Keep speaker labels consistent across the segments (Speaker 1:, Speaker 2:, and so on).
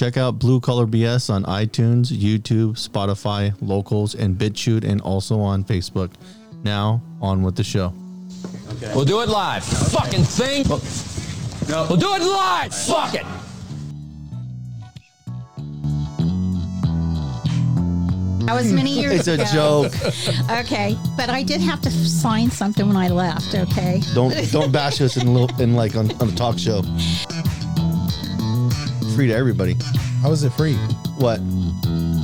Speaker 1: Check out Blue Collar BS on iTunes, YouTube, Spotify, Locals, and BitChute, and also on Facebook. Now, on with the show. Okay.
Speaker 2: We'll do it live. Fucking thing. We'll do it live. Fuck it.
Speaker 3: That was many years
Speaker 1: It's a joke.
Speaker 3: Okay, but I did have to sign something when I left. Okay.
Speaker 1: Don't don't bash us in, little, in like on, on a talk show. Free to everybody.
Speaker 4: How is it free?
Speaker 1: What?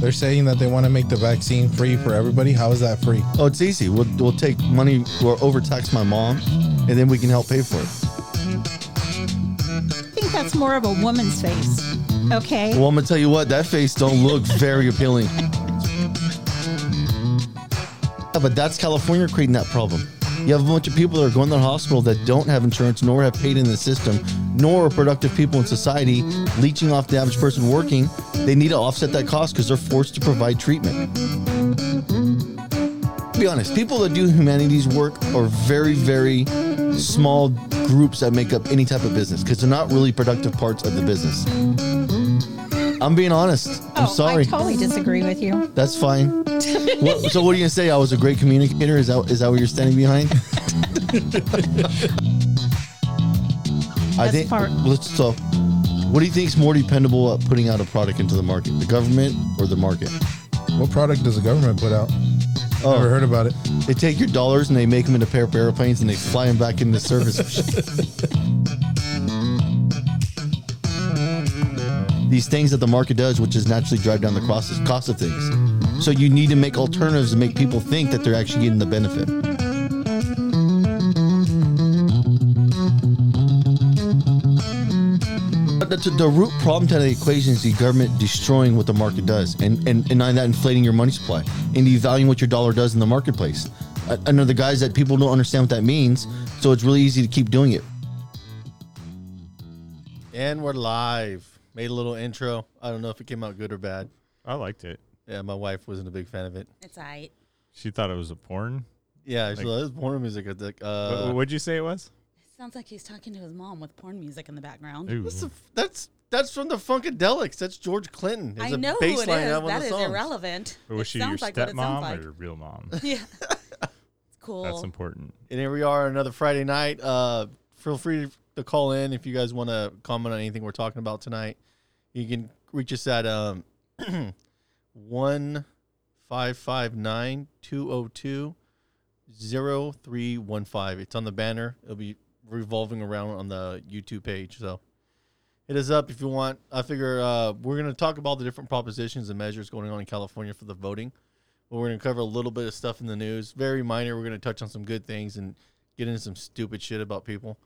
Speaker 4: They're saying that they want to make the vaccine free for everybody. How is that free?
Speaker 1: Oh, it's easy. We'll, we'll take money or overtax my mom, and then we can help pay for it.
Speaker 3: I think that's more of a woman's face. Okay.
Speaker 1: Well, I'm gonna tell you what. That face don't look very appealing. Yeah, but that's California creating that problem. You have a bunch of people that are going to the hospital that don't have insurance, nor have paid in the system, nor are productive people in society, leeching off the average person working. They need to offset that cost because they're forced to provide treatment. To be honest, people that do humanities work are very, very small groups that make up any type of business because they're not really productive parts of the business. I'm being honest. I'm
Speaker 3: oh,
Speaker 1: sorry.
Speaker 3: I totally disagree with you.
Speaker 1: That's fine. what, so what are you gonna say? I was a great communicator. Is that is that what you're standing behind? I
Speaker 3: That's
Speaker 1: think.
Speaker 3: part-
Speaker 1: Let's so. What do you think is more dependable at putting out a product into the market, the government or the market?
Speaker 4: What product does the government put out?
Speaker 1: Oh.
Speaker 4: Never heard about it.
Speaker 1: They take your dollars and they make them into pair of airplanes and they fly them back into service. These things that the market does, which is naturally drive down the cost of things. So you need to make alternatives to make people think that they're actually getting the benefit. But the, the root problem to the equation is the government destroying what the market does and, and, and on that inflating your money supply and devaluing what your dollar does in the marketplace. I know the guys that people don't understand what that means, so it's really easy to keep doing it. And we're live. Made a little intro. I don't know if it came out good or bad.
Speaker 5: I liked it.
Speaker 1: Yeah, my wife wasn't a big fan of it.
Speaker 6: It's alright.
Speaker 5: She thought it was a porn.
Speaker 1: Yeah, she's
Speaker 5: Like-
Speaker 1: like, this porn music. It's like,
Speaker 5: What
Speaker 1: uh,
Speaker 5: would you say it was?
Speaker 6: Sounds like he's talking to his mom with porn music in the background.
Speaker 5: Ooh.
Speaker 1: what's the f- that's that's from the Funkadelics. That's George Clinton. There's
Speaker 6: I
Speaker 1: a
Speaker 6: know who
Speaker 1: bass
Speaker 6: it
Speaker 1: line
Speaker 6: is.
Speaker 1: of one of
Speaker 6: That
Speaker 1: the
Speaker 6: is
Speaker 1: songs.
Speaker 6: irrelevant.
Speaker 5: Or was
Speaker 6: it
Speaker 5: she your
Speaker 6: sounds like what it sounds
Speaker 5: stepmom
Speaker 6: like.
Speaker 5: or your real mom?
Speaker 6: Yeah. it's cool.
Speaker 5: That's important.
Speaker 1: And here we are, another Friday night. Uh, feel free to call in if you guys want to comment on anything we're talking about tonight. You can reach us at um, 1 559 202 0315. It's on the banner. It'll be revolving around on the YouTube page. So hit us up if you want. I figure uh, we're going to talk about the different propositions and measures going on in California for the voting. But we're going to cover a little bit of stuff in the news. Very minor. We're going to touch on some good things and get into some stupid shit about people.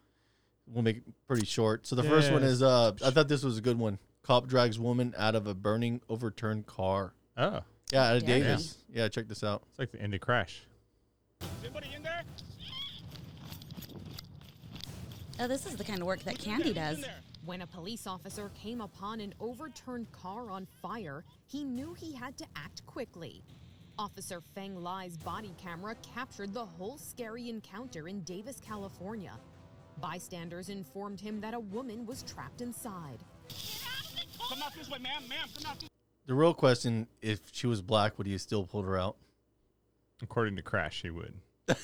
Speaker 1: We'll make it pretty short. So the first one is uh, I thought this was a good one. Cop drags woman out of a burning overturned car.
Speaker 5: Oh,
Speaker 1: Yeah, out of
Speaker 6: Dare
Speaker 1: Davis. Yeah, check this out.
Speaker 5: it's like the end of Crash.
Speaker 6: oh, this is the kind of work that Candy does.
Speaker 7: When a police officer came upon an overturned car on fire, he knew he had to act quickly. Officer Feng Lai's body camera captured the whole scary encounter in Davis, California. Bystanders informed him that a woman was trapped inside.
Speaker 1: The real question: If she was black, would you still pull her out?
Speaker 5: According to Crash, he would.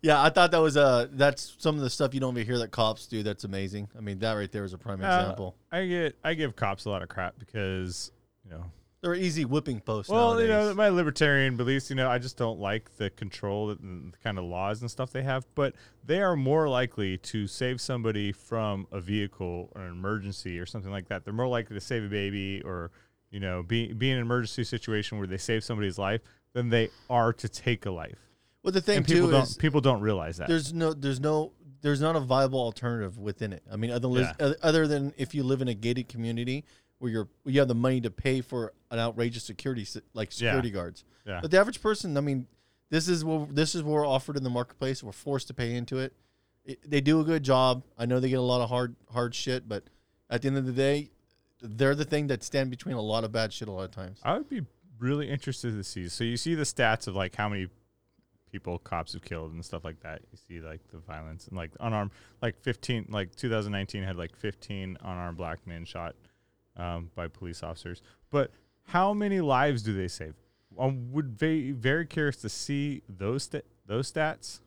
Speaker 1: Yeah, I thought that was uh that's some of the stuff you don't even hear that cops do. That's amazing. I mean, that right there is a prime
Speaker 5: Uh,
Speaker 1: example.
Speaker 5: I get I give cops a lot of crap because you know.
Speaker 1: They're easy whipping posts.
Speaker 5: Well, you know my libertarian beliefs. You know, I just don't like the control and the kind of laws and stuff they have. But they are more likely to save somebody from a vehicle or an emergency or something like that. They're more likely to save a baby or you know be be in an emergency situation where they save somebody's life than they are to take a life.
Speaker 1: well, the thing
Speaker 5: and people
Speaker 1: too
Speaker 5: don't
Speaker 1: is
Speaker 5: people don't realize that.
Speaker 1: there's no there's no there's not a viable alternative within it. I mean, other
Speaker 5: Yeah.
Speaker 1: other than if you live in a gated community where you're where you have the money to pay for an outrageous security like
Speaker 5: Yeah.
Speaker 1: security guards.
Speaker 5: Yeah.
Speaker 1: But the average person, I mean, this is what this is what we're offered in the marketplace. We're forced to pay into it. it. They do a good job. I know they get a lot of hard hard shit, but at the end of the day, they're the thing that stand between a lot of bad shit a lot of times.
Speaker 5: I would be really interested to see. So you see the stats of like how many people cops have killed and stuff like that. You see like the violence and like unarmed, like 15, like 2019 had like 15 unarmed black men shot um, by police officers. But how many lives do they save? I would be very curious to see those sta- those stats.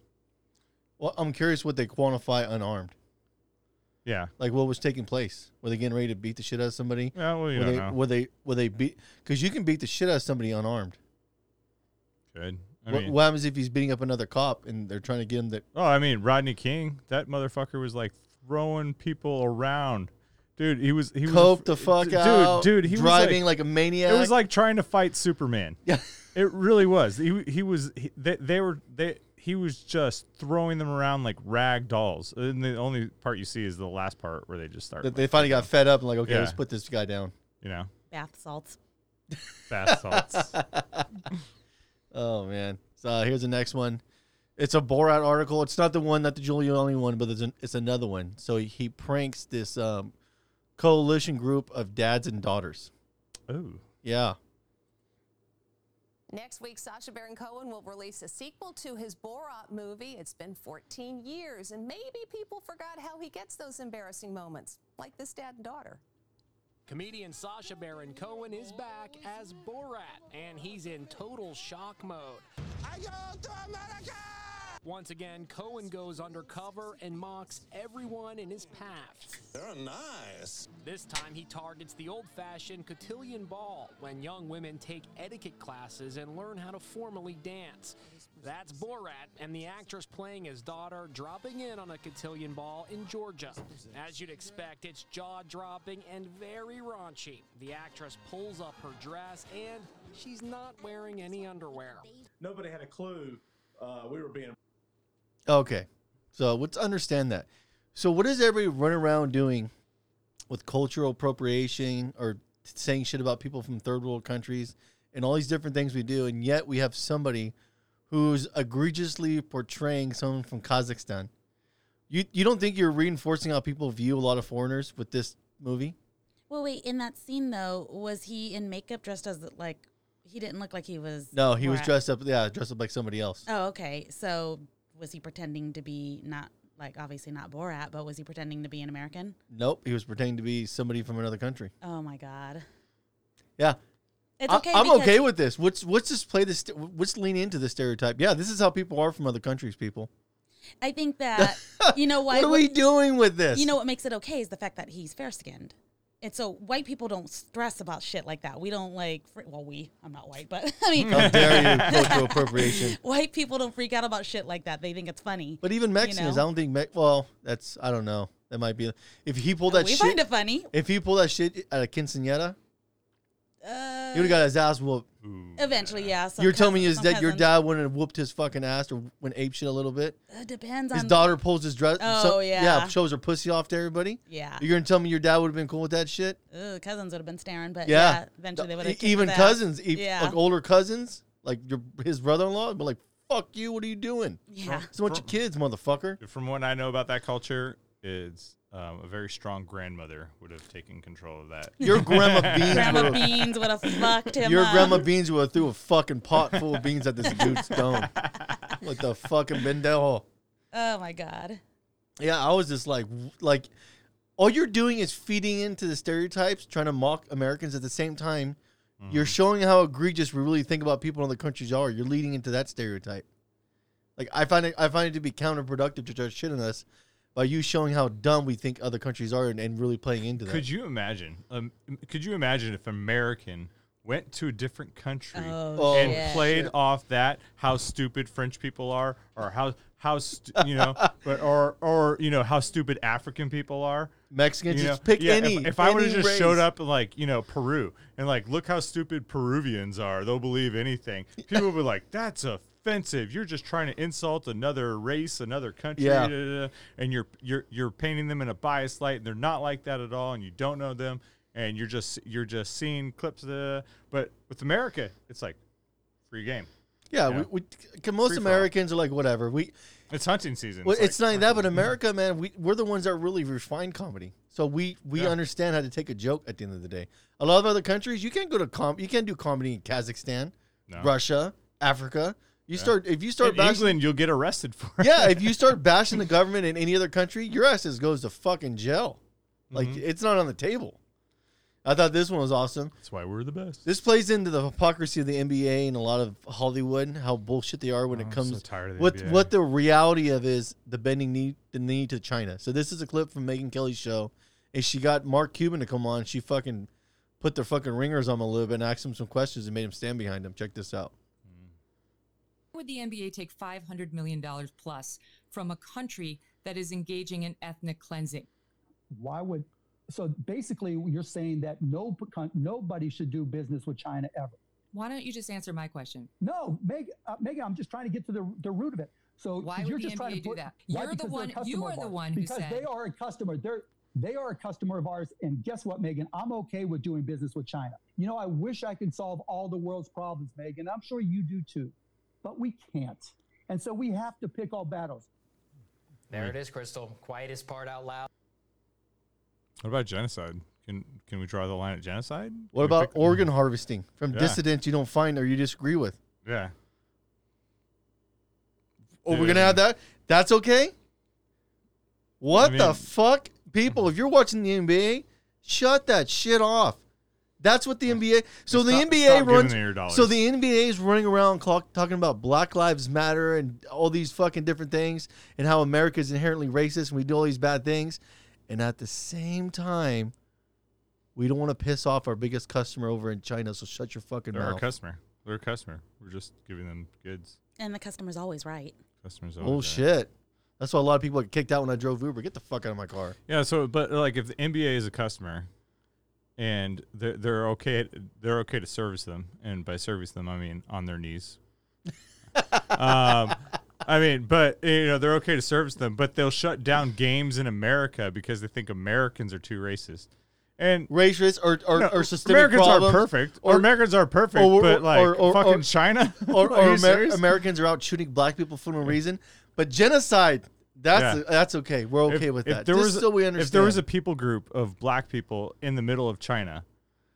Speaker 1: Well, I'm curious what they quantify unarmed.
Speaker 5: Yeah.
Speaker 1: Like what was taking place? Were they getting ready to beat the shit out of somebody?
Speaker 5: Yeah, well, you
Speaker 1: were
Speaker 5: don't
Speaker 1: they,
Speaker 5: know.
Speaker 1: Were they? Were they beat? Because you can beat the shit out of somebody unarmed.
Speaker 5: Good. I
Speaker 1: what,
Speaker 5: mean,
Speaker 1: what happens if he's beating up another cop and they're trying to get him to?
Speaker 5: oh, I mean, Rodney King, that motherfucker was like throwing people around. Dude, he was he was
Speaker 1: the fuck
Speaker 5: dude,
Speaker 1: out,
Speaker 5: Dude, he
Speaker 1: driving
Speaker 5: was like,
Speaker 1: like, a maniac.
Speaker 5: It was like trying to fight Superman.
Speaker 1: Yeah.
Speaker 5: It really was. He he was he, they, they were they he was just throwing them around like rag dolls. And the only part you see is the last part where they just start.
Speaker 1: that they finally got fed up and like, okay,
Speaker 5: Yeah.
Speaker 1: let's put this guy down.
Speaker 5: you know,
Speaker 6: Bath salts.
Speaker 5: bath salts.
Speaker 1: Oh man. So uh, here's the next one. It's a Borat article. It's not the one, not the Giuliani one, but it's, an, it's another one. So he, he pranks this um, coalition group of dads and daughters.
Speaker 5: Ooh.
Speaker 1: Yeah.
Speaker 8: Next week, Sacha Baron Cohen will release a sequel to his Borat movie. It's been 14 years, and maybe people forgot how he gets those embarrassing moments, like this dad and daughter.
Speaker 9: Comedian Sacha Baron Cohen is back as Borat, and he's in total shock mode. Once again, Cohen goes undercover and mocks everyone in his path.
Speaker 10: They're nice.
Speaker 9: This time he targets the old fashioned cotillion ball when young women take etiquette classes and learn how to formally dance. That's Borat and the actress playing his daughter dropping in on a cotillion ball in Georgia. As you'd expect, it's jaw dropping and very raunchy. The actress pulls up her dress and she's not wearing any underwear.
Speaker 10: Nobody had a clue uh, we were being.
Speaker 1: Okay. So let's understand that. So what is everybody running around doing with cultural appropriation or saying shit about people from third world countries and all these different things we do, and yet we have somebody who's egregiously portraying someone from Kazakhstan. You you don't think you're reinforcing how people view a lot of foreigners with this movie?
Speaker 6: Well, wait. In that scene, though, was he in makeup dressed as like he didn't look like he was?
Speaker 1: No, he was dressed up. Yeah, dressed up like somebody else.
Speaker 6: Oh, okay. So was he pretending to be not like obviously not Borat, but was he pretending to be an American?
Speaker 1: Nope, he was pretending to be somebody from another country.
Speaker 6: Oh my God.
Speaker 1: Yeah,
Speaker 6: It's
Speaker 1: I-
Speaker 6: okay.
Speaker 1: I'm okay with this. What's what's just play this. Let's lean into the stereotype. Yeah, this is how people are from other countries. People.
Speaker 6: I think that you know why.
Speaker 1: what are we doing with this?
Speaker 6: You know what makes it okay is the fact that he's fair skinned. And so white people don't stress about shit like that. We don't like, fr- well, we, I'm not white, but I mean,
Speaker 1: How dare you, cultural appropriation.
Speaker 6: white people don't freak out about shit like that. They think it's funny.
Speaker 1: But even
Speaker 6: you
Speaker 1: Mexicans,
Speaker 6: know?
Speaker 1: I don't think. Me- well, that's I don't know. That might be if he pulled that
Speaker 6: we
Speaker 1: shit.
Speaker 6: find it funny.
Speaker 1: If he pulled that shit at a quinceanera,
Speaker 6: Uh,
Speaker 1: he would have got his ass whooped.
Speaker 6: eventually, yeah. some
Speaker 1: You're telling me
Speaker 6: cousins-
Speaker 1: is
Speaker 6: some
Speaker 1: that your
Speaker 6: cousins.
Speaker 1: dad wouldn't have whooped his fucking ass or went ape shit a little bit?
Speaker 6: It depends on.
Speaker 1: His
Speaker 6: on
Speaker 1: daughter pulls his dress.
Speaker 6: Oh,
Speaker 1: yeah,
Speaker 6: yeah.
Speaker 1: shows her pussy off to everybody.
Speaker 6: Yeah.
Speaker 1: you're gonna tell me your dad would have been cool with that shit?
Speaker 6: Ugh, cousins would have been staring, but
Speaker 1: Yeah.
Speaker 6: yeah, eventually they would
Speaker 1: E-
Speaker 6: have
Speaker 1: even cousins, e-
Speaker 6: yeah.
Speaker 1: like older cousins, like your his brother-in-law, but like, fuck you, what are you doing?
Speaker 6: Yeah.
Speaker 1: it's a bunch of kids, motherfucker.
Speaker 5: From what I know about that culture, is um, a very strong grandmother would have taken control of that.
Speaker 1: Your grandma beans,
Speaker 6: Grandma
Speaker 1: would've-
Speaker 6: Beans would have fucked him
Speaker 1: Your
Speaker 6: up.
Speaker 1: grandma beans would have threw a fucking pot full of beans at this dude's dome. What the fucking bendejo?
Speaker 6: Oh my god.
Speaker 1: Yeah, I was just like, like, all you're doing is feeding into the stereotypes, trying to mock Americans at the same time. You're showing how egregious we really think about people in other countries are. You're leading into that stereotype. Like I find it, I find it to be counterproductive to try to shit on us by you showing how dumb we think other countries are and, and really playing into that.
Speaker 5: Could you imagine? Um, could you imagine if American went to a different country
Speaker 6: Oh,
Speaker 5: and
Speaker 6: shit.
Speaker 5: played off that how stupid French people are, or how how stu- you know, but or or you know how stupid African people are?
Speaker 1: Mexicans,
Speaker 5: You
Speaker 1: just
Speaker 5: know?
Speaker 1: pick
Speaker 5: Yeah,
Speaker 1: any.
Speaker 5: If, if I would have
Speaker 1: any
Speaker 5: just showed up in like you know Peru and like look how stupid Peruvians are, they'll believe anything. People would be like, "That's offensive. You're just trying to insult another race, another country,
Speaker 1: Yeah.
Speaker 5: da, da, da," and you're you're you're painting them in a biased light. And they're not like that at all, and you don't know them, and you're just you're just seeing clips of the. But with America, it's like free game.
Speaker 1: yeah,
Speaker 5: Yeah.
Speaker 1: we, we 'cause most
Speaker 5: Free.
Speaker 1: Americans are like whatever. We
Speaker 5: It's hunting season.
Speaker 1: Well, it's,
Speaker 5: like,
Speaker 1: not that, but America, man, we we're the ones that really refine comedy. So we we
Speaker 5: Yeah.
Speaker 1: understand how to take a joke at the end of the day. A lot of other countries, you can't go to com, you can't do comedy in Kazakhstan,
Speaker 5: No.
Speaker 1: Russia, Africa. You start if you start
Speaker 5: In
Speaker 1: bashing,
Speaker 5: England, you'll get arrested for it.
Speaker 1: yeah, if you start bashing the government in any other country, your ass just goes to fucking jail. Like
Speaker 5: Mhm.
Speaker 1: it's not on the table. I thought this one was awesome.
Speaker 5: That's why we're the best.
Speaker 1: This plays into the hypocrisy of the NBA and a lot of Hollywood, how bullshit they are when
Speaker 5: Oh,
Speaker 1: it
Speaker 5: I'm
Speaker 1: comes.
Speaker 5: so tired of the
Speaker 1: what
Speaker 5: NBA.
Speaker 1: what the reality of is the bending knee the knee to China. So this is a clip from Megyn Kelly's show, and she got Mark Cuban to come on. She fucking put their fucking ringers on him a little bit and asked him some questions and made him stand behind him. Check this out.
Speaker 11: Would the NBA take $500 million plus from a country that is engaging in ethnic cleansing?
Speaker 12: Why would so basically you're saying that no nobody should do business with China ever?
Speaker 11: Why don't you just answer my question?
Speaker 12: No, Meg, uh, Megyn, I'm just trying to get to the, the root of it. So
Speaker 11: Why would
Speaker 12: you're
Speaker 11: the
Speaker 12: just trying to
Speaker 11: NBA do that? You're the
Speaker 12: Because
Speaker 11: one- You are the one who
Speaker 12: because they are a customer. They're they are a customer of ours. And guess what, Megyn? I'm okay with doing business with China. You know, I wish I could solve all the world's problems, Megyn. I'm sure you do too, but we can't. And so we have to pick our battles.
Speaker 13: There it is, Krystal. Quietest part out loud.
Speaker 5: What about genocide? Can can we draw the line at genocide?
Speaker 1: What
Speaker 5: Can we
Speaker 1: about
Speaker 5: pick-
Speaker 1: organ harvesting from
Speaker 5: Yeah.
Speaker 1: dissidents you don't find or you disagree with?
Speaker 5: Yeah.
Speaker 1: Oh, we're gonna have that. That's okay. What
Speaker 5: I
Speaker 1: the
Speaker 5: mean-
Speaker 1: fuck, people? If you're watching the NBA, shut that shit off. That's what the NBA. So the
Speaker 5: Stop-
Speaker 1: NBA
Speaker 5: stop
Speaker 1: runs.
Speaker 5: them your dollars.
Speaker 1: So the NBA is running around clock, talking about Black Lives Matter and all these fucking different things, and how America is inherently racist and we do all these bad things, and at the same time, we don't want to piss off our biggest customer over in China. So shut your fucking
Speaker 5: They're our customer. They're a customer. We're just giving them goods.
Speaker 6: And the customer's always right.
Speaker 5: Customers.
Speaker 1: Oh
Speaker 5: always right.
Speaker 1: shit. That's why a lot of people get kicked out when I drove Uber. Get the fuck out of my car.
Speaker 5: Yeah. So, but like, if the NBA is a customer, and they're they're okay, they're okay to service them, and by service them, I mean on their knees. um, I mean, but you know they're okay to service them, but they'll shut down games in America because they think Americans are too racist. And
Speaker 1: racist or or,
Speaker 5: No,
Speaker 1: or systemic
Speaker 5: Americans
Speaker 1: problems,
Speaker 5: are perfect, or, Americans are perfect,
Speaker 1: or-
Speaker 5: but like
Speaker 1: or- or-
Speaker 5: fucking
Speaker 1: or-
Speaker 5: China,
Speaker 1: or,
Speaker 5: Are
Speaker 1: or
Speaker 5: you
Speaker 1: Amer-
Speaker 5: serious?
Speaker 1: Americans are out shooting black people for no reason. But genocide, that's
Speaker 5: Yeah.
Speaker 1: that's okay. We're okay
Speaker 5: if,
Speaker 1: with that.
Speaker 5: There
Speaker 1: Just
Speaker 5: was,
Speaker 1: so we understand.
Speaker 5: If there was a people group of black people in the middle of China,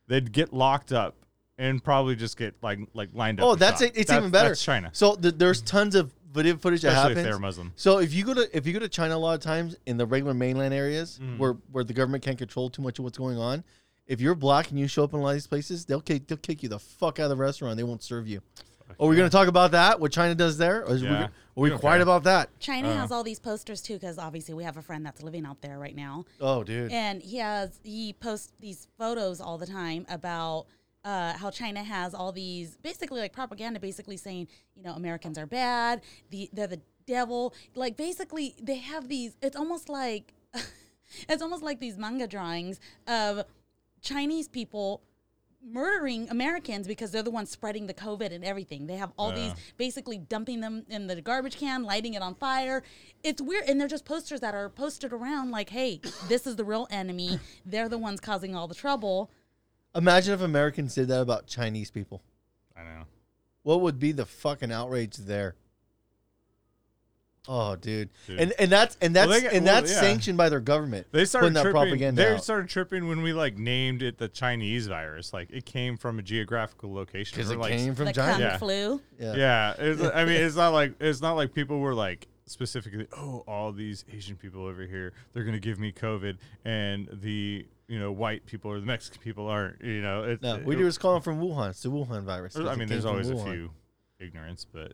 Speaker 5: they'd get locked up and probably just get like like lined up.
Speaker 1: oh, that's
Speaker 5: shot.
Speaker 1: it. It's
Speaker 5: That's-
Speaker 1: even better.
Speaker 5: That's China.
Speaker 1: So th- there's tons of video footage that
Speaker 5: Especially if they're Muslim.
Speaker 1: So if you go to if you go to China a lot of times in the regular mainland areas
Speaker 5: Mm.
Speaker 1: where where the government can't control too much of what's going on, if you're black and you show up in a lot of these places, they'll kick they'll kick you the fuck out of the restaurant. They won't serve you. Are we going to talk about that? What China does there? Or is we,
Speaker 5: Yeah.
Speaker 1: are we
Speaker 5: We don't
Speaker 1: quiet about that?
Speaker 6: China
Speaker 5: Uh.
Speaker 6: has all these posters too, because obviously we have a friend that's living out there right now.
Speaker 1: Oh, dude.
Speaker 6: And he has he posts these photos all the time about uh, how China has all these basically like propaganda, basically saying you know Americans are bad, the they're the devil. Like basically they have these. It's almost like it's almost like these manga drawings of Chinese people murdering Americans because they're the ones spreading the COVID and everything. They have all these basically dumping them in the garbage can, lighting it on fire. It's weird. And they're just posters that are posted around like, hey, this is the real enemy. They're the ones causing all the trouble.
Speaker 1: Imagine if Americans did that about Chinese people.
Speaker 5: I know.
Speaker 1: What would be the fucking outrage there? Oh, dude.
Speaker 5: Dude.
Speaker 1: And and that's and that's
Speaker 5: Well, they got-
Speaker 1: and
Speaker 5: well,
Speaker 1: that's
Speaker 5: yeah.
Speaker 1: sanctioned by their government.
Speaker 5: They started
Speaker 1: putting that
Speaker 5: tripping.
Speaker 1: propaganda
Speaker 5: They
Speaker 1: out.
Speaker 5: started tripping when we like named it the Chinese virus. Like it came from a geographical location.
Speaker 1: 'Cause
Speaker 5: We're
Speaker 1: it
Speaker 5: like,
Speaker 1: came from
Speaker 6: The
Speaker 1: China.
Speaker 6: Kung
Speaker 5: Yeah.
Speaker 6: flu.
Speaker 1: Yeah.
Speaker 5: Yeah, it's, I mean, it's not like it's not like people were like specifically, oh, all these Asian people over here, they're gonna give me COVID, and the you know white people or the Mexican people aren't. You know, it,
Speaker 1: No,
Speaker 5: it-
Speaker 1: we just call it from Wuhan. It's the Wuhan virus.
Speaker 5: I mean, there's always a few ignorance, but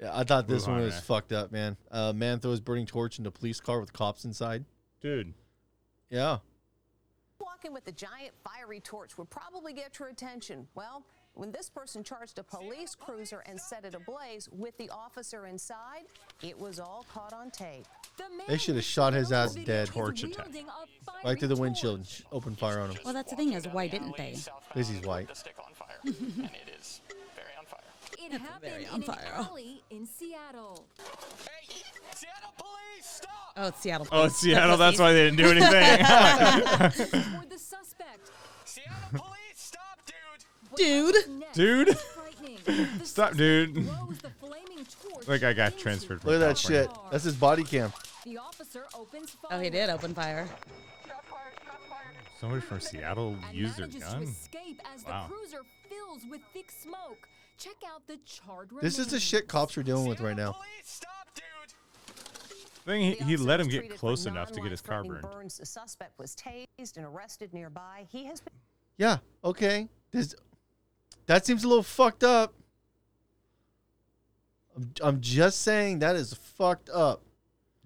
Speaker 1: Yeah, I thought this one
Speaker 5: Wuhan,
Speaker 1: was
Speaker 5: eh?
Speaker 1: fucked up, man. Uh, man throws burning torch into police car with cops inside.
Speaker 5: dude,
Speaker 1: Yeah.
Speaker 8: Walking with a giant fiery torch would probably get your attention. Well, when this person charged a police cruiser and set it ablaze with the officer inside, it was all caught on tape.
Speaker 1: They should have shot his ass dead.
Speaker 5: torch attack.
Speaker 1: Right through the windshield and sh- open fire on him.
Speaker 6: Well, that's the thing is, why didn't they?
Speaker 1: Because he's white.
Speaker 14: It
Speaker 6: That's
Speaker 14: happened in
Speaker 6: on
Speaker 14: an alley in Seattle.
Speaker 6: Oh, it's Seattle.
Speaker 5: oh, it's Seattle.
Speaker 6: The
Speaker 5: That's why they didn't do anything.
Speaker 14: For the suspect.
Speaker 6: Dude.
Speaker 5: dude, stop,
Speaker 14: suspect
Speaker 5: dude.
Speaker 14: blows the flaming torch
Speaker 5: Like I got transferred. From
Speaker 1: Look at that
Speaker 5: California.
Speaker 1: shit. That's his body cam.
Speaker 14: The officer opens fire.
Speaker 6: Oh, he did open fire.
Speaker 5: Somebody from Seattle
Speaker 14: and
Speaker 5: used their gun.
Speaker 14: to escape as
Speaker 5: Wow.
Speaker 14: fills with thick smoke. Check out the charred
Speaker 1: This is the shit cops are dealing with right now.
Speaker 5: I think he, he let him get close enough to get his car burned.
Speaker 8: Burns, the suspect was tased and arrested nearby. He has been
Speaker 1: Yeah. Okay. This, that seems a little fucked up. I'm, I'm just saying that is fucked up.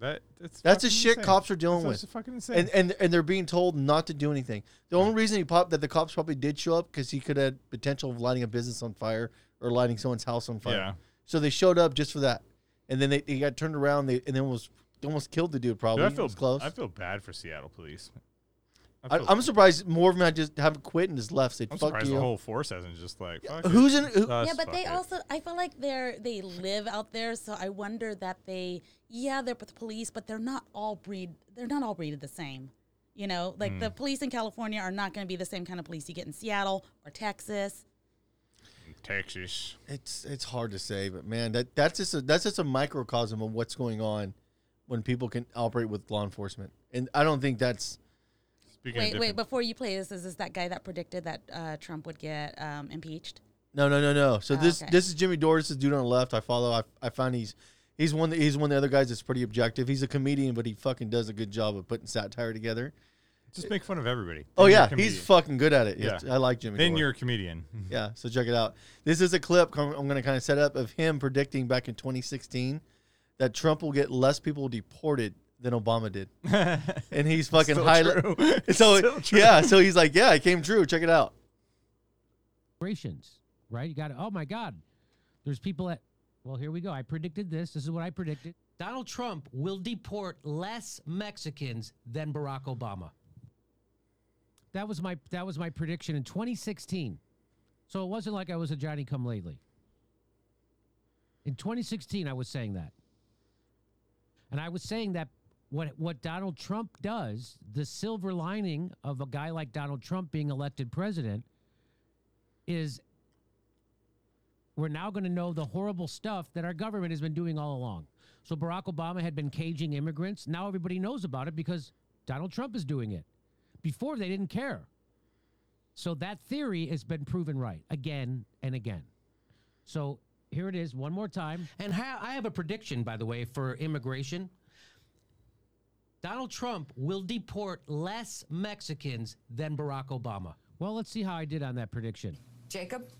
Speaker 5: That that's
Speaker 1: That's the shit
Speaker 5: insane.
Speaker 1: cops are dealing
Speaker 5: That's
Speaker 1: with.
Speaker 5: fucking insane.
Speaker 1: And, and and they're being told not to do anything. The only reason he popped that the cops probably did show up because he could have potential of lighting a business on fire or lighting someone's house on fire.
Speaker 5: Yeah.
Speaker 1: So they showed up just for that, and then they, they got turned around. They and then was almost killed the dude. Probably.
Speaker 5: Dude, I
Speaker 1: It
Speaker 5: feel
Speaker 1: was close.
Speaker 5: I feel bad for Seattle police.
Speaker 1: I,
Speaker 5: feel-
Speaker 1: I'm surprised more of them had just haven't quit and just left. Said,
Speaker 5: I'm
Speaker 1: "Fuck
Speaker 5: surprised
Speaker 1: you."
Speaker 5: the whole force hasn't just like. Fuck
Speaker 1: who's
Speaker 5: it.
Speaker 1: in- who-
Speaker 6: yeah, but they
Speaker 5: it.
Speaker 6: also I feel like they're they live out there, so I wonder that they yeah they're with the police, but they're not all breed they're not all breeded the same. You know, like
Speaker 5: Hmm.
Speaker 6: the police in California are not going to be the same kind of police you get in Seattle or Texas.
Speaker 5: Texas.
Speaker 1: It's it's hard to say, but man, that that's just a that's just a microcosm of what's going on when people can operate with law enforcement, and I don't think that's.
Speaker 5: Speaking
Speaker 6: wait, wait, before you play this, is this that guy that predicted that uh, Trump would get um, impeached?
Speaker 1: No, no, no, no. So
Speaker 6: Oh,
Speaker 1: this
Speaker 6: okay.
Speaker 1: this is Jimmy Dore. This is dude on the left. I follow. I, I found he's he's one. That, he's one of the other guys that's pretty objective. He's a comedian, but he fucking does a good job of putting satire together.
Speaker 5: Just make fun of everybody.
Speaker 1: Oh
Speaker 5: Then you're a
Speaker 1: yeah, he's fucking good at it.
Speaker 5: Yeah.
Speaker 1: Yeah, I like Jimmy.
Speaker 5: Then
Speaker 1: Dore.
Speaker 5: you're a comedian.
Speaker 1: Yeah, so check it out. This is a clip com- I'm going to kind of set up of him predicting back in 2016 that Trump will get less people deported than Obama did, and he's fucking
Speaker 15: Still
Speaker 1: high.
Speaker 15: true.
Speaker 1: So
Speaker 15: Still true.
Speaker 1: yeah, so he's like, yeah, it came true. Check it out.
Speaker 16: Operations, right? You got to, oh my God, there's people that, well, here we go. I predicted this. This is what I predicted.
Speaker 17: Donald Trump will deport less Mexicans than Barack Obama.
Speaker 16: That was my that was my prediction in 2016. So it wasn't like I was a Johnny come lately. In 2016 I was saying that. And I was saying that what what Donald Trump does, the silver lining of a guy like Donald Trump being elected president is we're now going to know the horrible stuff that our government has been doing all along. So Barack Obama had been caging immigrants. Now everybody knows about it because Donald Trump is doing it. Before they didn't care. So that theory has been proven right again and again. So here it is one more time.
Speaker 17: And ha- I have a prediction, by the way, for immigration. Donald Trump will deport less Mexicans than Barack Obama.
Speaker 16: Well, let's see how I did on that prediction.
Speaker 18: Jacob?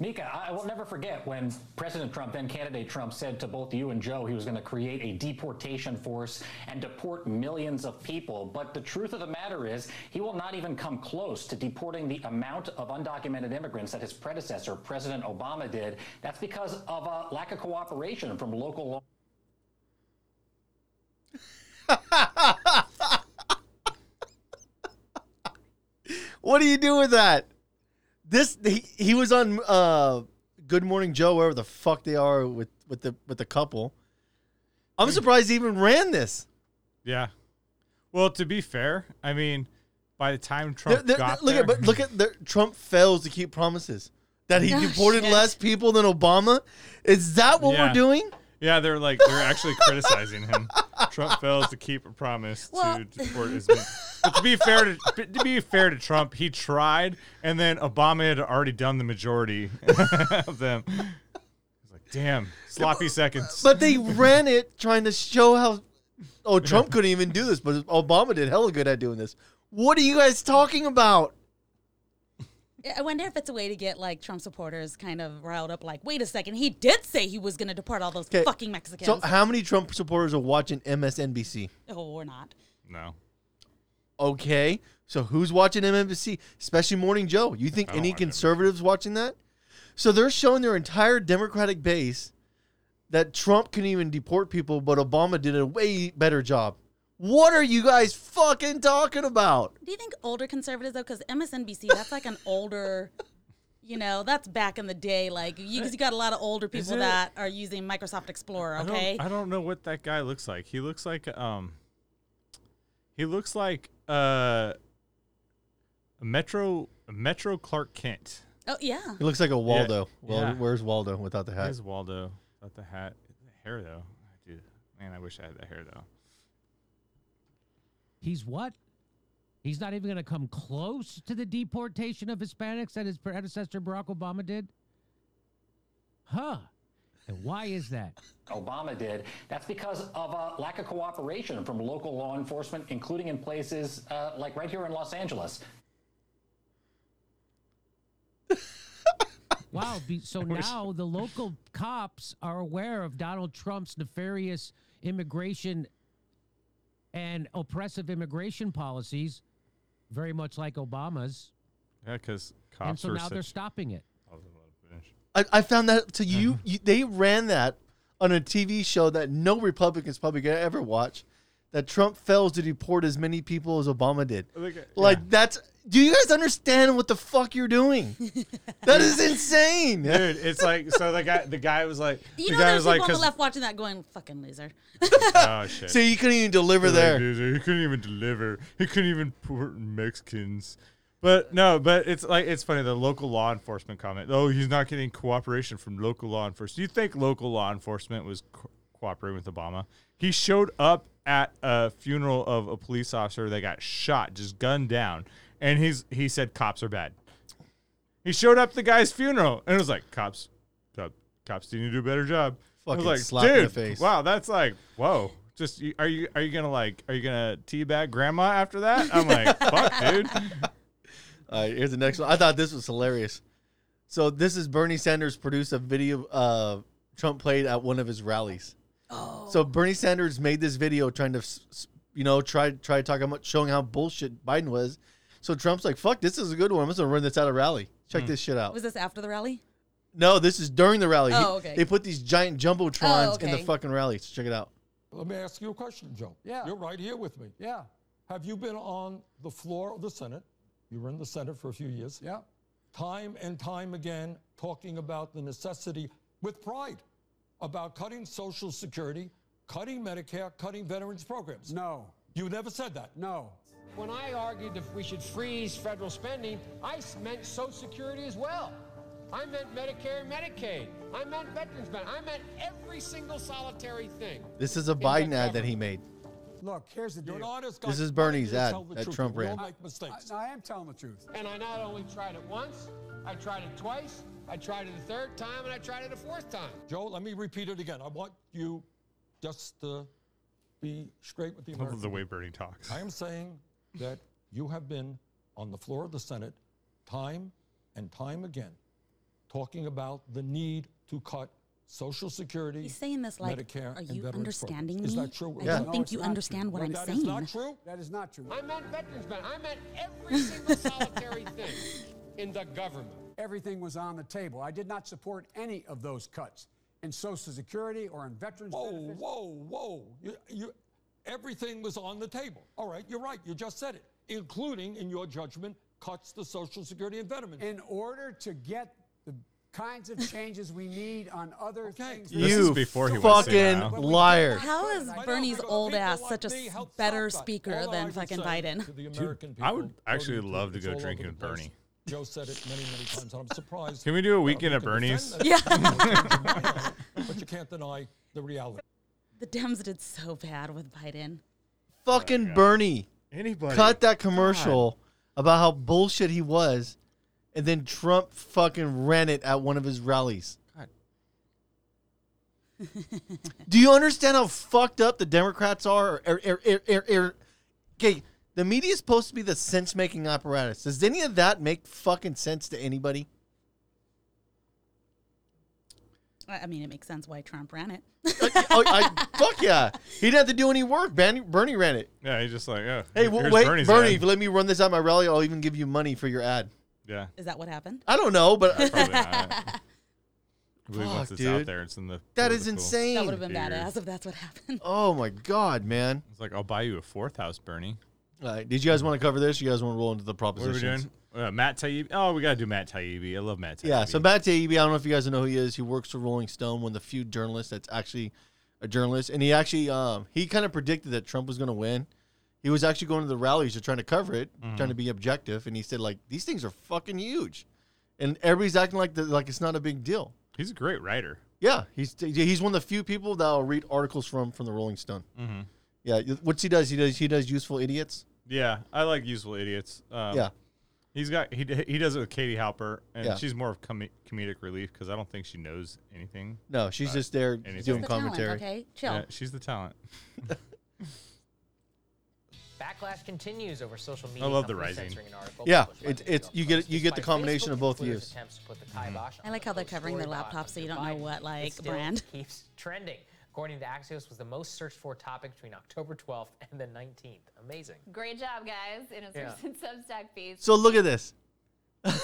Speaker 19: Mika, I I will never forget when President Trump, then candidate Trump, said to both you and Joe he was going to create a deportation force and deport millions of people. But the truth of the matter is, he will not even come close to deporting the amount of undocumented immigrants that his predecessor, President Obama, did. That's because of a lack of cooperation from local law.
Speaker 1: What do you do with that? This he, he was on uh, Good Morning Joe, wherever the fuck they are with with the with the couple. I'm surprised he even ran this.
Speaker 5: Yeah. Well, to be fair, I mean, by the time Trump
Speaker 1: There- there-
Speaker 5: got
Speaker 1: look
Speaker 5: there,
Speaker 1: at but look at the, Trump fails to keep promises that he
Speaker 5: Oh,
Speaker 1: deported
Speaker 5: shit.
Speaker 1: less people than Obama. Is that what
Speaker 5: Yeah.
Speaker 1: we're doing?
Speaker 5: Yeah, they're like they're actually criticizing him. Trump fails to keep a promise
Speaker 6: Well-
Speaker 5: to deport many. But to be fair to to be fair to Trump, he tried, and then Obama had already done the majority of them. He's like, damn, sloppy seconds.
Speaker 1: But they ran it trying to show how. Oh, Trump couldn't even do this, but Obama did hella good at doing this. What are you guys talking about?
Speaker 6: I wonder if it's a way to get like Trump supporters kind of riled up. Like, wait a second, he did say he was going to deport all those
Speaker 1: 'Kay,
Speaker 6: fucking Mexicans.
Speaker 1: So, how many Trump supporters are watching MSNBC?
Speaker 6: oh, we're not.
Speaker 5: No.
Speaker 1: Okay, so who's watching MSNBC? Especially Morning Joe. You think
Speaker 5: I don't
Speaker 1: any
Speaker 5: watch
Speaker 1: conservatives watching that? So they're showing their entire Democratic base that Trump can even deport people, but Obama did a way better job. What are you guys fucking talking about?
Speaker 6: Do you think older conservatives though? Because MSNBC, that's like an older, you know, that's back in the day. Like you, you got a lot of older people
Speaker 5: it-
Speaker 6: that are using Microsoft Explorer.
Speaker 5: I don't-
Speaker 6: Okay,
Speaker 5: I don't know what that guy looks like. He looks like um. He looks like uh. A Metro a Metro Clark Kent.
Speaker 6: oh yeah.
Speaker 1: He looks like a Waldo. Well,
Speaker 5: yeah.
Speaker 1: where's Waldo without the hat?
Speaker 5: Where's Waldo without the hat? The hair though, dude. Man, I wish I had that hair though.
Speaker 16: He's what? He's not even going to come close to the deportation of Hispanics that his predecessor Barack Obama did? Huh. And why is that?
Speaker 19: Obama did. That's because of a lack of cooperation from local law enforcement, including in places uh, like right here in Los Angeles.
Speaker 16: Wow. So now the local cops are aware of Donald Trump's nefarious immigration and oppressive immigration policies, very much like Obama's.
Speaker 5: Yeah, because cops
Speaker 16: and so
Speaker 5: were
Speaker 16: now they're stopping it.
Speaker 1: I, I found that to you, mm-hmm. you. They ran that on a TV show that no Republicans probably gonna ever watch. That Trump fails to deport as many people as Obama did.
Speaker 5: Like,
Speaker 1: Like that's. Do you guys understand what the fuck you're doing? that is insane,
Speaker 5: Dude, it's like so the guy the guy was like
Speaker 6: You
Speaker 5: the
Speaker 6: know,
Speaker 5: guy
Speaker 6: there's
Speaker 5: was
Speaker 6: people
Speaker 5: like
Speaker 6: on the
Speaker 5: 'cause-
Speaker 6: left watching that going, fucking loser.
Speaker 5: oh shit.
Speaker 1: So you couldn't even deliver there.
Speaker 5: "Loser, he couldn't even deliver. He couldn't even port Mexicans. But no, but it's like it's funny the local law enforcement comment. Oh, he's not getting cooperation from local law enforcement. Do you think local law enforcement was co- cooperating with Obama? He showed up at a funeral of a police officer that got shot, just gunned down, and he's he said cops are bad. He showed up at the guy's funeral and it was like cops, cop, cops need to do a better job. I was
Speaker 1: Fucking
Speaker 5: like,
Speaker 1: slap in
Speaker 5: dude,
Speaker 1: the face.
Speaker 5: wow, that's like whoa. Just are you are you gonna like are you gonna teabag grandma after that? I'm like, fuck, dude.
Speaker 1: All right, here's the next one. I thought this was hilarious. So this is Bernie Sanders produced a video uh, Trump played at one of his rallies. Oh. So Bernie Sanders made this video trying to, s- s- you know, try try to talk about showing how bullshit Biden was. So Trump's like, "Fuck, this is a good one. I'm just gonna run this at a rally. Check hmm. this shit out."
Speaker 6: Was this after the rally?
Speaker 1: No, this is during the rally. He-
Speaker 6: Oh, okay.
Speaker 1: They put these giant jumbotrons
Speaker 6: Oh,
Speaker 1: in the
Speaker 6: okay.
Speaker 1: fucking rally. So check it out.
Speaker 15: Let me ask you a question, Joe.
Speaker 18: Yeah.
Speaker 15: You're right here with me.
Speaker 18: Yeah.
Speaker 15: Have you been on the floor of the Senate? You were in the Senate for a few years.
Speaker 18: Yeah.
Speaker 15: Time and time again talking about the necessity with pride about cutting Social Security, cutting Medicare, cutting veterans programs.
Speaker 18: No.
Speaker 15: You never said that.
Speaker 18: No.
Speaker 9: When I argued that we should freeze federal spending, I meant Social Security as well. I meant Medicare and Medicaid. I meant veterans benefits. I meant every single solitary thing.
Speaker 1: This is a
Speaker 9: in the
Speaker 1: Biden ad that he made.
Speaker 18: Look, here's the deal.
Speaker 15: an
Speaker 1: This is Bernie's ad
Speaker 15: tell the
Speaker 1: that? Trump
Speaker 15: We all
Speaker 1: ran.
Speaker 15: make mistakes.
Speaker 18: I, I am telling the truth.
Speaker 9: And I not only tried it once, I tried it twice, I tried it a third time, and I tried it a fourth time.
Speaker 15: Joe, let me repeat it again. I want you just to be straight with the
Speaker 5: I love
Speaker 15: American
Speaker 5: the way Bernie talks.
Speaker 15: I am saying that you have been on the floor of the Senate time and time again talking about the need to cut Social Security.
Speaker 6: He's saying this like,
Speaker 15: Medicare
Speaker 6: are you understanding
Speaker 15: programs.
Speaker 6: me?
Speaker 15: Is that true?
Speaker 6: I
Speaker 15: Yeah.
Speaker 6: don't
Speaker 15: No,
Speaker 6: think you understand
Speaker 15: true.
Speaker 6: what
Speaker 15: No,
Speaker 6: I'm
Speaker 15: that
Speaker 6: saying.
Speaker 15: is not true.
Speaker 18: That is not true.
Speaker 9: I meant veterans benefits. I meant every single solitary thing in the government.
Speaker 18: Everything was on the table. I did not support any of those cuts in Social Security or in veterans
Speaker 15: Whoa,
Speaker 18: benefits.
Speaker 15: whoa, whoa. You, you, everything was on the table. All right, you're right. You just said it, including, in your judgment, cuts to Social Security and veterans.
Speaker 18: In order to get the kinds of changes we need on other things.
Speaker 5: This is
Speaker 1: You
Speaker 5: before he went
Speaker 1: fucking liar.
Speaker 6: How is Bernie's old ass
Speaker 15: like
Speaker 6: such a
Speaker 15: me
Speaker 6: s-
Speaker 15: help
Speaker 6: better speaker than fucking Biden?
Speaker 5: Dude, I would actually love to go drinking with. Bernie.
Speaker 15: Joe said it many, many times, and I'm surprised.
Speaker 5: Can we do a weekend
Speaker 15: we
Speaker 5: at Bernie's?
Speaker 6: Yeah.
Speaker 15: but you can't deny the reality.
Speaker 6: The Dems did so bad with Biden.
Speaker 1: Fucking oh Bernie.
Speaker 5: Anybody.
Speaker 1: cut that commercial about how bullshit he was, and then Trump fucking ran it at one of his rallies. Do you understand how fucked up the Democrats are? Or, or, or, or- or- okay, the media is supposed to be the sense making apparatus. Does any of that make fucking sense to anybody?
Speaker 6: I I mean, it makes sense why Trump ran it.
Speaker 1: oh, I, fuck yeah. He didn't have to do any work. Bernie, Bernie ran it.
Speaker 5: Yeah, he's just like, oh,
Speaker 1: Hey,
Speaker 5: here's
Speaker 1: w- wait,
Speaker 5: Bernie's
Speaker 1: Bernie,
Speaker 5: ad.
Speaker 1: if you let me run this at my rally, I'll even give you money for your ad.
Speaker 5: Yeah.
Speaker 6: Is that what happened?
Speaker 1: I don't know, but
Speaker 5: Probably not. I believe once
Speaker 1: Fuck,
Speaker 5: it's out
Speaker 1: dude.
Speaker 5: there, it's in the.
Speaker 1: That is
Speaker 5: political
Speaker 1: insane.
Speaker 6: That would have been
Speaker 5: sphere.
Speaker 6: badass if that's what happened.
Speaker 1: Oh my god, man!
Speaker 5: It's like I'll buy you a fourth house, Bernie.
Speaker 1: All right, did you guys want to cover this? You guys want to roll into the
Speaker 5: What are we
Speaker 1: propositions?
Speaker 5: doing? Uh, Matt Taibbi. Oh, we gotta do Matt Taibbi. I love Matt Taibbi.
Speaker 1: Yeah, so Matt Taibbi, I don't know if you guys know who he is. He works for Rolling Stone, one of the few journalists that's actually a journalist, and he actually um, he kind of predicted that Trump was going to win. He was actually going to the rallies to trying to cover it,
Speaker 5: Mhm.
Speaker 1: trying to be objective, and he said like these things are fucking huge, and everybody's acting like the, like it's not a big deal.
Speaker 5: He's a great writer.
Speaker 1: Yeah, he's he's one of the few people that will read articles from from the Rolling Stone.
Speaker 5: Mhm.
Speaker 1: Yeah, what's he does? He does he does useful idiots.
Speaker 5: Yeah, I like useful idiots. Um,
Speaker 1: Yeah.
Speaker 5: He's got he he does it with Katie Halper, and
Speaker 1: Yeah.
Speaker 5: she's more of com- comedic relief because I don't think she knows anything.
Speaker 1: No, she's
Speaker 5: about
Speaker 1: just there
Speaker 5: anything.
Speaker 1: doing She's the talent, commentary.
Speaker 6: okay? Chill.
Speaker 5: Yeah, she's the talent.
Speaker 13: Backlash continues over social media.
Speaker 5: I love the
Speaker 13: companies
Speaker 5: rising.
Speaker 13: censoring an article
Speaker 1: Yeah,
Speaker 13: published by
Speaker 1: it's
Speaker 13: the
Speaker 1: it's you get you get the
Speaker 13: Despite
Speaker 1: combination
Speaker 13: Facebook
Speaker 1: of both
Speaker 13: and Twitter's
Speaker 1: views.
Speaker 13: attempts to put the
Speaker 5: Mm-hmm.
Speaker 6: I like how they're covering their
Speaker 13: story
Speaker 6: laptops so you don't know
Speaker 13: Biden,
Speaker 6: what
Speaker 13: it
Speaker 6: like
Speaker 13: still
Speaker 6: brand.
Speaker 13: keeps trending. According to Axios, was the most searched for topic between October 12th and the 19th. Amazing.
Speaker 20: Great job, guys, in a
Speaker 13: Yeah.
Speaker 20: recent Substack piece.
Speaker 1: So look at this.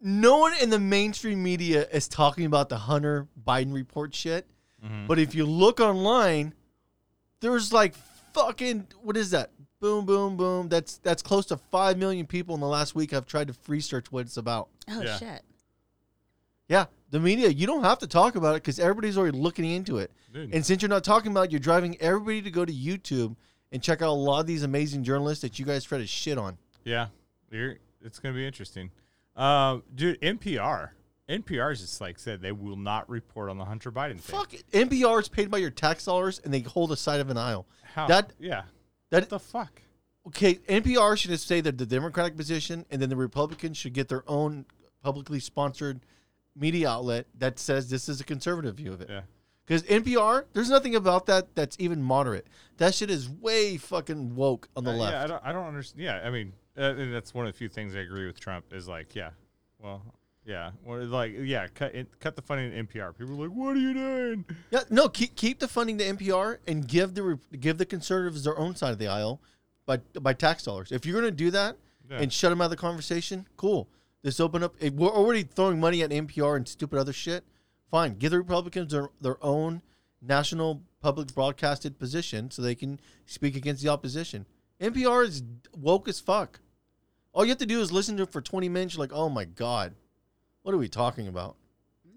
Speaker 1: no one in the mainstream media is talking about the Hunter Biden report shit.
Speaker 5: Mm-hmm.
Speaker 1: But if you look online, there's like fucking what is that? Boom, boom, boom. That's that's close to five million people in the last week have tried to free search what it's about.
Speaker 6: Oh shit.
Speaker 1: Yeah, the media, you don't have to talk about it because everybody's already looking into it.
Speaker 5: Dude.
Speaker 1: And since you're not talking about it, you're driving everybody to go to YouTube and check out a lot of these amazing journalists that you guys try to shit on.
Speaker 5: Yeah, you're, it's gonna be interesting. Uh, dude, NPR, NPR is just like said they will not report on the Hunter Biden thing.
Speaker 1: Fuck it. NPR is paid by your tax dollars and they hold a side of an aisle.
Speaker 5: How?
Speaker 1: That
Speaker 5: yeah.
Speaker 1: That
Speaker 5: the fuck?
Speaker 1: Okay, NPR should just say that the Democratic position, and then the Republicans should get their own publicly sponsored media outlet that says this is a conservative view of it.
Speaker 5: Yeah.
Speaker 1: Because NPR, there's nothing about that that's even moderate. That shit is way fucking woke on the
Speaker 5: Uh,
Speaker 1: left.
Speaker 5: Yeah, I don't, I don't understand. Yeah, I mean, uh, that's one of the few things I agree with Trump is like, yeah, well, yeah, well, like, yeah, cut it, cut the funding to NPR. People are like, what are you doing?
Speaker 1: Yeah, no, keep keep the funding to NPR and give the give the conservatives their own side of the aisle by by tax dollars. If you're going to do that
Speaker 5: Yeah.
Speaker 1: and shut them out of the conversation, cool. Just open up. We're already throwing money at NPR and stupid other shit. Fine, give the Republicans their, their own national public broadcasted position so they can speak against the opposition. NPR is woke as fuck. All you have to do is listen to it for 20 minutes. You're like, oh my god, what are we talking about?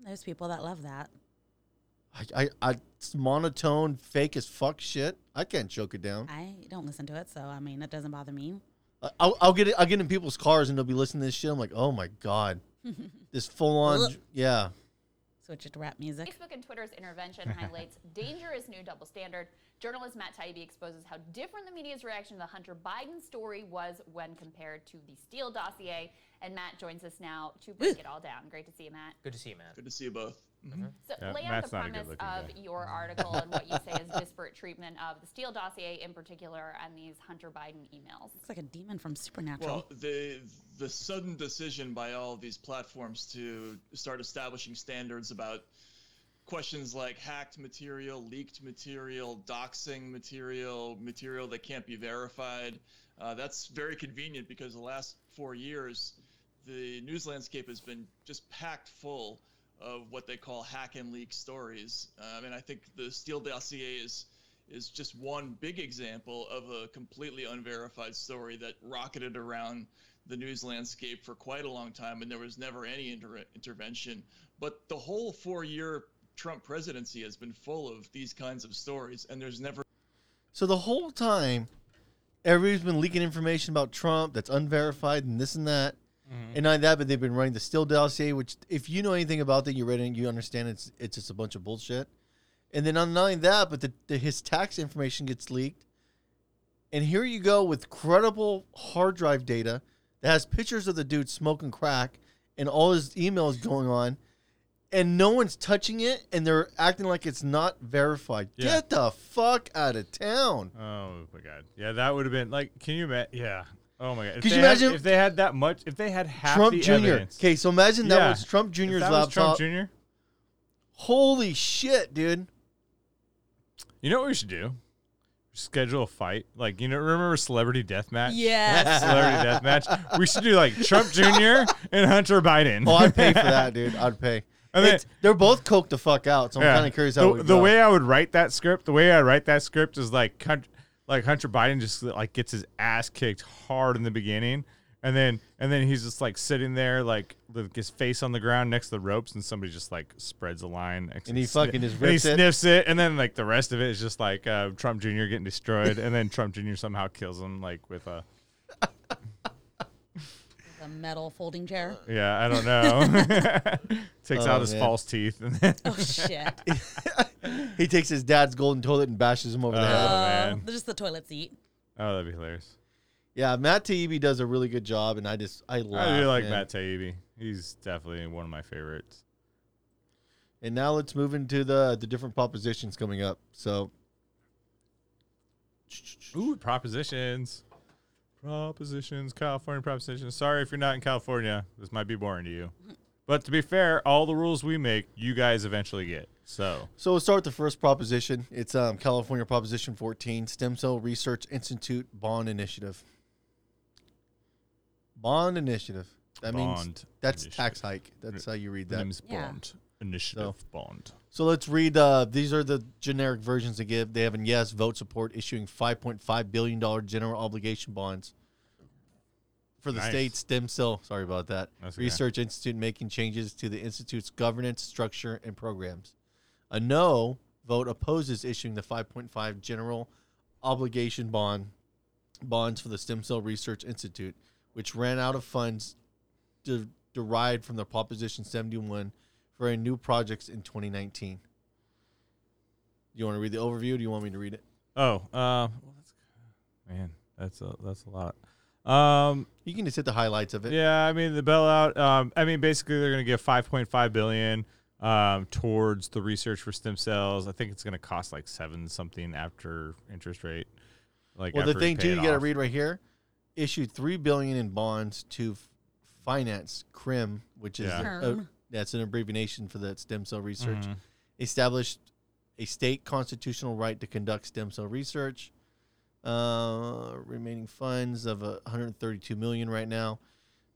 Speaker 6: There's people that love that.
Speaker 1: I, I, I it's monotone, fake as fuck shit. I can't choke it down.
Speaker 6: I don't listen to it, so I mean, it doesn't bother me.
Speaker 1: I- I'll, I'll get it. I'll get in people's cars and they'll be listening to this shit. I'm like, oh my god, this full on, yeah.
Speaker 6: Switch it to rap music.
Speaker 20: Facebook and Twitter's intervention highlights dangerous new double standard. Journalist Matt Taibbi exposes how different the media's reaction to the Hunter Biden story was when compared to the Steele dossier. And Matt joins us now to break it all down. Great to see you, Matt.
Speaker 13: Good to see you, Matt.
Speaker 21: Good to see you both.
Speaker 20: So
Speaker 5: Yeah,
Speaker 20: lay out the
Speaker 5: not a
Speaker 20: premise of
Speaker 5: guy.
Speaker 20: your article and what you say is disparate treatment of the Steele dossier in particular and these Hunter Biden emails.
Speaker 6: It's like a demon from Supernatural.
Speaker 21: Well, the the sudden decision by all of these platforms to start establishing standards about questions like hacked material, leaked material, doxing material, material that can't be verified. Uh, that's very convenient because the last four years, the news landscape has been just packed full of what they call hack and leak stories. Um, and I think the Steele dossier is is just one big example of a completely unverified story that rocketed around the news landscape for quite a long time, and there was never any inter- intervention. But the whole four-year Trump presidency has been full of these kinds of stories, and there's never
Speaker 1: So the whole time, everybody's been leaking information about Trump that's unverified and this and that.
Speaker 5: Mm-hmm.
Speaker 1: And not that, but they've been running the Steele dossier, which if you know anything about that, you read it, and you understand it's it's just a bunch of bullshit. And then on not only that, but the, the his tax information gets leaked. And here you go with credible hard drive data that has pictures of the dude smoking crack and all his emails going on, and no one's touching it, and they're acting like it's not verified.
Speaker 5: Yeah.
Speaker 1: Get the fuck out of town.
Speaker 5: Oh my god. Yeah, that would have been like. Can you imagine? Yeah. Oh my god. If
Speaker 1: Could
Speaker 5: they
Speaker 1: you
Speaker 5: had-
Speaker 1: imagine-
Speaker 5: if they had that much? If they had half
Speaker 1: Trump
Speaker 5: the
Speaker 1: Jr.
Speaker 5: evidence?
Speaker 1: Okay, so imagine that
Speaker 5: Yeah.
Speaker 1: was Trump
Speaker 5: If
Speaker 1: Jr.'s
Speaker 5: that was Trump. Jr.
Speaker 1: Holy shit, dude.
Speaker 5: You know what we should do? Schedule a fight. Like, you know, remember Celebrity Deathmatch?
Speaker 1: Yes.
Speaker 5: Celebrity Deathmatch. We should do like Trump Jr. and Hunter Biden.
Speaker 1: Oh, I'd pay for that, dude. I'd pay.
Speaker 5: And then-
Speaker 1: It's- they're both coked the fuck out, so I'm
Speaker 5: Yeah.
Speaker 1: kind of curious how
Speaker 5: the,
Speaker 1: it would
Speaker 5: the
Speaker 1: go.
Speaker 5: way I would write that script, the way I write that script is like Hun- like Hunter Biden just like gets his ass kicked hard in the beginning, and then and then he's just like sitting there like with his face on the ground next to the ropes, and somebody just like spreads a line,
Speaker 1: And he
Speaker 5: sni-
Speaker 1: fucking just
Speaker 5: and he
Speaker 1: it.
Speaker 5: sniffs it, and then like the rest of it is just like uh, Trump Jr. getting destroyed, and then Trump Jr. somehow kills him like with a
Speaker 6: The metal folding chair.
Speaker 5: yeah I don't know takes
Speaker 1: Oh,
Speaker 5: out his
Speaker 1: man.
Speaker 5: false teeth. And then
Speaker 6: Oh shit.
Speaker 1: he takes his dad's golden toilet and bashes him over the
Speaker 5: Oh,
Speaker 1: head.
Speaker 5: man.
Speaker 6: Uh, just the toilet seat.
Speaker 5: Oh, that'd be hilarious.
Speaker 1: Yeah, Matt Taibbi does a really good job, and I just I love.
Speaker 5: I do like
Speaker 1: man.
Speaker 5: Matt Taibbi. He's definitely one of my favorites.
Speaker 1: And now let's move into the the different propositions coming up. So
Speaker 5: Ooh, propositions. Propositions, California propositions. Sorry if you're not in California. This might be boring to you. But to be fair, all the rules we make, you guys eventually get. So,
Speaker 1: So we'll start with the first proposition. It's um, California Proposition 14, Stem Cell Research Institute Bond Initiative. Bond Initiative. That means that's
Speaker 5: initiative.
Speaker 1: tax hike. That's how you read that.
Speaker 5: name's Bond. Initiative Bond.
Speaker 1: So let's read. Uh, these are the generic versions they give. They have in yes vote support issuing 5.5 billion dollar general obligation bonds for the
Speaker 5: Nice.
Speaker 1: state stem cell. Sorry about that.
Speaker 5: That's okay.
Speaker 1: Research Institute making changes to the institute's governance structure and programs. A no vote opposes issuing the 5.5 general obligation bond bonds for the Stem Cell Research Institute, which ran out of funds de- derived from the Proposition 71 for a new projects in 2019. Do you want to read the overview? Do you want me to read it?
Speaker 5: Oh, uh, well, that's, man, that's a that's a lot. Um,
Speaker 1: you can just hit the highlights of it.
Speaker 5: Yeah, I mean the bailout. Um, I mean basically they're going to give 5.5 billion um, towards the research for stem cells. I think it's going to cost like seven something after interest rate. Like
Speaker 1: well, the thing too, you got to read right here. Issued three billion in bonds to f- finance CRIM, which is
Speaker 5: Yeah.
Speaker 1: a- a-
Speaker 6: CRIM.
Speaker 1: That's an abbreviation for that stem cell research.
Speaker 5: Mhm.
Speaker 1: Established a state constitutional right to conduct stem cell research. Uh, remaining funds of uh, 132 million right now.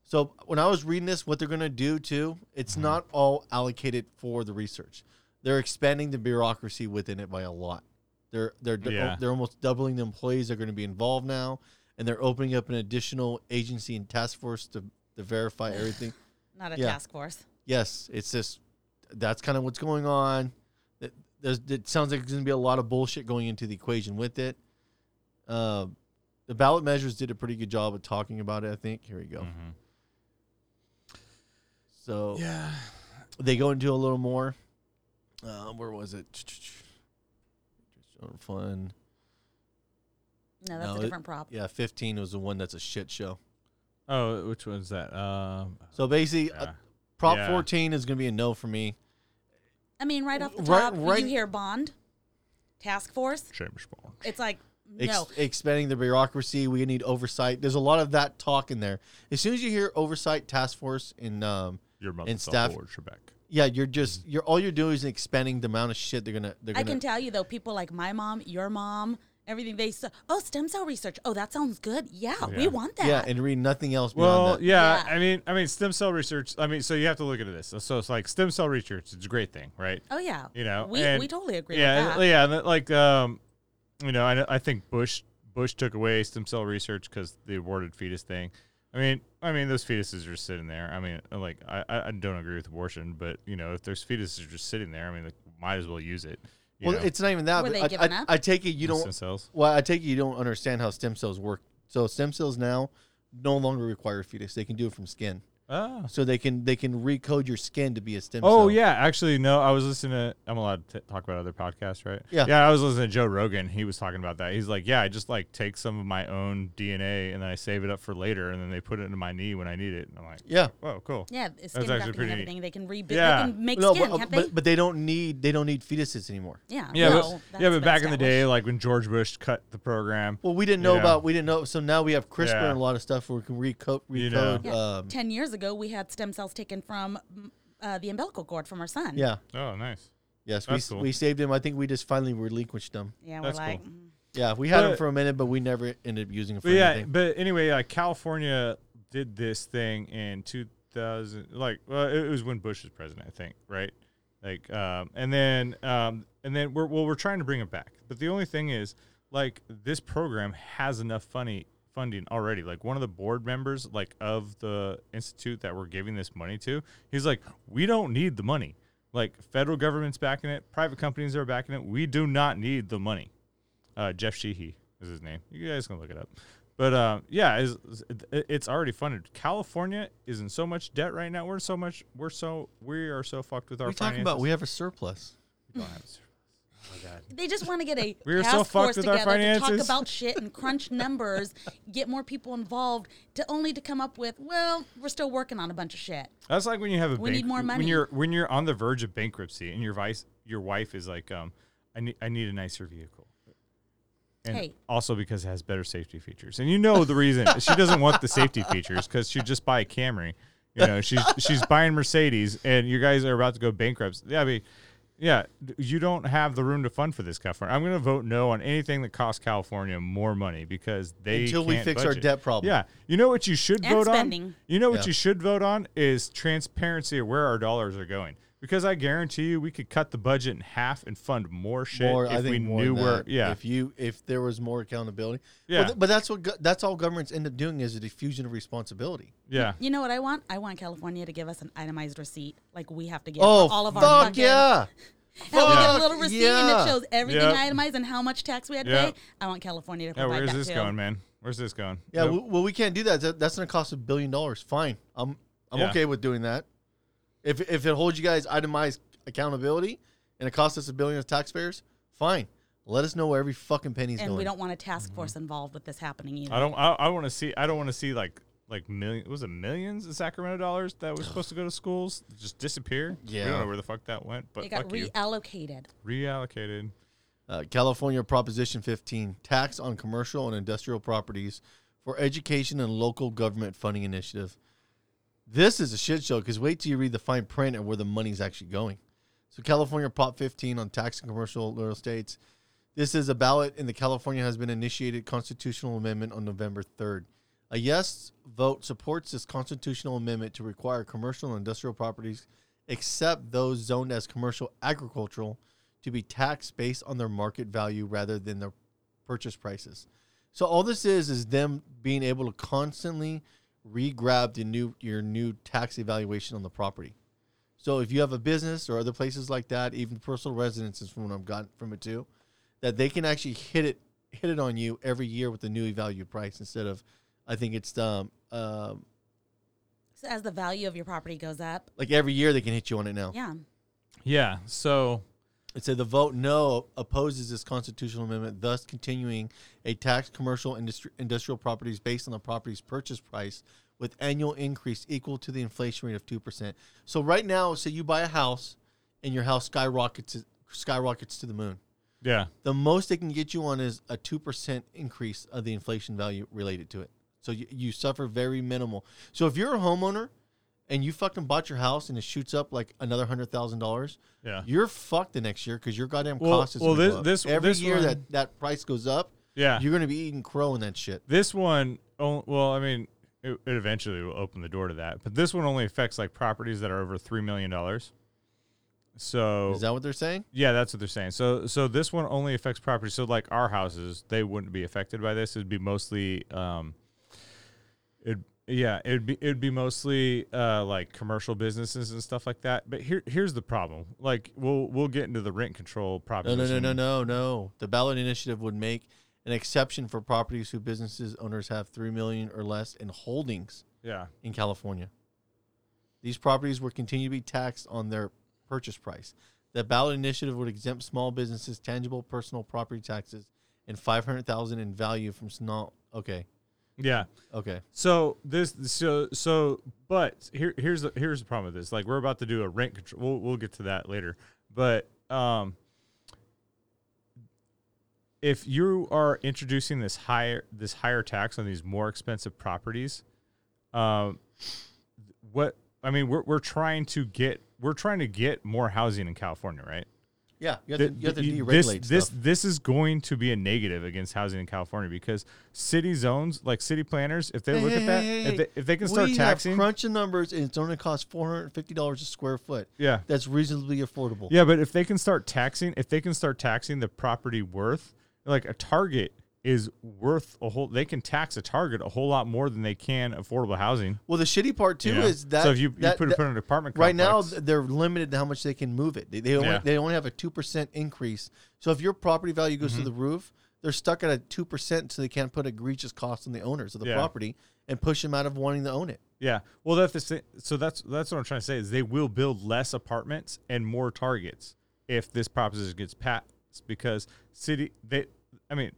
Speaker 1: So when I was reading this, what they're going to do too, it's
Speaker 5: Mm-hmm.
Speaker 1: not all allocated for the research. They're expanding the bureaucracy within it by a lot. They're they're
Speaker 5: Yeah.
Speaker 1: they're almost doubling the employees that are going to be involved now, and they're opening up an additional agency and task force to to verify everything.
Speaker 6: Not a
Speaker 1: Yeah.
Speaker 6: task force.
Speaker 1: Yes, it's just that's kind of what's going on. It, there's, it sounds like there's going to be a lot of bullshit going into the equation with it. Uh, the ballot measures did a pretty good job of talking about it. I think. Here we go.
Speaker 5: Mm-hmm.
Speaker 1: So
Speaker 5: Yeah.
Speaker 1: they go into a little more. Uh, where was it? Fun.
Speaker 6: No, that's a
Speaker 1: it-
Speaker 6: different prop.
Speaker 1: Yeah, 15 was the one that's a shit show.
Speaker 5: Oh, which one's that? Um,
Speaker 1: So basically, uh,
Speaker 5: Yeah.
Speaker 1: Prop
Speaker 5: Yeah.
Speaker 1: 14 is going to be a no for me.
Speaker 6: I mean, right off the
Speaker 1: Right-
Speaker 6: top,
Speaker 1: right-
Speaker 6: you hear Bond, task force.
Speaker 5: Chambers Bond.
Speaker 6: It's like
Speaker 1: Ex- expanding the bureaucracy. We need oversight. There's a lot of that talk in there. As soon as you hear oversight task force in um
Speaker 5: Your mother
Speaker 1: in
Speaker 5: fell
Speaker 1: staff,
Speaker 5: forward, Trebek.
Speaker 1: yeah, you're just you're all you're doing is expanding the amount of shit they're gonna they're
Speaker 6: I
Speaker 1: gonna.
Speaker 6: can tell you though, people like my mom, your mom, everything they say, oh, stem cell research. Oh, that sounds good. Yeah, we want that.
Speaker 1: yeah, and read nothing else beyond
Speaker 5: Well,
Speaker 1: that.
Speaker 5: yeah, I mean, I mean, stem cell research. I mean, so you have to look at this. So it's like stem cell research. It's a great thing, right?
Speaker 6: Oh, yeah.
Speaker 5: You know,
Speaker 6: We-
Speaker 5: and-
Speaker 6: we totally agree with
Speaker 5: Yeah,
Speaker 6: that.
Speaker 5: yeah, like, um, you know, I, I think Bush Bush took away stem cell research because the aborted fetus thing. I mean, I mean, those fetuses are just sitting there. I mean, like, I, I I don't agree with abortion, but you know, if there's fetuses just sitting there, I mean, like, might as well use it. You
Speaker 1: Well,
Speaker 5: know?
Speaker 1: it's not even that.
Speaker 6: Were
Speaker 1: but
Speaker 6: they
Speaker 1: I,
Speaker 6: given
Speaker 1: I,
Speaker 6: up?
Speaker 1: I take it you
Speaker 5: The
Speaker 1: don't.
Speaker 5: stem cells?
Speaker 1: Well, I take it you don't understand how stem cells work. So stem cells now no longer require a fetus. They can do it from skin.
Speaker 5: Ah.
Speaker 1: So they can they can recode your skin to be a stem cell.
Speaker 5: Oh yeah, actually no. I was listening to. I'm allowed to t- talk about other podcasts, right?
Speaker 1: Yeah.
Speaker 5: Yeah, I was listening to Joe Rogan. He was talking about that. He's like, yeah, I just like take some of my own DNA and then I save it up for later, and then they put it into my knee when I need it. And I'm like,
Speaker 1: Yeah.
Speaker 5: whoa, cool.
Speaker 6: Yeah,
Speaker 5: That's
Speaker 6: skin
Speaker 5: actually
Speaker 6: grafting
Speaker 5: pretty
Speaker 6: and
Speaker 5: neat.
Speaker 6: everything. They can rebuild.
Speaker 5: Yeah.
Speaker 6: They can make
Speaker 1: no,
Speaker 6: skin,
Speaker 1: but,
Speaker 6: can't
Speaker 1: but,
Speaker 6: they?
Speaker 1: but they don't need they don't need fetuses anymore.
Speaker 6: yeah.
Speaker 5: Yeah,
Speaker 6: no,
Speaker 5: but, yeah, but back in the day, like when George Bush cut the program.
Speaker 1: Well, we didn't
Speaker 5: you
Speaker 1: know about we didn't know. So now we have CRISPR
Speaker 5: Yeah.
Speaker 1: and a lot of stuff where we can recode. recode
Speaker 5: You know.
Speaker 6: Yeah.
Speaker 1: um,
Speaker 6: Ten years ago, we had stem cells taken from uh, the umbilical cord from our son.
Speaker 1: yeah.
Speaker 5: Oh, nice.
Speaker 1: Yes,
Speaker 5: That's
Speaker 1: we,
Speaker 5: cool.
Speaker 1: we saved him. I think we just finally relinquished him.
Speaker 6: Yeah,
Speaker 5: That's
Speaker 6: we're like,
Speaker 5: cool.
Speaker 6: mm.
Speaker 1: Yeah, we had him
Speaker 5: But-
Speaker 1: for a minute, but we never ended up using him for
Speaker 5: But yeah,
Speaker 1: anything.
Speaker 5: but anyway, uh, California did this thing in 2000, like well, it was when Bush was president, I think, right? Like, um, and then um, and then we're well, we're trying to bring it back, but the only thing is, like, this program has enough funny funding already. Like one of the board members, like of the institute that we're giving this money to, he's like, we don't need the money. Like federal government's backing it, private companies are backing it. We do not need the money. Uh, Jeff Sheehy is his name. You guys can look it up. But um, yeah, it's, it's already funded. California is in so much debt right now. We're so much. We're so we are so fucked with our.
Speaker 1: Are talking about? We have a surplus.
Speaker 5: We don't have a surplus.
Speaker 6: They just want to get a
Speaker 5: We are so
Speaker 6: task
Speaker 5: fucked
Speaker 6: force
Speaker 5: with our
Speaker 6: together to talk about shit and crunch numbers, get more people involved, to only to come up with, well, we're still working on a bunch of shit.
Speaker 5: That's like when you have a
Speaker 6: We need more money.
Speaker 5: when you're when you're on the verge of bankruptcy and your vice your wife is like, um, I need I need a nicer vehicle. And
Speaker 6: Hey.
Speaker 5: also because it has better safety features. And you know the reason she doesn't want the safety features because she'd just buy a Camry. You know, she's she's buying Mercedes and you guys are about to go bankrupt. Yeah, I mean, yeah, you don't have the room to fund for this, California. I'm going to vote no on anything that costs California more money because they
Speaker 1: Until we
Speaker 5: can't
Speaker 1: fix our debt problem.
Speaker 5: Yeah, you know what you should
Speaker 6: And
Speaker 5: vote
Speaker 6: spending.
Speaker 5: on. You know what
Speaker 1: Yeah.
Speaker 5: you should vote on is transparency of where our dollars are going. Because I guarantee you, we could cut the budget in half and fund more shit
Speaker 1: more,
Speaker 5: if
Speaker 1: I think
Speaker 5: we knew where. Yeah,
Speaker 1: If you if there was more accountability.
Speaker 5: Yeah.
Speaker 1: But, th- but that's what go- that's all governments end up doing is a diffusion of responsibility.
Speaker 5: yeah.
Speaker 6: You know what I want? I want California to give us an itemized receipt, like we have to give
Speaker 1: Oh,
Speaker 6: all of our
Speaker 1: fuck yeah.
Speaker 6: And we get a little receipt and it shows everything
Speaker 5: Yep.
Speaker 6: itemized and how much tax we had to
Speaker 5: Yep.
Speaker 6: pay. I want California to
Speaker 5: Yeah, where's
Speaker 6: that
Speaker 5: this
Speaker 6: too.
Speaker 5: going, man? Where's this going?
Speaker 1: Yeah,
Speaker 5: Nope.
Speaker 1: well, we can't do that. That- That's going to cost a billion dollars. Fine, I'm I'm
Speaker 5: Yeah.
Speaker 1: okay with doing that. If if it holds you guys itemized accountability and it costs us a billion as taxpayers, fine. Let us know where every fucking penny's going.
Speaker 6: And
Speaker 1: going.
Speaker 6: we don't want a task force involved with this happening either.
Speaker 5: I don't. I, I want to see. I don't want to see like like million. Was it millions of Sacramento dollars that was supposed to go to schools just disappear? we
Speaker 1: Yeah.
Speaker 5: don't know where the fuck that went. But
Speaker 6: it got
Speaker 5: fuck you.
Speaker 6: reallocated.
Speaker 5: reallocated.
Speaker 1: Uh, California Proposition 15 tax on commercial and industrial properties for education and local government funding initiative. This is a shit show because wait till you read the fine print and where the money's actually going. So, California Prop 15 on tax and commercial real estates. This is a ballot, in the California has been initiated constitutional amendment on November 3rd. A yes vote supports this constitutional amendment to require commercial and industrial properties, except those zoned as commercial agricultural, to be taxed based on their market value rather than their purchase prices. So all this is is them being able to constantly re-grab the new your new tax evaluation on the property. So if you have a business or other places like that, even personal residences from what I've gotten from it too, that they can actually hit it hit it on you every year with the new evaluated price instead of I think it's um um
Speaker 6: So as the value of your property goes up,
Speaker 1: like every year they can hit you on it now.
Speaker 6: yeah.
Speaker 5: Yeah. So
Speaker 1: It said the vote no opposes this constitutional amendment, thus continuing a tax commercial industri- industrial properties based on the property's purchase price with annual increase equal to the inflation rate of 2%. So right now, say you buy a house and your house skyrockets skyrockets to the moon.
Speaker 5: yeah.
Speaker 1: The most they can get you on is a 2% increase of the inflation value related to it. So you, you suffer very minimal. So if you're a homeowner and you fucking bought your house and it shoots up like another $100,000,
Speaker 5: Yeah.
Speaker 1: you're fucked the next year because your goddamn
Speaker 5: Well-
Speaker 1: cost is
Speaker 5: well, this- this-
Speaker 1: every
Speaker 5: this
Speaker 1: year
Speaker 5: one-
Speaker 1: that that price goes up,
Speaker 5: Yeah.
Speaker 1: you're gonna be eating crow in that shit.
Speaker 5: This one, oh, well, I mean, it, it eventually will open the door to that, but this one only affects like properties that are over three million dollars. So
Speaker 1: Is that what they're saying?
Speaker 5: Yeah, that's what they're saying. So, so this one only affects properties. So, like our houses, they wouldn't be affected by this. It'd be mostly, um, it yeah, it'd be it'd be mostly uh, like commercial businesses and stuff like that. But here here's the problem. Like we'll we'll get into the rent control
Speaker 1: No,
Speaker 5: proposition.
Speaker 1: no, no, no, no, no. The ballot initiative would make an exception for properties whose businesses owners have three million or less in holdings.
Speaker 5: Yeah.
Speaker 1: in California. These properties will continue to be taxed on their purchase price. The ballot initiative would exempt small businesses tangible personal property taxes and five hundred thousand in value from small. Okay,
Speaker 5: Yeah.
Speaker 1: Okay.
Speaker 5: So this so so but here here's the here's the problem with this. Like we're about to do a rent control. We'll we'll get to that later. But um if you are introducing this higher this higher tax on these more expensive properties, um what I mean we're we're trying to get we're trying to get more housing in California, right?
Speaker 1: Yeah, you have to- you have to deregulate
Speaker 5: this, this this is going to be a negative against housing in California because city zones, like city planners, if they
Speaker 1: Hey,
Speaker 5: look
Speaker 1: hey,
Speaker 5: at that,
Speaker 1: hey,
Speaker 5: if, they, if they can start taxing,
Speaker 1: crunch the numbers, and it's only cost four hundred fifty dollars a square foot.
Speaker 5: Yeah.
Speaker 1: that's reasonably affordable.
Speaker 5: yeah, but if they can start taxing, if they can start taxing the property worth, like a Target is worth a whole, they can tax a Target a whole lot more than they can affordable housing.
Speaker 1: Well, the shitty part too
Speaker 5: You know?
Speaker 1: is that
Speaker 5: so if you,
Speaker 1: that-
Speaker 5: you put,
Speaker 1: that-
Speaker 5: put in an apartment
Speaker 1: right now
Speaker 5: complex-
Speaker 1: th- they're limited to how much they can move it. They, they only
Speaker 5: Yeah.
Speaker 1: they only have a two percent increase. So if your property value goes
Speaker 5: Mhm.
Speaker 1: to the roof, they're stuck at a two percent, so they can't put egregious costs on the owners of the
Speaker 5: Yeah.
Speaker 1: property and push them out of wanting to own it.
Speaker 5: Yeah. Well, that's the so that's that's what I'm trying to say is they will build less apartments and more targets if this proposition gets passed. because city they I mean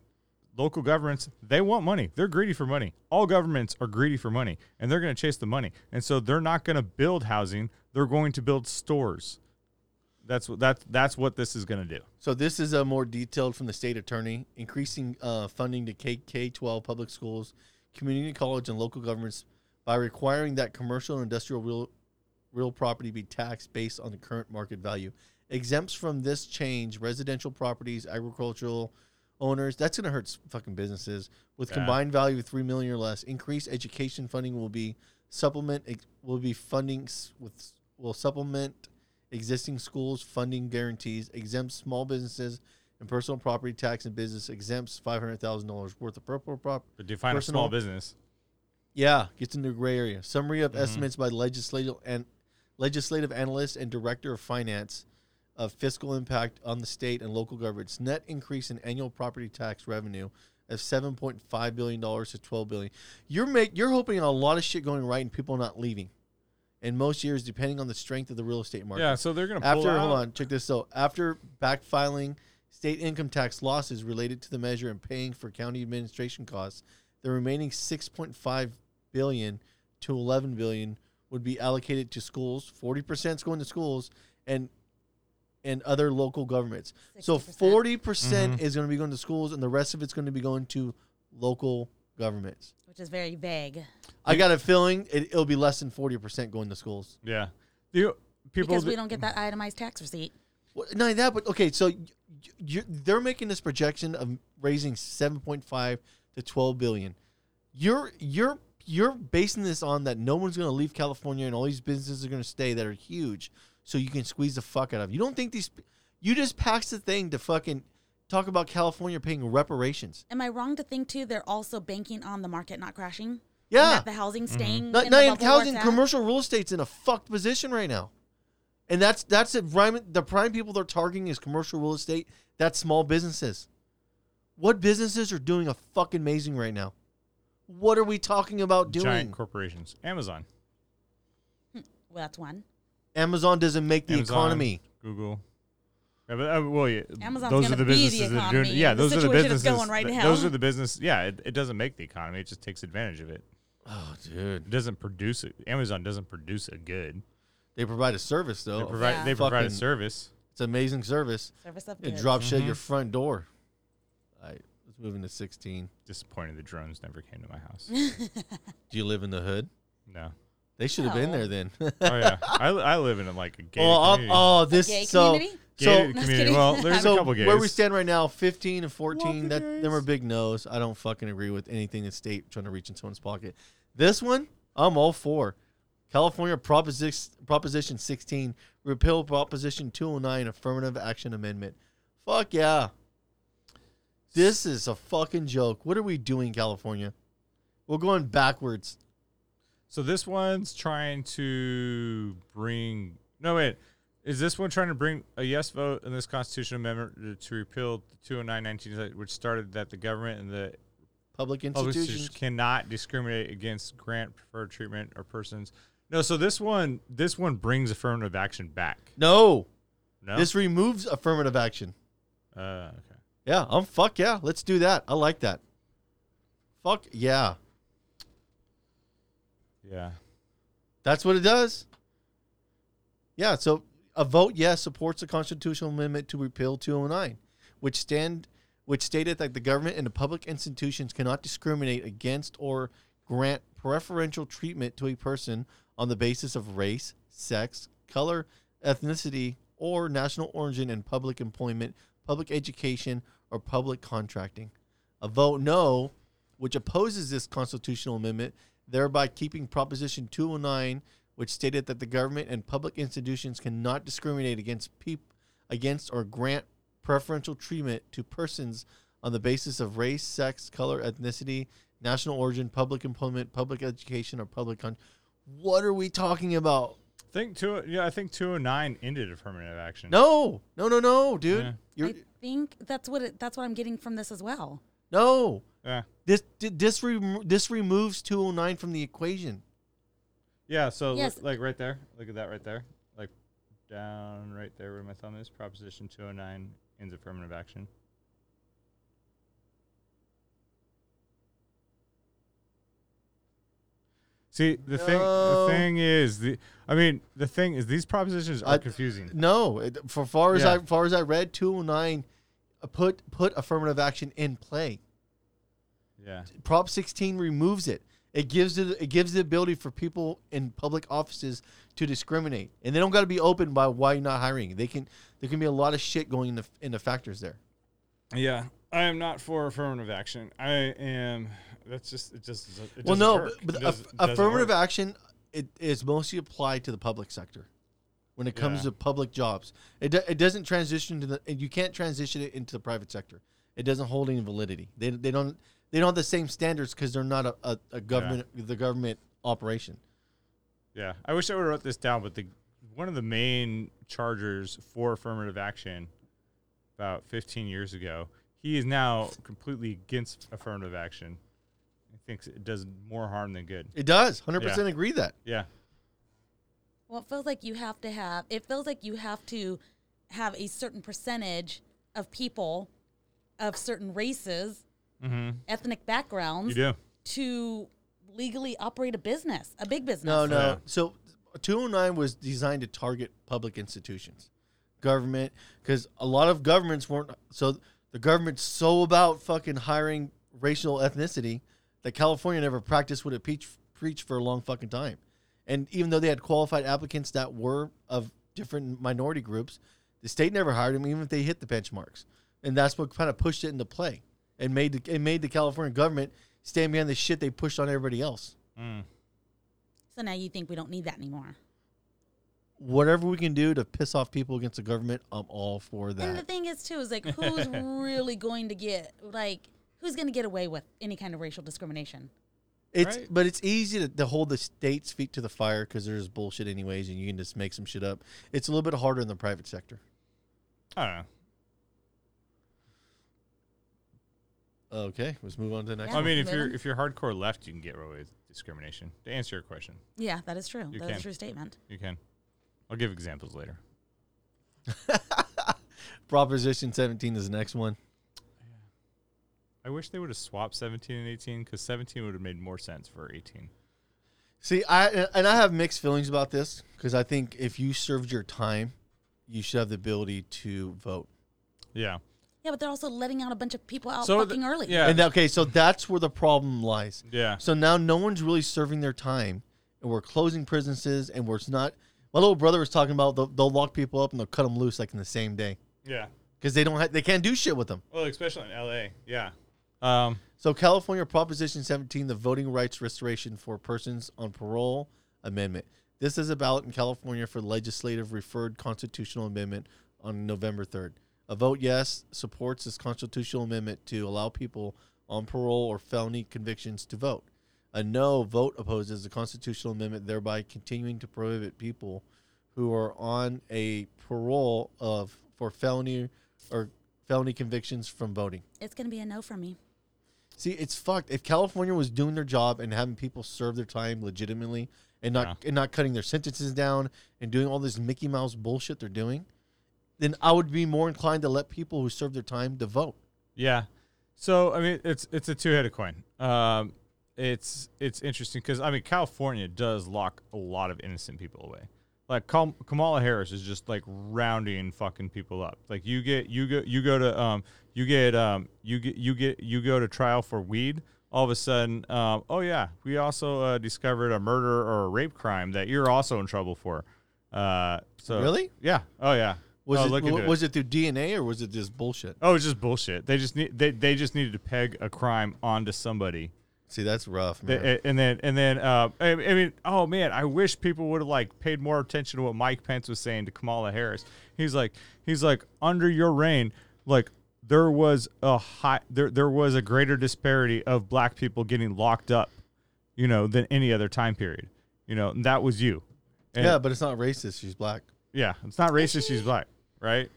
Speaker 5: local governments they want money. They're greedy for money. All governments are greedy for money and they're going to chase the money. And so they're not going to build housing. They're going to build stores. That's what that that's what this is going to do.
Speaker 1: So this is a more detailed from the state attorney, increasing uh, funding to K K twelve public schools, community college, and local governments by requiring that commercial and industrial real real property be taxed based on the current market value. Exempts from this change residential properties, agricultural owners. That's going to hurt fucking businesses with
Speaker 5: Yeah.
Speaker 1: combined value of three million or less. Increased education funding will be supplement will be funding with will supplement existing schools funding guarantees. Exempts small businesses and personal property tax and business exempts five hundred thousand dollars worth of purple
Speaker 5: property. Define a small business.
Speaker 1: Yeah, gets into the gray area. Summary of
Speaker 5: Mhm.
Speaker 1: estimates by legislative and legislative analyst and director of finance of fiscal impact on the state and local governments. Net increase in annual property tax revenue of seven point five billion dollars to twelve billion. You're make you're hoping a lot of shit going right and people not leaving. In most years, depending on the strength of the real estate market.
Speaker 5: Yeah, so they're gonna
Speaker 1: after hold on, check this out. After backfiling state income tax losses related to the measure and paying for county administration costs, the remaining 6.5 billion to 11 billion would be allocated to schools. 40% is going to schools and and other local governments. So 40%
Speaker 6: Mhm.
Speaker 1: is going to be going to schools and the rest of it's going to be going to local governments.
Speaker 6: which is very vague.
Speaker 1: I got a feeling it, it'll be less than 40% going to schools.
Speaker 5: Yeah. You people
Speaker 6: because we don't get that itemized tax receipt.
Speaker 1: Well, not only that, but okay, so y- y- you they're making this projection of raising 7.5 to 12 billion. You're you're you're basing this on that no one's going to leave California and all these businesses are going to stay that are huge, so you can squeeze the fuck out of. You don't think these? You just passed the thing to fucking talk about California paying reparations.
Speaker 6: Am I wrong to think too? They're also banking on the market not crashing. And
Speaker 1: Yeah,
Speaker 6: that the housing mm-hmm. staying.
Speaker 1: Not,
Speaker 6: in
Speaker 1: not
Speaker 6: the
Speaker 1: in
Speaker 6: bubble
Speaker 1: housing, commercial real estate's in a fucked position right now, and that's that's the prime the prime people they're targeting is commercial real estate. That's small businesses. What businesses are doing a fucking amazing right now? What are we talking about doing?
Speaker 5: giant corporations. Amazon.
Speaker 6: Hmm, well, that's one.
Speaker 1: Amazon doesn't make the
Speaker 5: Amazon,
Speaker 1: economy.
Speaker 5: Google. Yeah, but, uh, well, yeah,
Speaker 6: Amazon's
Speaker 5: those are the
Speaker 6: be the
Speaker 5: businesses that are doing. Yeah,
Speaker 6: the
Speaker 5: those are the businesses.
Speaker 6: going right
Speaker 5: that-
Speaker 6: now.
Speaker 5: Those are the business. Yeah, it, it doesn't make the economy. It just takes advantage of it.
Speaker 1: Oh, dude,
Speaker 5: it doesn't produce it. Amazon doesn't produce a good.
Speaker 1: They provide a service though.
Speaker 5: They provide.
Speaker 6: Yeah.
Speaker 5: They provide a service.
Speaker 1: It's amazing service.
Speaker 6: Service of
Speaker 1: It
Speaker 6: goods.
Speaker 1: drop shut
Speaker 5: Mhm.
Speaker 1: your front door. All right, let's move into 16.
Speaker 5: Disappointed the drones never came to my house.
Speaker 1: Do you live in the hood?
Speaker 5: No.
Speaker 1: They should have been there then.
Speaker 5: oh yeah, I, I live in like a gay
Speaker 1: Well, I'll-
Speaker 5: community.
Speaker 1: oh, this
Speaker 6: gay
Speaker 1: so
Speaker 6: community?
Speaker 1: so
Speaker 5: Gated community. Well, there's
Speaker 1: so
Speaker 5: a couple gays.
Speaker 1: where we stand right now, 15 and 14.
Speaker 5: the
Speaker 1: That them are big no's. I don't fucking agree with anything the state trying to reach in someone's pocket. This one, I'm all for. California Proposition Proposition 16 repeal Proposition 209 affirmative action amendment. Fuck yeah. This is a fucking joke. What are we doing, California? We're going backwards.
Speaker 5: So this one's trying to bring. No wait, is this one trying to bring a yes vote in this constitutional amendment to, repeal the 209 19, which started that the government and the
Speaker 1: Public
Speaker 5: public
Speaker 1: institutions.
Speaker 5: institutions cannot discriminate against grant preferred treatment or persons. No, so this one this one brings affirmative action back.
Speaker 1: No.
Speaker 5: No.
Speaker 1: This removes affirmative action.
Speaker 5: uh, okay.
Speaker 1: Yeah, I'm fuck yeah. Let's do that. I like that. Fuck yeah.
Speaker 5: Yeah.
Speaker 1: That's what it does. Yeah, so a vote yes supports the constitutional amendment to repeal 209, which stand which stated that the government and the public institutions cannot discriminate against or grant preferential treatment to a person on the basis of race, sex, color, ethnicity, or national origin in public employment, public education, or public contracting. A vote no, which opposes this constitutional amendment, thereby keeping Proposition 209, which stated that the government and public institutions cannot discriminate against peop- against or grant preferential treatment to persons on the basis of race, sex, color, ethnicity, national origin, public employment, public education, or public con. What are we talking about?
Speaker 5: I think two. Yeah, I think 209 ended affirmative action.
Speaker 1: No, no, no, no, dude.
Speaker 5: Yeah.
Speaker 1: You're
Speaker 6: I think that's what it, that's what I'm getting from this as well.
Speaker 1: no.
Speaker 5: Yeah.
Speaker 1: This this remo- this removes 209 from the equation.
Speaker 5: Yeah, so look-
Speaker 6: Yes.
Speaker 5: like right there. Look at that right there. Like down right there where my thumb is. Proposition 209 ends affirmative action. See, the thing the thing is the I mean, the thing is these propositions are
Speaker 1: I-
Speaker 5: confusing.
Speaker 1: No, it, for far as
Speaker 5: Yeah.
Speaker 1: I far as I read, two hundred nine uh, put put affirmative action in play.
Speaker 5: Yeah.
Speaker 1: Prop 16 removes it. It gives it it gives the ability for people in public offices to discriminate, and they don't got to be open by why you're not hiring. They can there can be a lot of shit going into into factors there.
Speaker 5: Yeah, I am not for affirmative action. I am. That's just it. Just it
Speaker 1: well, no,
Speaker 5: work.
Speaker 1: but the
Speaker 5: does-
Speaker 1: aff- affirmative action it is mostly applied to the public sector when it comes
Speaker 5: Yeah.
Speaker 1: to public jobs. It do, it doesn't transition to the and you can't transition it into the private sector. It doesn't hold any validity. They, they don't they don't have the same standards because they're not a, a, a government the government operation.
Speaker 5: Yeah, I wish I would have wrote this down, but the one of the main chargers for affirmative action about 15 years ago, he is now completely against affirmative action. He thinks it does more harm than good.
Speaker 1: It does. 100%
Speaker 5: Yeah.
Speaker 1: agree that.
Speaker 5: Yeah.
Speaker 6: Well, it feels like you have to have. It feels like you have to have a certain percentage of people of certain races,
Speaker 5: Mhm.
Speaker 6: ethnic backgrounds. To legally operate a business, a big business.
Speaker 1: No, no. So 209 was designed to target public institutions, government, because a lot of governments weren't. So the government's so about fucking hiring racial ethnicity that California never practiced what it preach, preached for a long fucking time. And even though they had qualified applicants that were of different minority groups, the state never hired them, even if they hit the benchmarks. And that's what kind of pushed it into play and made the, it made the California government stand behind the shit they pushed on everybody else.
Speaker 5: Mm.
Speaker 6: So now you think we don't need that anymore.
Speaker 1: whatever we can do to piss off people against the government, I'm all for that.
Speaker 6: And the thing is too is like who's really going to get like who's going to get away with any kind of racial discrimination?
Speaker 1: It's but it's easy to, to hold the state's feet to the fire because there's bullshit anyways, and you can just make some shit up. It's a little bit harder in the private sector.
Speaker 5: I don't know.
Speaker 1: Okay, let's move on to the next. One.
Speaker 5: I
Speaker 1: one.
Speaker 5: mean, if you're if you're hardcore left, you can get away with discrimination. To answer your question,
Speaker 6: Yeah, that is true.
Speaker 5: You
Speaker 6: That is
Speaker 5: can.
Speaker 6: a true statement.
Speaker 5: You can. I'll give examples later.
Speaker 1: Proposition 17 is the next one.
Speaker 5: I wish they would have swapped 17 and 18 because 17 would have made more sense for 18.
Speaker 1: See, I and I have mixed feelings about this because I think if you served your time, you should have the ability to vote.
Speaker 5: Yeah.
Speaker 6: Yeah, but they're also letting out a bunch of people out
Speaker 1: So the-
Speaker 6: fucking early. Yeah.
Speaker 1: And okay, so that's where the problem lies.
Speaker 5: Yeah.
Speaker 1: So now no one's really serving their time, and we're closing prisons, and we're not. My little brother was talking about they'll, they'll lock people up and they'll cut them loose like in the same day.
Speaker 5: Yeah.
Speaker 1: Because they don't have, they can't do shit with them.
Speaker 5: Well, especially in LA. Yeah. Um,
Speaker 1: So California Proposition 17, the Voting Rights Restoration for Persons on Parole Amendment. This is a ballot in California for legislative referred constitutional amendment on November 3rd. A vote yes supports this constitutional amendment to allow people on parole or felony convictions to vote. A no vote opposes the constitutional amendment, thereby continuing to prohibit people who are on a parole of for felony or felony convictions from voting.
Speaker 6: It's going to be a no from me.
Speaker 1: See, it's fucked. If California was doing their job and having people serve their time legitimately and not and not cutting their sentences down and doing all this Mickey Mouse bullshit they're doing, then I would be more inclined to let people who serve their time to vote.
Speaker 5: Yeah. So I mean, it's it's a two headed coin. Um, it's it's interesting because I mean, California does lock a lot of innocent people away. Like Kam- Kamala Harris is just like rounding fucking people up. Like you get you go you go to um you get um you get you get you go to trial for weed. All of a sudden, um, oh yeah, we also uh, discovered a murder or a rape crime that you're also in trouble for. Uh, so
Speaker 1: Really?
Speaker 5: Yeah. Oh yeah.
Speaker 1: Was
Speaker 5: Oh,
Speaker 1: it was it through DNA or was it just bullshit?
Speaker 5: Oh, it's just bullshit. They just need they, they just needed to peg a crime onto somebody.
Speaker 1: See, that's rough, man.
Speaker 5: and then and then uh, I, I mean, oh man, I wish people would have like paid more attention to what Mike Pence was saying to Kamala Harris. He's like he's like under your reign, like there was a high there there was a greater disparity of black people getting locked up, you know, than any other time period. You know, and that was you. And-
Speaker 1: yeah, but it's not racist. She's black.
Speaker 5: yeah, it's not racist. She's black, right?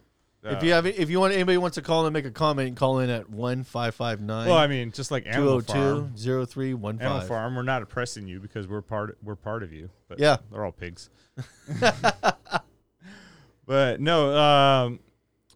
Speaker 1: if
Speaker 5: Uh,
Speaker 1: you have, if you want, anybody wants to call and make a comment, call in at one five five nine.
Speaker 5: Well, I mean, just like Animal
Speaker 1: 202
Speaker 5: Farm.
Speaker 1: 0315.
Speaker 5: Animal Farm, we're not oppressing you because we're part we're part of you. But
Speaker 1: Yeah.
Speaker 5: they're all pigs. but no, um,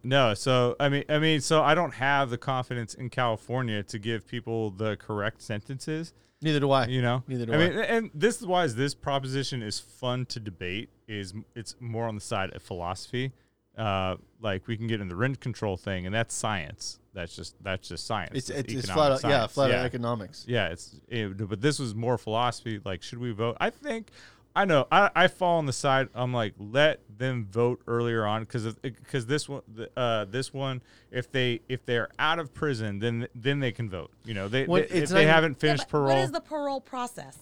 Speaker 5: No, so I mean, I mean, so I don't have the confidence in California to give people the correct sentences.
Speaker 1: Neither do I.
Speaker 5: You know,
Speaker 1: Neither do
Speaker 5: I
Speaker 1: I.
Speaker 5: mean, and this is why is this proposition is fun to debate. Is it's more on the side of philosophy. Uh, like we can get in the rent control thing, and that's science. That's just that's just science.
Speaker 1: It's-
Speaker 5: That's
Speaker 1: it's- it's flat out- yeah,
Speaker 5: science.
Speaker 1: flat out economics.
Speaker 5: Yeah, it's it, but this was more philosophy. Like, should we vote? I think I know. I, I fall on the side. I'm like, let them vote earlier on because because this one uh this one if they if they're out of prison then then they can vote. You know, they,
Speaker 1: Well,
Speaker 5: they- if
Speaker 1: not
Speaker 5: they
Speaker 1: even-
Speaker 5: haven't finished
Speaker 6: but
Speaker 5: parole
Speaker 6: What is the parole process?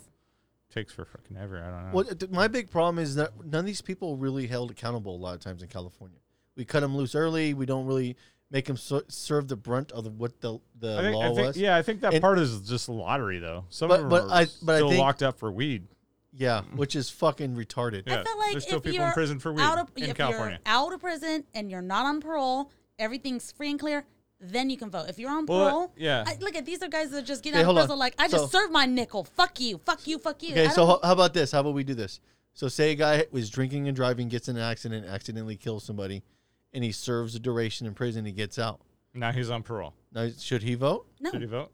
Speaker 5: takes for fucking ever. I don't know.
Speaker 1: Well, my big problem is that none of these people really held accountable a lot of times in California. We cut them loose early. We don't really make them so- serve the brunt of the, what the the
Speaker 5: I think,
Speaker 1: law
Speaker 5: I think,
Speaker 1: was.
Speaker 5: yeah, I think that
Speaker 1: And-
Speaker 5: part is just lottery though. Some
Speaker 1: But-
Speaker 5: of them
Speaker 1: but
Speaker 5: are
Speaker 1: I- but I
Speaker 5: still
Speaker 1: think-
Speaker 5: locked up for weed.
Speaker 1: Yeah, which is fucking retarded.
Speaker 5: Yeah,
Speaker 6: I feel like
Speaker 5: there's still
Speaker 6: if
Speaker 5: people
Speaker 6: you're
Speaker 5: in prison for weed
Speaker 6: out of,
Speaker 5: in
Speaker 6: if
Speaker 5: California.
Speaker 6: you're out of prison and you're not on parole, everything's free and clear. Then you can vote. If you're on
Speaker 5: Well, uh,
Speaker 6: parole,
Speaker 5: yeah.
Speaker 6: I, look at these are guys that are just getting
Speaker 1: Okay,
Speaker 6: out of
Speaker 1: hold on.
Speaker 6: prison. Like I
Speaker 1: So-
Speaker 6: just served my nickel. Fuck you. Fuck you. Fuck you.
Speaker 1: Okay, so
Speaker 6: don't-
Speaker 1: how, how about this? How about we do this? So say a guy was drinking and driving, gets in an accident, accidentally kills somebody, and he serves a duration in prison. He gets out.
Speaker 5: Now he's on parole.
Speaker 1: Now should he vote?
Speaker 6: no,
Speaker 5: Should he vote?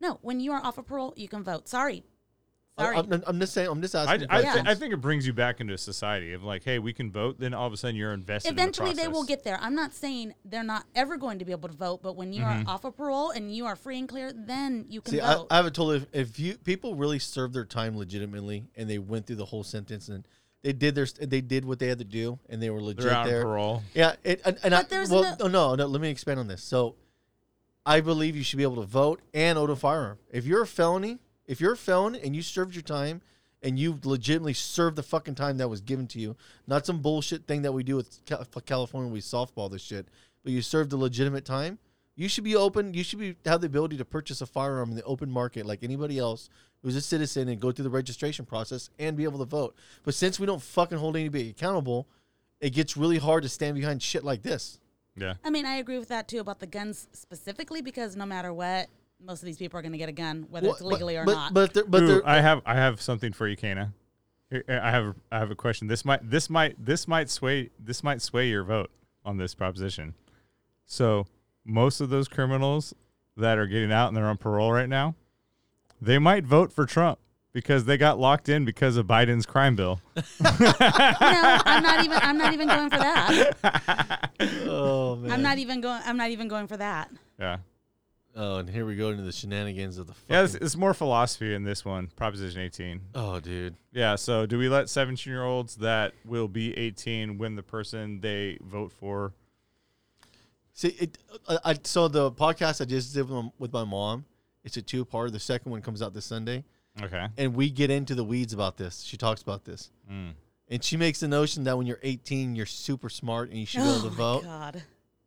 Speaker 6: no. When you are off of parole, you can vote. Sorry, sorry.
Speaker 1: I, am I'm just saying. I'm just asking.
Speaker 5: I,
Speaker 1: questions.
Speaker 5: thi- I think it brings you back into a society of like, hey, we can vote. Then all of a sudden you're invested.
Speaker 6: Eventually,
Speaker 5: in the
Speaker 6: they will get there. I'm not saying they're not ever going to be able to vote, but when you
Speaker 5: Mhm.
Speaker 6: are off of parole and you are free and clear, then you can
Speaker 1: See, I,
Speaker 6: vote.
Speaker 1: I have a totally. If, if you people really served their time legitimately and they went through the whole sentence and they did their they did what they had to do and they were legit They're
Speaker 5: out on
Speaker 1: there.
Speaker 5: parole.
Speaker 1: Yeah, it, and, and I,
Speaker 6: But there's
Speaker 1: well,
Speaker 6: no-
Speaker 1: no, no, no. Let me expand on this. So, I believe you should be able to vote and own a firearm. If you're a felony, if you're a felon and you served your time and you legitimately served the fucking time that was given to you, not some bullshit thing that we do with Cal- California, we softball this shit, but you served the legitimate time. You should be open. You should be have the ability to purchase a firearm in the open market like anybody else who's a citizen and go through the registration process and be able to vote. But since we don't fucking hold anybody accountable, it gets really hard to stand behind shit like this.
Speaker 5: Yeah.
Speaker 6: I mean, I agree with that too about the guns specifically because no matter what, most of these people are going to get a gun, whether it's
Speaker 1: Well, but-
Speaker 6: legally or
Speaker 1: but-
Speaker 6: not.
Speaker 1: but they're- but
Speaker 5: Ooh,
Speaker 1: they're-
Speaker 5: I have I have something for you, Kana. Eh, I have I have a question. This might this might this might sway this might sway your vote on this proposition. So most of those criminals that are getting out and they're on parole right now, they might vote for Trump because they got locked in because of Biden's crime bill.
Speaker 6: no, I'm not even. I'm not even going for that.
Speaker 1: oh man.
Speaker 6: I'm not even going. I'm not even going for that.
Speaker 5: Yeah.
Speaker 1: Oh, and here we go into the shenanigans of the. Fucking,
Speaker 5: Yeah, it's, it's more philosophy in this one, Proposition 18.
Speaker 1: Oh, dude.
Speaker 5: Yeah, so do we let 17 year olds that will be 18 when the person they vote for?
Speaker 1: See, it. I, I so the podcast I just did with my, with my mom. It's a two part. The second one comes out this Sunday.
Speaker 5: Okay.
Speaker 1: And we get into the weeds about this. She talks about this.
Speaker 5: Mm.
Speaker 1: And she makes the notion that when you're 18, you're super smart and you should be able
Speaker 6: Oh
Speaker 1: to
Speaker 6: my
Speaker 1: vote.
Speaker 6: God.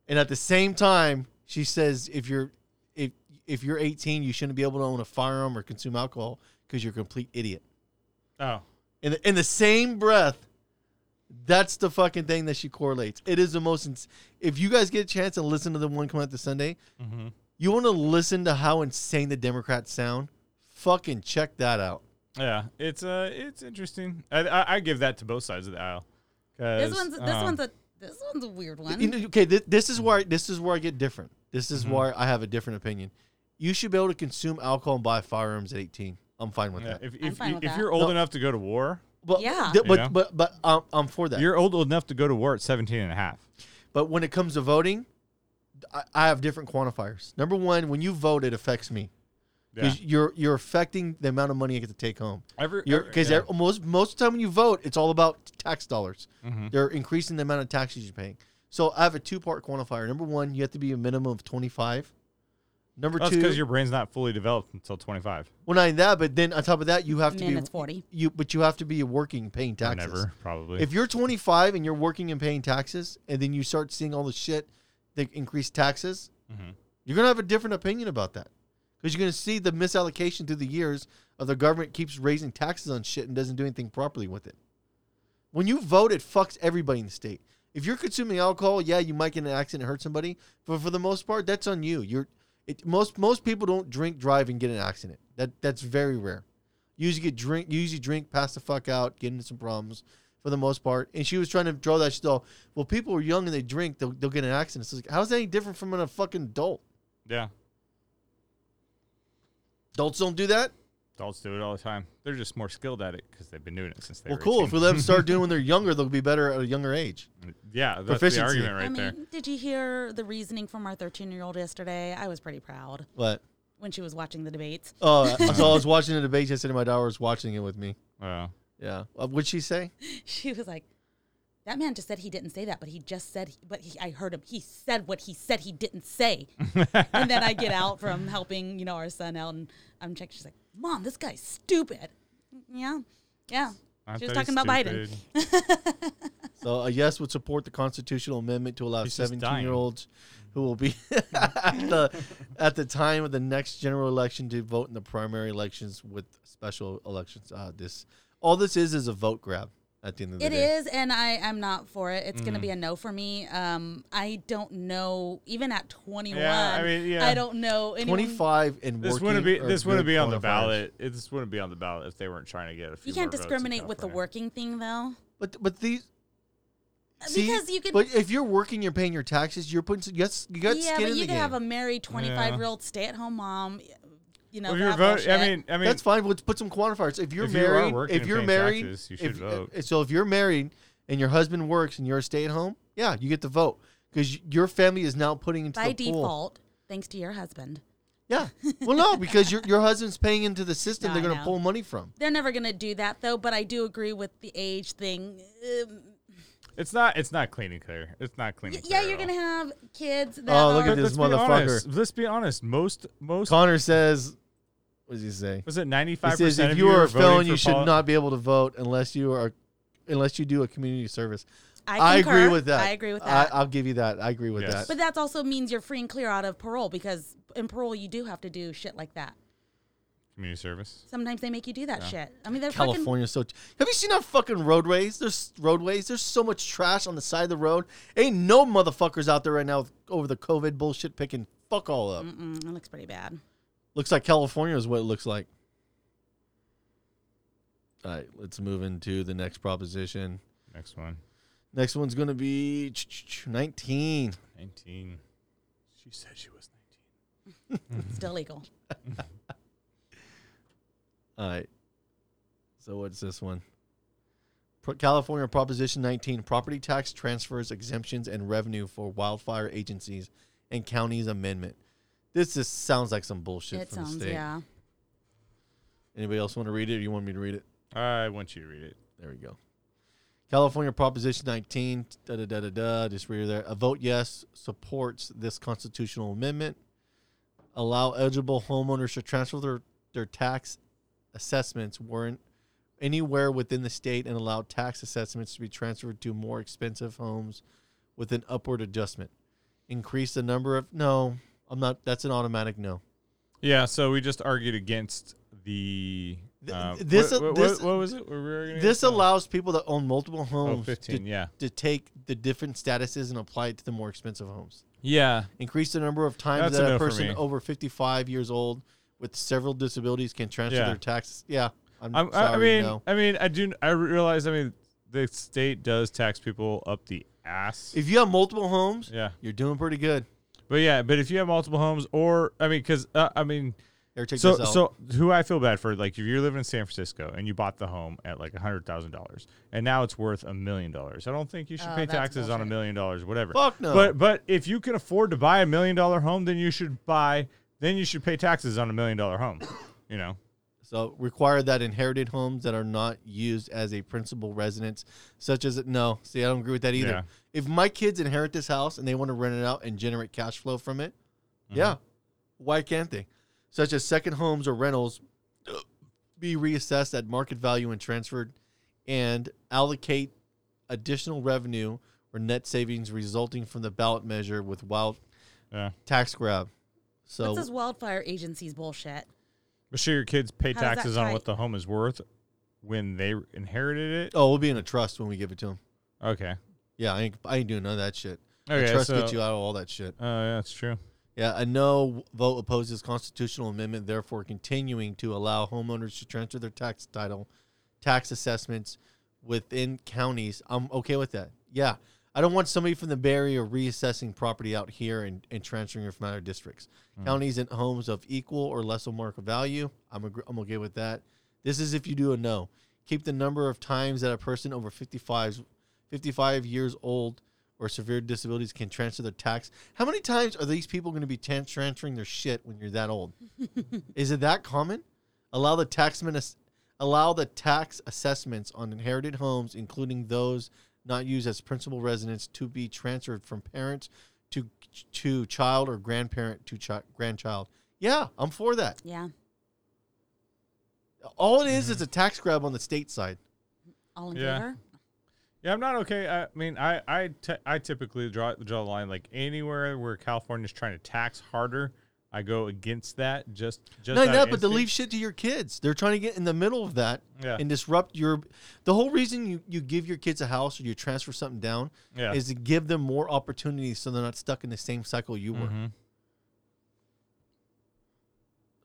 Speaker 1: And at the same time, she says if you're if if you're 18, you shouldn't be able to own a firearm or consume alcohol because you're a complete idiot.
Speaker 5: Oh.
Speaker 1: In the, in the same breath, that's the fucking thing that she correlates. It is the most. Ins- if you guys get a chance to listen to the one coming out this Sunday,
Speaker 5: Mm-hmm.
Speaker 1: you want to listen to how insane the Democrats sound. Fucking check that out.
Speaker 5: Yeah, it's uh, it's interesting. I, I, I give that to both sides of the aisle.
Speaker 6: This
Speaker 5: 'cause,
Speaker 6: one's. This
Speaker 5: um,
Speaker 6: one's a. This one's a weird one.
Speaker 1: You know, okay, this, this is where this is where I get different. This is
Speaker 5: Mhm.
Speaker 1: where I have a different opinion. You should be able to consume alcohol and buy firearms at 18. I'm fine with
Speaker 5: yeah,
Speaker 1: that.
Speaker 5: if
Speaker 6: I'm
Speaker 5: if,
Speaker 6: fine
Speaker 5: you,
Speaker 6: with
Speaker 5: if
Speaker 6: that.
Speaker 5: you're old
Speaker 1: No.
Speaker 5: enough to go to war,
Speaker 1: But,
Speaker 6: Yeah.
Speaker 1: th- but,
Speaker 5: You know?
Speaker 1: but but um, I'm for that.
Speaker 5: you're old enough to go to war at 17 and a half.
Speaker 1: But when it comes to voting, I, I have different quantifiers. Number one, when you vote, it affects me.
Speaker 5: Yeah.
Speaker 1: Because you're you're affecting the amount of money I get to take home.
Speaker 5: Every- every-
Speaker 1: because
Speaker 5: yeah.
Speaker 1: most most of the time when you vote, it's all about tax dollars.
Speaker 5: Mhm.
Speaker 1: They're increasing the amount of taxes you're paying. So I have a two part quantifier. Number one, you have to be a minimum of 25. Number
Speaker 5: That's
Speaker 1: two,
Speaker 5: because your brain's not fully developed until 25.
Speaker 1: well, not even that, but then on top of that, you have to
Speaker 6: Man,
Speaker 1: be
Speaker 6: it's 40.
Speaker 1: You but you have to be a working, paying
Speaker 5: Or
Speaker 1: taxes.
Speaker 5: never, probably.
Speaker 1: If you're 25 and you're working and paying taxes, and then you start seeing all the shit that increase taxes,
Speaker 5: Mhm.
Speaker 1: you're gonna have a different opinion about that because you're gonna see the misallocation through the years of the government keeps raising taxes on shit and doesn't do anything properly with it. When you vote, it fucks everybody in the state. If you're consuming alcohol, yeah, you might get in an accident and hurt somebody, but for the most part, that's on you. You're it, most most people don't drink, drive, and get an accident. That that's very rare. You usually get drink, you usually drink, pass the fuck out, get into some problems. for the most part. And she was trying to draw that still. Well, people are young and they drink, they'll, they'll get an accident. It's like, how's that any different from a fucking adult?
Speaker 5: Yeah.
Speaker 1: Adults don't do that.
Speaker 5: Adults do it all the time. They're just more skilled at it because they've been doing it since they were.
Speaker 1: Well,
Speaker 5: were
Speaker 1: cool. If we let them start doing when they're younger, they'll be better at a younger age.
Speaker 5: Yeah, that's
Speaker 1: Proficiency.
Speaker 5: the argument right
Speaker 6: I mean,
Speaker 5: there.
Speaker 6: did you hear the reasoning from our 13 year old yesterday? I was pretty proud.
Speaker 1: What?
Speaker 6: When she was watching the debates.
Speaker 1: Oh, so I was watching the debate yesterday. My daughter was watching it with me.
Speaker 5: Oh.
Speaker 1: Yeah. Uh, what'd she say?
Speaker 6: She was like, that man just said he didn't say that, but he just said, but he, I heard him. He said what he said he didn't say. and then I get out from helping, you know, our son out and I'm checking. She's like, Mom, this guy's stupid. Yeah. Yeah.
Speaker 5: I
Speaker 6: she was talking
Speaker 5: he's
Speaker 6: about Biden.
Speaker 1: So a yes would support the constitutional amendment to allow
Speaker 5: He's
Speaker 1: 17 year olds who will be at the at the time of the next general election to vote in the primary elections with special elections. Uh, this all this is is a vote grab at the end of the
Speaker 6: It
Speaker 1: day.
Speaker 6: is, and I I'm not for it. It's going to
Speaker 1: Mm.
Speaker 6: be a no for me. Um, I don't know. Even at 21,
Speaker 5: Yeah, I mean, yeah.
Speaker 6: I don't know. Anyone,
Speaker 1: 25 and
Speaker 5: This wouldn't be this wouldn't be on the ballot. It, this wouldn't be on the ballot if they weren't trying to get a few
Speaker 6: You can't
Speaker 5: more
Speaker 6: discriminate with the working thing, though.
Speaker 1: But but these. See,
Speaker 6: Because you could-
Speaker 1: but if you're working, you're paying your taxes. You're putting. Yes, you got
Speaker 6: yeah,
Speaker 1: skin
Speaker 6: but
Speaker 1: in
Speaker 6: you
Speaker 1: the
Speaker 6: could
Speaker 1: game.
Speaker 6: have a married 25 year old stay at home mom. You know,
Speaker 5: Well, you're vote- I mean- I mean-
Speaker 1: that's fine. Let's put some quantifiers. If you're
Speaker 5: If you
Speaker 1: married,
Speaker 5: working
Speaker 1: if you're married,
Speaker 5: taxes, you should
Speaker 1: if,
Speaker 5: vote.
Speaker 1: so if you're married and your husband works and you're a stay at home, yeah, you get to vote because your family is now putting into
Speaker 6: by
Speaker 1: the pool.
Speaker 6: By default, thanks to your husband.
Speaker 1: Yeah. Well, no, because your your husband's paying into the system.
Speaker 6: No,
Speaker 1: they're going to pull money from.
Speaker 6: They're never going to do that, though. But I do agree with the age thing. Um,
Speaker 5: It's not. It's not clean and clear. It's not clean. and
Speaker 6: yeah,
Speaker 5: clear
Speaker 6: you're
Speaker 5: at
Speaker 6: going to have kids that
Speaker 1: Oh, look
Speaker 6: are
Speaker 1: at this
Speaker 5: Let's be
Speaker 1: motherfucker.
Speaker 5: honest. Let's be honest. Most most.
Speaker 1: Connor says, "What does he say?"
Speaker 5: Was it
Speaker 1: He
Speaker 5: 95%
Speaker 1: says if
Speaker 5: of
Speaker 1: you
Speaker 5: you
Speaker 1: are
Speaker 5: are
Speaker 1: a felon, you should
Speaker 5: poli-
Speaker 1: not be able to vote unless you are, unless you do a community service.
Speaker 6: I
Speaker 1: agree with that.
Speaker 6: I agree with that.
Speaker 1: I, will give you that. I agree with that.
Speaker 6: But that also means you're free and clear out of parole because in parole you do have to do shit like that.
Speaker 5: community service.
Speaker 6: Sometimes they make you do that
Speaker 1: Yeah.
Speaker 6: shit. I mean, they're
Speaker 1: California's so. Have you seen our fucking roadways? There's roadways. There's so much trash on the side of the road. Ain't no motherfuckers out there right now with, over the COVID bullshit picking fuck all up.
Speaker 6: Fucking, mm-mm, it looks pretty bad.
Speaker 1: Looks like California is what it looks like. All right, let's move into the next proposition.
Speaker 5: Next one.
Speaker 1: Next one's going to be 19.
Speaker 5: 19. She said she was 19.
Speaker 6: Still legal.
Speaker 1: All right. So what's this one? Pro- California Proposition 19 property tax transfers, exemptions, and revenue for wildfire agencies and counties amendment. This just sounds like some bullshit
Speaker 6: it
Speaker 1: from
Speaker 6: sounds
Speaker 1: the state.
Speaker 6: yeah.
Speaker 1: Anybody else want to read it or you want me to read it?
Speaker 5: I want you to read it.
Speaker 1: There we go. California Proposition 19, da da da da da. Just read it there. A vote yes supports this constitutional amendment. Allow eligible homeowners to transfer their, their tax assessments weren't anywhere within the state and allow tax assessments to be transferred to more expensive homes with an upward adjustment. Increase the number of no, I'm not. That's an automatic no.
Speaker 5: Yeah, so we just argued against the. Uh,
Speaker 1: this
Speaker 5: what, what-
Speaker 1: this
Speaker 5: what was it? We were arguing
Speaker 1: this allows people that own multiple homes
Speaker 5: 15,
Speaker 1: to,
Speaker 5: yeah.
Speaker 1: to take the different statuses and apply it to the more expensive homes.
Speaker 5: Yeah.
Speaker 1: Increase the number of times
Speaker 5: That's
Speaker 1: that a
Speaker 5: no
Speaker 1: person over 55 years old with several disabilities can transfer
Speaker 5: Yeah.
Speaker 1: their taxes. Yeah. I'm
Speaker 5: I'm,
Speaker 1: sorry,
Speaker 5: I I mean,
Speaker 1: no.
Speaker 5: I mean, I do. I realize. I mean, the state does tax people up the ass.
Speaker 1: If you have multiple homes,
Speaker 5: Yeah.
Speaker 1: you're doing pretty good.
Speaker 5: But yeah, but if you have multiple homes, or I mean, because uh, I mean,
Speaker 1: Here, check
Speaker 5: so
Speaker 1: this out.
Speaker 5: so who I feel bad for, like if you're living in San Francisco and you bought the home at like a hundred thousand dollars, and now it's worth a million dollars, I don't think you should
Speaker 6: Oh,
Speaker 5: pay
Speaker 6: that's
Speaker 5: taxes on a million dollars, whatever.
Speaker 1: Fuck no.
Speaker 5: But but if you can afford to buy a million dollar home, then you should buy, then you should pay taxes on a million dollar home. You know.
Speaker 1: So require that inherited homes that are not used as a principal residence, such as no. See, I don't agree with that either.
Speaker 5: Yeah.
Speaker 1: If my kids inherit this house and they want to rent it out and generate cash flow from it,
Speaker 5: Mm-hmm.
Speaker 1: yeah, why can't they? Such as second homes or rentals be reassessed at market value and transferred, and allocate additional revenue or net savings resulting from the ballot measure with wild
Speaker 5: Yeah.
Speaker 1: tax grab. So
Speaker 6: What's this wildfire agency's bullshit?
Speaker 5: But sure, your kids pay
Speaker 6: How does that
Speaker 5: taxes on
Speaker 6: tie-
Speaker 5: what the home is worth when they inherited it.
Speaker 1: oh, we'll be in a trust when we give it to them.
Speaker 5: Okay.
Speaker 1: Yeah, I ain't, I ain't doing none of that shit.
Speaker 5: Okay,
Speaker 1: the trust
Speaker 5: so-
Speaker 1: gets you out of all that shit.
Speaker 5: Oh, yeah, that's true.
Speaker 1: Yeah, a no vote opposes constitutional amendment, therefore continuing to allow homeowners to transfer their tax title, tax assessments within counties, I'm okay with that. Yeah. I don't want somebody from the Bay Area reassessing property out here and, and transferring it from other districts.
Speaker 5: Mm.
Speaker 1: Counties and homes of equal or lesser market value, I'm, agr I'm okay with that. This is if you do a no. Keep the number of times that a person over 55, 55 years old or severe disabilities can transfer their tax. How many times are these people going to be tran- transferring their shit when you're that old? is it that common? Allow the taxman ass- allow the tax assessments on inherited homes, including those not used as principal residence, to be transferred from parents to to child or grandparent to chi- grandchild. Yeah, I'm for that.
Speaker 6: Yeah.
Speaker 1: All it is mm-hmm. is a tax grab on the state side.
Speaker 6: All in
Speaker 5: Yeah.
Speaker 6: favor?
Speaker 5: Yeah, I'm not okay. I mean, I I, t- I typically draw draw the line like anywhere where California's trying to tax harder, I go against that. Just just
Speaker 1: Not
Speaker 5: out
Speaker 1: that, but to leave shit to your kids. They're trying to get in the middle of that
Speaker 5: Yeah.
Speaker 1: and disrupt your. The whole reason you, you give your kids a house or you transfer something down
Speaker 5: Yeah.
Speaker 1: is to give them more opportunities so they're not stuck in the same cycle you were.
Speaker 5: Mhm.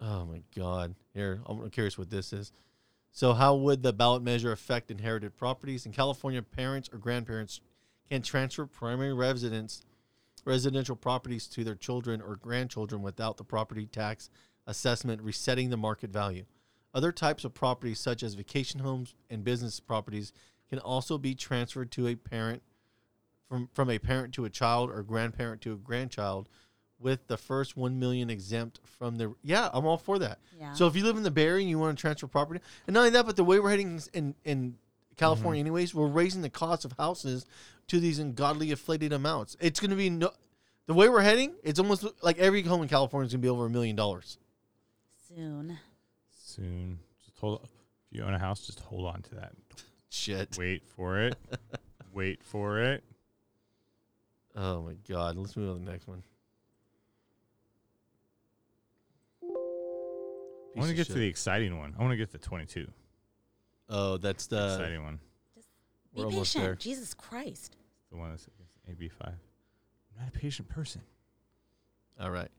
Speaker 1: Oh my God! Here, I'm curious what this is. So, how would the ballot measure affect inherited properties in California? Parents or grandparents can transfer primary residence residential properties to their children or grandchildren without the property tax assessment resetting the market value. Other types of properties, such as vacation homes and business properties, can also be transferred to a parent from from a parent to a child or grandparent to a grandchild with the first 1 million exempt from the yeah i'm all for that
Speaker 6: Yeah.
Speaker 1: so if you live in the bay area and you want to transfer property and not only that but the way we're heading in in california mm-hmm. anyways we're raising the cost of houses to these ungodly inflated amounts it's going to be no the way we're heading it's almost like every home in california is going to be over a million dollars
Speaker 6: Soon.
Speaker 5: soon. Just hold. If you own a house, just hold on to that.
Speaker 1: Shit.
Speaker 5: Wait for it. Wait for it.
Speaker 1: oh my god let's move on to the next one
Speaker 5: I want to get
Speaker 1: of
Speaker 5: to the exciting one. I want to get to 22.
Speaker 1: Oh that's the
Speaker 5: exciting one.
Speaker 6: Be
Speaker 1: We're almost
Speaker 6: patient.
Speaker 1: there.
Speaker 6: Jesus Christ.
Speaker 5: The one that's AB5. I'm not a patient person.
Speaker 1: All right.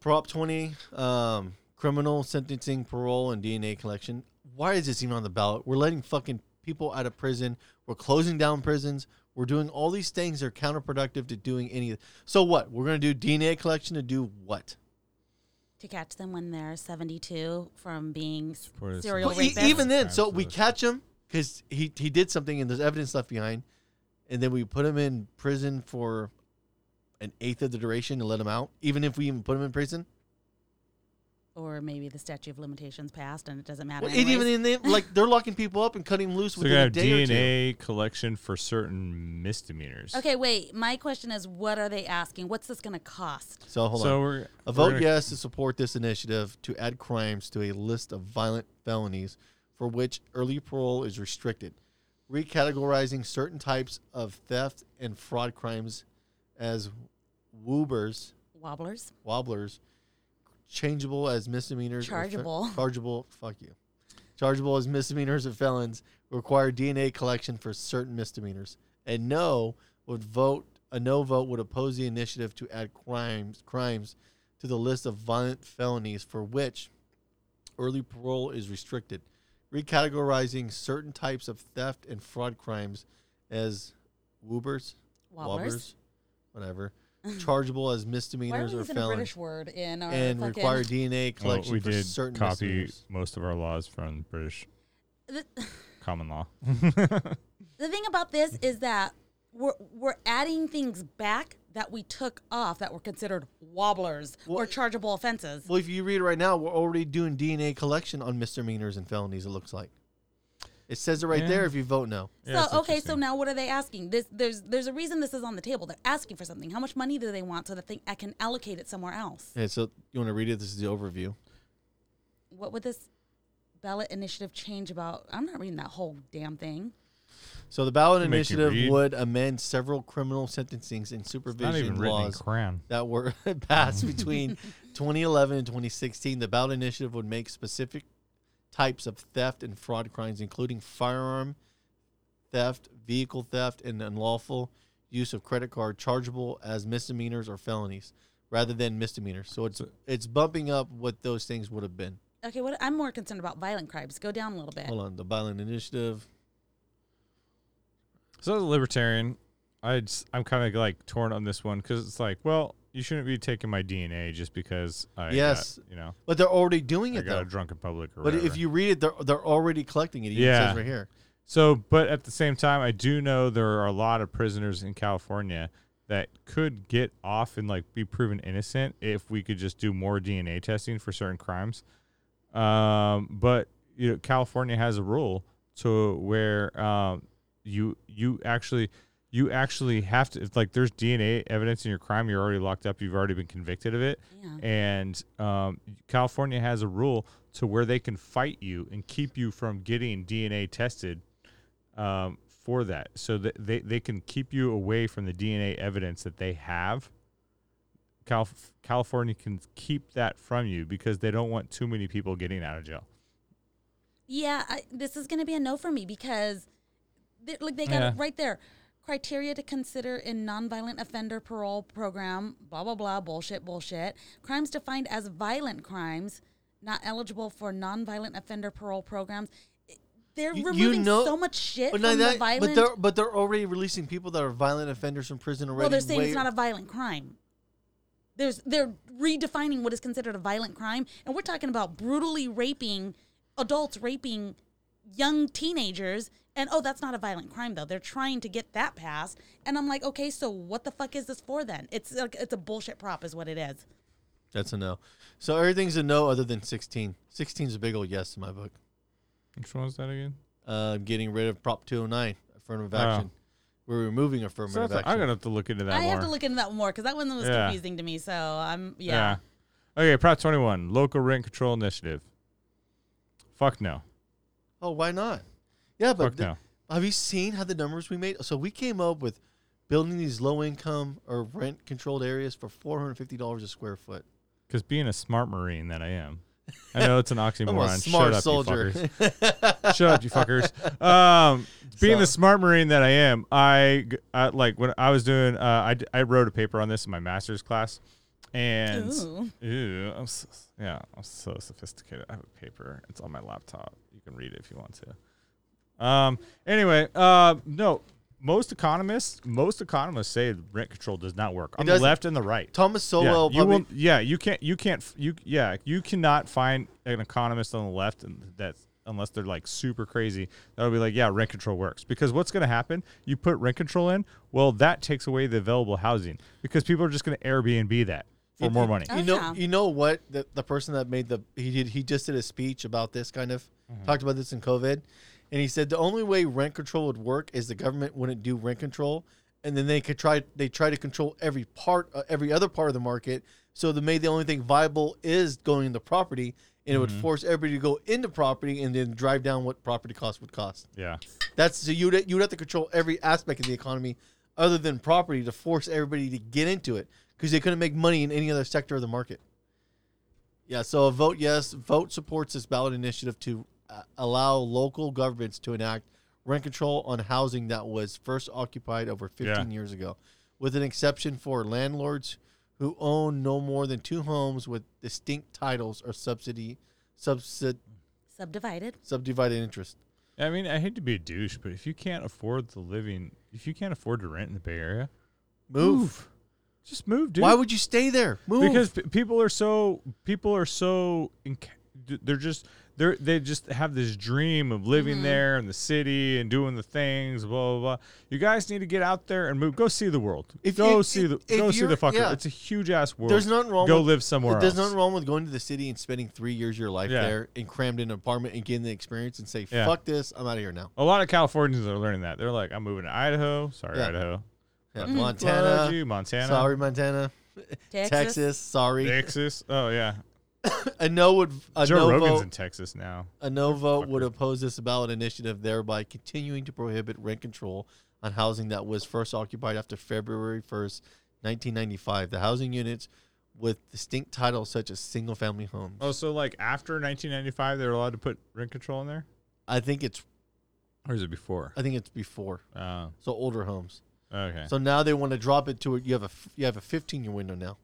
Speaker 1: Prop 20, um, criminal sentencing, parole, and DNA collection. Why is this even on the ballot? We're letting fucking people out of prison. We're closing down prisons. We're doing all these things that are counterproductive to doing any. So what? We're going to do DNA collection to do what?
Speaker 6: To catch them when they're 72 from being s-
Speaker 5: For the
Speaker 6: serial
Speaker 1: Well,
Speaker 6: rapists.
Speaker 1: even then, so we catch him because he, he did something and there's evidence left behind. And then we put him in prison for an eighth of the duration and let him out, even if we even put him in prison.
Speaker 6: Or maybe the statute of limitations passed and it doesn't matter.
Speaker 1: Well, and even in the, like they're locking people up and cutting them loose
Speaker 5: So
Speaker 1: within
Speaker 5: you
Speaker 1: a
Speaker 5: have
Speaker 1: day or two.
Speaker 5: DNA collection for certain misdemeanors.
Speaker 6: Okay, wait. My question is, what are they asking? What's this going to cost?
Speaker 1: So hold
Speaker 5: So
Speaker 1: on.
Speaker 5: we're-
Speaker 1: a
Speaker 5: we're
Speaker 1: vote
Speaker 5: gonna-
Speaker 1: yes to support this initiative to add crimes to a list of violent felonies for which early parole is restricted, recategorizing certain types of theft and fraud crimes as woobers,
Speaker 6: Wobblers.
Speaker 1: wobblers, changeable as misdemeanors, or fe-
Speaker 6: Chargeable.
Speaker 1: chargeable. Fuck you. Chargeable as misdemeanors or felons require DNA collection for certain misdemeanors. And no would vote. A no vote would oppose the initiative to add crimes crimes to the list of violent felonies for which early parole is restricted, recategorizing certain types of theft and fraud crimes as woobers,
Speaker 6: Wobblers.
Speaker 1: whatever, Mm. chargeable as
Speaker 6: Why are
Speaker 1: misdemeanors
Speaker 6: we
Speaker 1: or
Speaker 6: using a
Speaker 1: felons
Speaker 6: British word in our
Speaker 1: and
Speaker 6: fucking-
Speaker 1: require DNA
Speaker 5: Well,
Speaker 1: collection
Speaker 5: we
Speaker 1: for
Speaker 5: did
Speaker 1: certain
Speaker 5: copy
Speaker 1: misdemeanors.
Speaker 5: most of our laws from British
Speaker 6: The-
Speaker 5: common law.
Speaker 6: The thing about this is that we're we're adding things back that we took off that were considered wobblers or chargeable offenses.
Speaker 1: Well, if you read it right now, we're already doing DNA collection on misdemeanors and felonies. It looks like it says it right
Speaker 5: Yeah.
Speaker 1: there. If you vote no,
Speaker 6: so okay, so now what are they asking? This there's there's a reason this is on the table. They're asking for something. How much money do they want so that they I can allocate it somewhere else?
Speaker 1: Okay, so you want to read it? This is the overview.
Speaker 6: What would this ballot initiative change about? I'm not reading that whole damn thing.
Speaker 1: So the ballot
Speaker 5: You make me
Speaker 1: initiative would amend several criminal sentencings and supervision
Speaker 5: even written in
Speaker 1: laws that were passed between 2011 and 2016. The ballot initiative would make specific types of theft and fraud crimes, including firearm theft, vehicle theft, and unlawful use of credit card, chargeable as misdemeanors or felonies rather than misdemeanors. So it's it's bumping up what those things would have been.
Speaker 6: Okay, what I'm more concerned about violent crimes. Go down a little bit.
Speaker 1: Hold on, the ballot initiative.
Speaker 5: So as a libertarian, I just, I'm kind of like torn on this one because it's like, well, you shouldn't be taking my DNA just because I
Speaker 1: yes,
Speaker 5: got, you know.
Speaker 1: but they're already doing
Speaker 5: I
Speaker 1: it
Speaker 5: got
Speaker 1: though.
Speaker 5: a drunk in public or
Speaker 1: but
Speaker 5: whatever.
Speaker 1: if you read it, they're they're already collecting it. Says right here.
Speaker 5: So, but at the same time, I do know there are a lot of prisoners in California that could get off and like be proven innocent if we could just do more DNA testing for certain crimes. Um, but you know, California has a rule to where um, you you actually you actually have to it's like there's DNA evidence in your crime, you're already locked up, you've already been convicted of it,
Speaker 6: Yeah.
Speaker 5: and um, California has a rule to where they can fight you and keep you from getting DNA tested um, for that, so that they they can keep you away from the DNA evidence that they have. Cal- California can keep that from you because they don't want too many people getting out of jail.
Speaker 6: Yeah, I, this is going to be a no for me because, they, like, they got
Speaker 5: Yeah.
Speaker 6: it right there. Criteria to consider in nonviolent offender parole program. Blah blah blah. Bullshit. Bullshit. Crimes defined as violent crimes not eligible for nonviolent offender parole programs. They're
Speaker 1: You-
Speaker 6: removing
Speaker 1: you know,
Speaker 6: so much shit
Speaker 1: but
Speaker 6: from
Speaker 1: not
Speaker 6: the
Speaker 1: that,
Speaker 6: violent.
Speaker 1: but they're but they're already releasing people that are violent offenders from prison already.
Speaker 6: well, they're saying
Speaker 1: way-
Speaker 6: it's not a violent crime. There's they're redefining what is considered a violent crime, and we're talking about brutally raping adults, raping young teenagers, and oh, that's not a violent crime though. They're trying to get that passed, and I'm like, okay, so what the fuck is this for then? It's like it's a bullshit prop, is what it is.
Speaker 1: That's a no. So everything's a no other than 16. 16 is a big old yes in my book.
Speaker 5: Which one was that again?
Speaker 1: Uh, getting rid of Prop 209, affirmative
Speaker 5: Oh.
Speaker 1: action. We're removing
Speaker 5: So
Speaker 1: affirmative
Speaker 5: that's-
Speaker 1: action.
Speaker 5: I'm gonna have to look into that
Speaker 6: I
Speaker 5: more.
Speaker 6: have to look into that more because that one was
Speaker 5: Yeah.
Speaker 6: confusing to me. So I'm yeah.
Speaker 5: Okay, Prop 21, local rent control initiative. Fuck no.
Speaker 1: Oh, why not? Yeah, but
Speaker 5: Fuck
Speaker 1: th-
Speaker 5: no.
Speaker 1: have you seen how the numbers we made? So we came up with building these low income or rent controlled areas for $450 a square foot.
Speaker 5: Because being a smart marine that I am, I know it's an oxymoron.
Speaker 1: I'm a smart
Speaker 5: Shut up,
Speaker 1: soldier.
Speaker 5: you fuckers. Shut up, you fuckers. Um, being
Speaker 1: So-
Speaker 5: the smart marine that I am, I like when I was doing, uh, I, d- I wrote a paper on this in my master's class, and
Speaker 6: Ooh.
Speaker 5: Ew, I'm so, yeah, I'm so sophisticated. I have a paper. It's on my laptop. You can read it if you want to. Um. Anyway, uh, no. Most economists, most economists say rent control does not work on the
Speaker 1: doesn't.
Speaker 5: left and the right.
Speaker 1: Thomas
Speaker 5: Yeah,
Speaker 1: Sowell
Speaker 5: you
Speaker 1: probably-
Speaker 5: will, yeah, you can't, you can't, f- you, yeah, you cannot find an economist on the left and that unless they're like super crazy. That'll be like, yeah, rent control works because what's going to happen? You put rent control in, well, that takes away the available housing because people are just going to Airbnb that for
Speaker 1: You-
Speaker 5: more
Speaker 1: you-
Speaker 5: money.
Speaker 6: Oh,
Speaker 1: You know, you know what? The, the person that made the he did he just did a speech about this kind of
Speaker 5: Mm-hmm.
Speaker 1: talked about this in COVID, and he said the only way rent control would work is the government wouldn't do rent control, and then they could try they try to control every part uh, every other part of the market. So the made the only thing viable is going into property, and it would
Speaker 5: Mhm.
Speaker 1: force everybody to go into property and then drive down what property cost would cost.
Speaker 5: Yeah.
Speaker 1: That's so you'd you'd have to control every aspect of the economy other than property to force everybody to get into it because they couldn't make money in any other sector of the market. Yeah, so a vote yes. Vote supports this ballot initiative to Uh, allow local governments to enact rent control on housing that was first occupied over 15
Speaker 5: Yeah.
Speaker 1: years ago, with an exception for landlords who own no more than two homes with distinct titles or subsidy subsid,
Speaker 6: Subdivided.
Speaker 1: subdivided interest.
Speaker 5: I mean, I hate to be a douche, but if you can't afford the living, if you can't afford to rent in the Bay Area,
Speaker 1: Move.
Speaker 5: Just move, dude.
Speaker 1: Why would you stay there? Move.
Speaker 5: Because p- people are so people are so inc- they're just they're they just have this dream of living
Speaker 1: Mm-hmm.
Speaker 6: Mhm.
Speaker 5: there in the city and doing the things. Blah blah blah. You guys need to get out there and move. Go see the world.
Speaker 1: If
Speaker 5: go
Speaker 1: you-
Speaker 5: see the
Speaker 1: if
Speaker 5: go see the fucker.
Speaker 1: yeah.
Speaker 5: It's a huge ass world.
Speaker 1: There's nothing wrong.
Speaker 5: Go
Speaker 1: with,
Speaker 5: live somewhere
Speaker 1: There's
Speaker 5: else.
Speaker 1: nothing wrong with going to the city and spending three years of your life
Speaker 5: Yeah.
Speaker 1: there and crammed in an apartment and getting the experience and say,
Speaker 5: Yeah.
Speaker 1: "Fuck this, I'm out of here now."
Speaker 5: A lot of Californians are learning that. They're like, I'm moving to Idaho. Sorry,
Speaker 1: Yeah.
Speaker 5: Idaho.
Speaker 1: Yeah,
Speaker 5: Fucking
Speaker 1: Montana,
Speaker 5: fudge you, Montana.
Speaker 1: Sorry, Montana.
Speaker 6: Texas.
Speaker 1: Texas. Sorry.
Speaker 5: Texas. Oh yeah.
Speaker 1: a no would a
Speaker 5: Joe
Speaker 1: no
Speaker 5: Rogan's
Speaker 1: vote,
Speaker 5: in Texas now.
Speaker 1: A no vote would oppose this ballot initiative, thereby continuing to prohibit rent control on housing that was first occupied after February 1st, 1995. The housing units with distinct titles such as single-family homes.
Speaker 5: Oh, so like after 1995, they were allowed to put rent control in there,
Speaker 1: I think it's
Speaker 5: or is it before?
Speaker 1: I think it's before.
Speaker 5: Oh,
Speaker 1: So older homes.
Speaker 5: okay.
Speaker 1: So now they want to drop it to it. You have a f- you have a 15 year window now.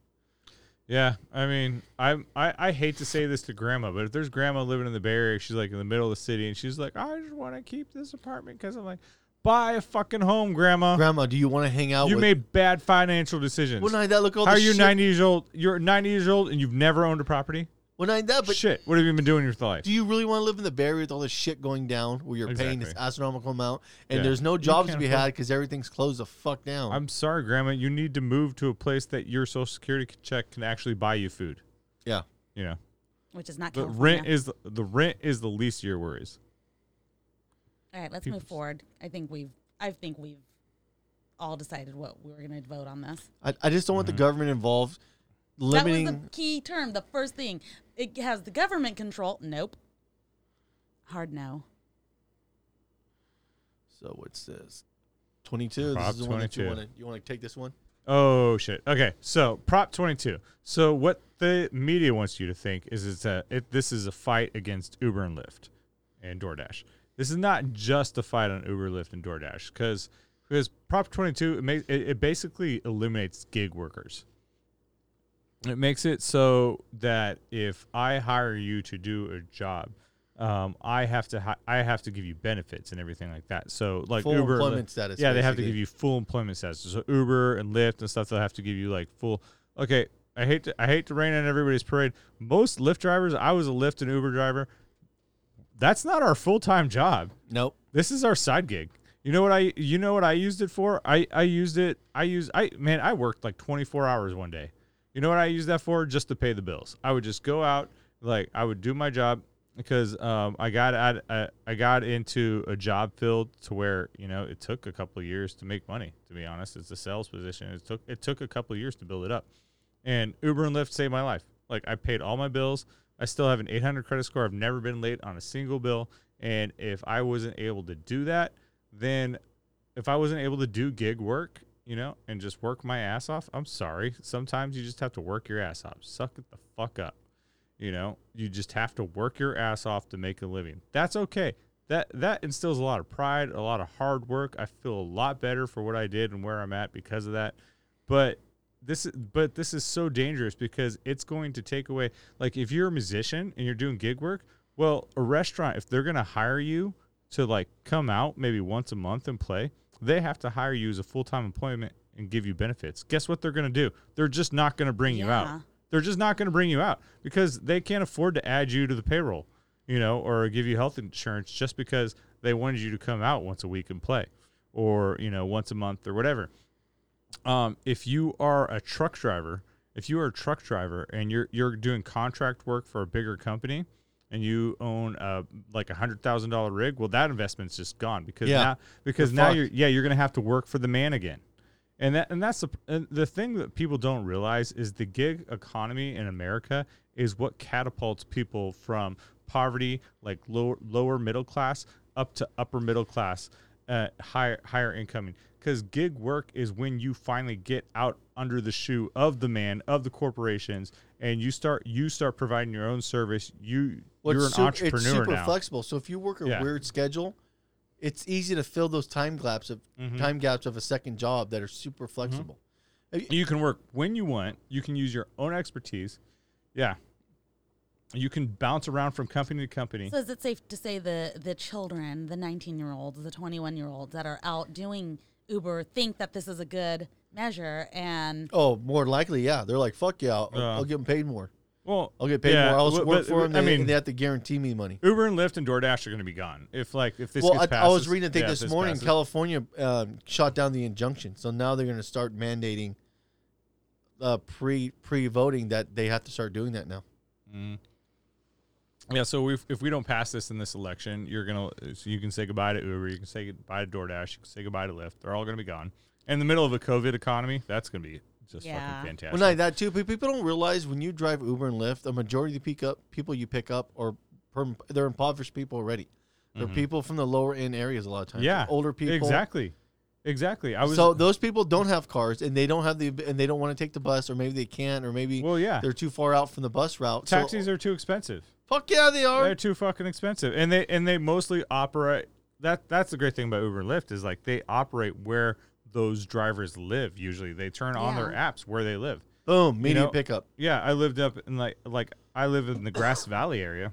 Speaker 5: Yeah, I mean, I'm I, I hate to say this to grandma, but if there's grandma living in the Bay Area, she's like in the middle of the city, and she's like, I just want to keep this apartment because I'm like, Buy a fucking home, grandma.
Speaker 1: Grandma, do you want to hang out?
Speaker 5: You
Speaker 1: with,
Speaker 5: made bad financial decisions.
Speaker 1: Well, not that. Look all
Speaker 5: How
Speaker 1: the
Speaker 5: are you
Speaker 1: shit-
Speaker 5: 90 years old? You're 90 years old and you've never owned a property?
Speaker 1: Well, not that, but
Speaker 5: Shit. What have you been doing in your life?
Speaker 1: Do you really want to live in the Bay Area with all this shit going down, where you're paying this
Speaker 5: Exactly.
Speaker 1: astronomical amount, and
Speaker 5: Yeah.
Speaker 1: there's no jobs to
Speaker 5: can't
Speaker 1: be
Speaker 5: afford-
Speaker 1: had because everything's closed the fuck down?
Speaker 5: I'm sorry, grandma. You need to move to a place that your social security check can actually buy you food.
Speaker 1: Yeah.
Speaker 5: You know.
Speaker 6: Which is not
Speaker 5: The
Speaker 6: California.
Speaker 5: rent is the, the rent is the least of your worries.
Speaker 6: All right, let's
Speaker 5: People-
Speaker 6: move forward. I think we've I think we've all decided what we were going to vote on this.
Speaker 1: I, I just don't want the
Speaker 5: Mm-hmm.
Speaker 1: government involved, limiting.
Speaker 6: That was the key term. The first thing it has the government control. Nope. Hard no.
Speaker 1: so what's this? Twenty-two.
Speaker 5: Prop
Speaker 1: this is the one that you
Speaker 5: 22.
Speaker 1: want to. You want to take this one?
Speaker 5: Oh shit. Okay, so Prop 22. So what the media wants you to think is it's a it, this is a fight against Uber and Lyft and DoorDash. This is not just a fight on Uber, Lyft, and DoorDash because because Prop 22 it, makes, it, it basically eliminates gig workers. It makes it so that if I hire you to do a job, um, I have to hi- I have to give you benefits and everything like that. So like
Speaker 1: Full
Speaker 5: Uber,
Speaker 1: employment status,
Speaker 5: Yeah, they have to give you full employment status. So Uber and Lyft and stuff, they'll have to give you like full. Okay, I hate to I hate to rain on everybody's parade. Most Lyft drivers, I was a Lyft and Uber driver. That's not our full time job.
Speaker 1: Nope.
Speaker 5: This is our side gig. You know what I you know what I used it for? I I used it. I used I man I worked like 24 hours one day. You know what I use that for? Just to pay the bills. I would just go out like I would do my job because um, I got at, I, I got into a job field to where you know it took a couple of years to make money. To be honest, it's a sales position. It took it took a couple of years to build it up, and Uber and Lyft saved my life. Like I paid all my bills. I still have an 800 credit score. I've never been late on a single bill. And if I wasn't able to do that, then if I wasn't able to do gig work, you know, and just work my ass off, I'm sorry. Sometimes you just have to work your ass off. Suck it the fuck up. You know, you just have to work your ass off to make a living. That's okay. That that instills a lot of pride, a lot of hard work. I feel a lot better for what I did and where I'm at because of that. But this is but this is so dangerous because it's going to take away like if you're a musician and you're doing gig work, well, a restaurant if they're going to hire you to like come out maybe once a month and play, they have to hire you as a full-time employment and give you benefits. Guess what they're going to do? They're just not going to bring you out. They're just not going to bring you out because they can't afford to add you to the payroll, you know, or give you health insurance just because they wanted you to come out once a week and play or, you know, once a month or whatever. Um, if you are a truck driver, if you are a truck driver and you're you're doing contract work for a bigger company and you own a like a hundred thousand dollar rig, well that investment's just gone because
Speaker 1: Yeah.
Speaker 5: now because
Speaker 1: You're
Speaker 5: now
Speaker 1: fucked.
Speaker 5: you're yeah you're gonna have to work for the man again. And that and that's the and the thing that people don't realize is the gig economy in America is what catapults people from poverty, like lower lower middle class, up to upper middle class, uh, higher higher incoming. Because gig work is when you finally get out under the shoe of the man of the corporations, and you start you start providing your own service. You
Speaker 1: Well,
Speaker 5: you're an
Speaker 1: sup-
Speaker 5: entrepreneur
Speaker 1: It's super
Speaker 5: now.
Speaker 1: flexible. So if you work a
Speaker 5: Yeah.
Speaker 1: weird schedule, it's easy to fill those time gaps of
Speaker 5: Mhm.
Speaker 1: time gaps of a second job that are super flexible.
Speaker 5: You can work when you want. You can use your own expertise. Yeah. You can bounce around from company to company.
Speaker 6: So is it safe to say the the children, the 19 year olds, the 21 year olds that are out doing Uber think that this is a good measure and
Speaker 1: Oh, more likely, yeah. They're like, fuck yeah, I'll,
Speaker 5: Uh,
Speaker 1: I'll get them paid more.
Speaker 5: Well,
Speaker 1: I'll get paid
Speaker 5: yeah,
Speaker 1: more. I'll
Speaker 5: but-
Speaker 1: work
Speaker 5: but-
Speaker 1: for them.
Speaker 5: I
Speaker 1: and
Speaker 5: mean-
Speaker 1: they have to guarantee me money.
Speaker 5: Uber and Lyft and DoorDash are going to be gone. If like if this
Speaker 1: well,
Speaker 5: gets
Speaker 1: I,
Speaker 5: passed,
Speaker 1: I was reading a thing
Speaker 5: yeah, if
Speaker 1: this
Speaker 5: this
Speaker 1: morning.
Speaker 5: passes.
Speaker 1: California um, shot down the injunction, so now they're going to start mandating uh, pre pre voting that they have to start doing that now.
Speaker 5: Mm. Yeah, so if if we don't pass this in this election, you're gonna so you can say goodbye to Uber, you can say goodbye to DoorDash, you can say goodbye to Lyft. They're all gonna be gone. In the middle of a COVID economy, that's gonna be just
Speaker 6: Yeah.
Speaker 5: fucking fantastic.
Speaker 1: Well, not that too. But people don't realize when you drive Uber and Lyft, the majority of the pick up people you pick up are per, they're impoverished people already. They're
Speaker 5: Mhm.
Speaker 1: people from the lower end areas a lot of times.
Speaker 5: yeah,
Speaker 1: older people.
Speaker 5: Exactly, exactly. I was
Speaker 1: so those people don't have cars and they don't have the and they don't want to take the bus or maybe they can't or maybe
Speaker 5: well, yeah,
Speaker 1: they're too far out from the bus route. So-
Speaker 5: taxis are too expensive.
Speaker 1: Fuck yeah, they are.
Speaker 5: They're too fucking expensive, and they and they mostly operate. That that's the great thing about Uber and Lyft is like they operate where those drivers live. Usually, they turn on their apps where they live.
Speaker 1: Boom,
Speaker 5: You
Speaker 1: immediate
Speaker 5: know?
Speaker 1: pickup.
Speaker 5: Yeah, I lived up in like like I live in the Grass Valley area,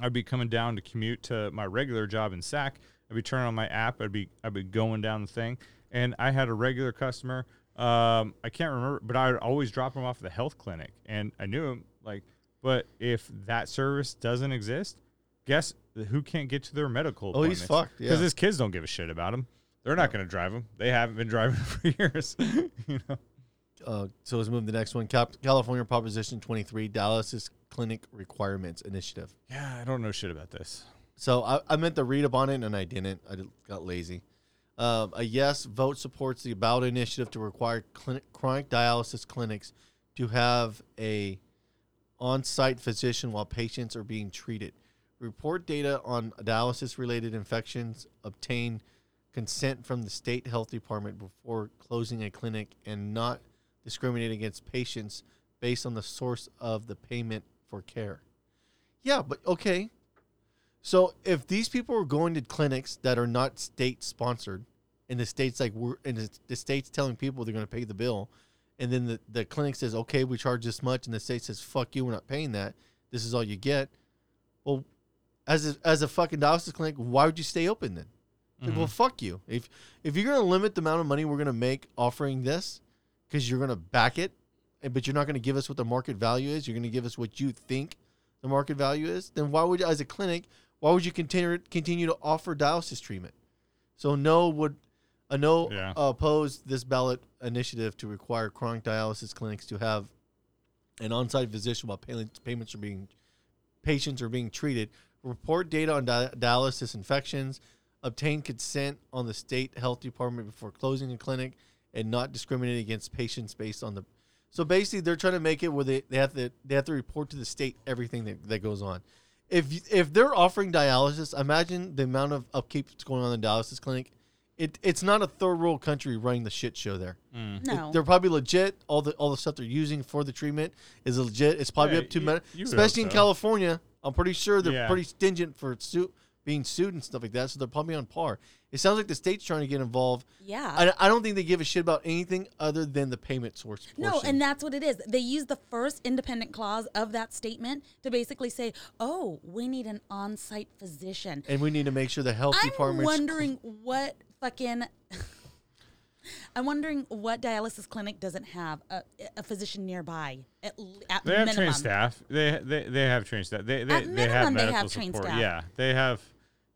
Speaker 5: I'd be coming down to commute to my regular job in SAC. I'd be turning on my app. I'd be I'd be going down the thing, and I had a regular customer. Um, I can't remember, but I would always drop him off at the health clinic, and I knew him. Like, but if that service doesn't exist, guess who can't get to their medical?
Speaker 1: Oh, he's fucked, yeah.
Speaker 5: Because his kids don't give a shit about him. They're not going to drive him. They haven't been driving for years. you know.
Speaker 1: Uh, so let's move to the next one. Cap- California Proposition 23, Dialysis Clinic Requirements Initiative.
Speaker 5: Yeah, I don't know shit about this.
Speaker 1: So I, I meant to read up on it and I didn't. I got lazy. Um, a yes vote supports the ballot initiative to require clinic, chronic dialysis clinics to have a on-site physician while patients are being treated. Report data on dialysis-related infections. Obtain consent from the state health department before closing a clinic and not discriminate against patients based on the source of the payment for care. Yeah, but okay. So if these people are going to clinics that are not state sponsored, and the states like we're and the state's telling people they're going to pay the bill, and then the, the clinic says, okay, we charge this much, and the state says, fuck you, we're not paying that. This is all you get. Well, as a, as a fucking dialysis clinic, why would you stay open then? Like, well,
Speaker 5: mm-hmm.
Speaker 1: fuck you. If if you're going to limit the amount of money we're going to make offering this, because you're going to back it, eh, but you're not going to give us what the market value is, you're going to give us what you think the market value is, then why would, as a clinic, why would you continue continue to offer dialysis treatment? So no would a no
Speaker 5: Yeah.
Speaker 1: Uh, oppose this ballot initiative to require chronic dialysis clinics to have an on-site physician while payments are being patients are being treated. Report data on di- dialysis infections. Obtain consent on the state health department before closing a clinic, and not discriminate against patients based on the. So basically, they're trying to make it where they, they have to they have to report to the state everything that, that goes on. If if they're offering dialysis, imagine the amount of upkeep that's going on in the dialysis clinic. It, it's not a third world country running the shit show there.
Speaker 5: Mm.
Speaker 1: It-
Speaker 6: No.
Speaker 1: they're probably legit. All the all the stuff they're using for the treatment is legit. It's probably
Speaker 5: Yeah,
Speaker 1: up to
Speaker 5: you-
Speaker 1: med-
Speaker 5: you
Speaker 1: especially
Speaker 5: hope
Speaker 1: in. California. I'm pretty sure they're
Speaker 5: Yeah.
Speaker 1: pretty stingent for su- being sued and stuff like that. So they're probably on par. It sounds like the state's trying to get involved.
Speaker 6: Yeah.
Speaker 1: I, I don't think they give a shit about anything other than the payment source.
Speaker 6: No, and that's what it is. They use the first independent clause of that statement to basically say, "Oh, we need an on-site physician."
Speaker 1: and we need to make sure the health
Speaker 6: I'm
Speaker 1: department.
Speaker 6: wondering what fucking. I'm wondering what dialysis clinic doesn't have a, a physician nearby at, l- at
Speaker 5: They have
Speaker 6: minimum.
Speaker 5: trained staff. They they they have trained staff. They they,
Speaker 6: At
Speaker 5: they have
Speaker 6: minimum, they
Speaker 5: medical
Speaker 6: have trained
Speaker 5: support.
Speaker 6: staff.
Speaker 5: Yeah, they have.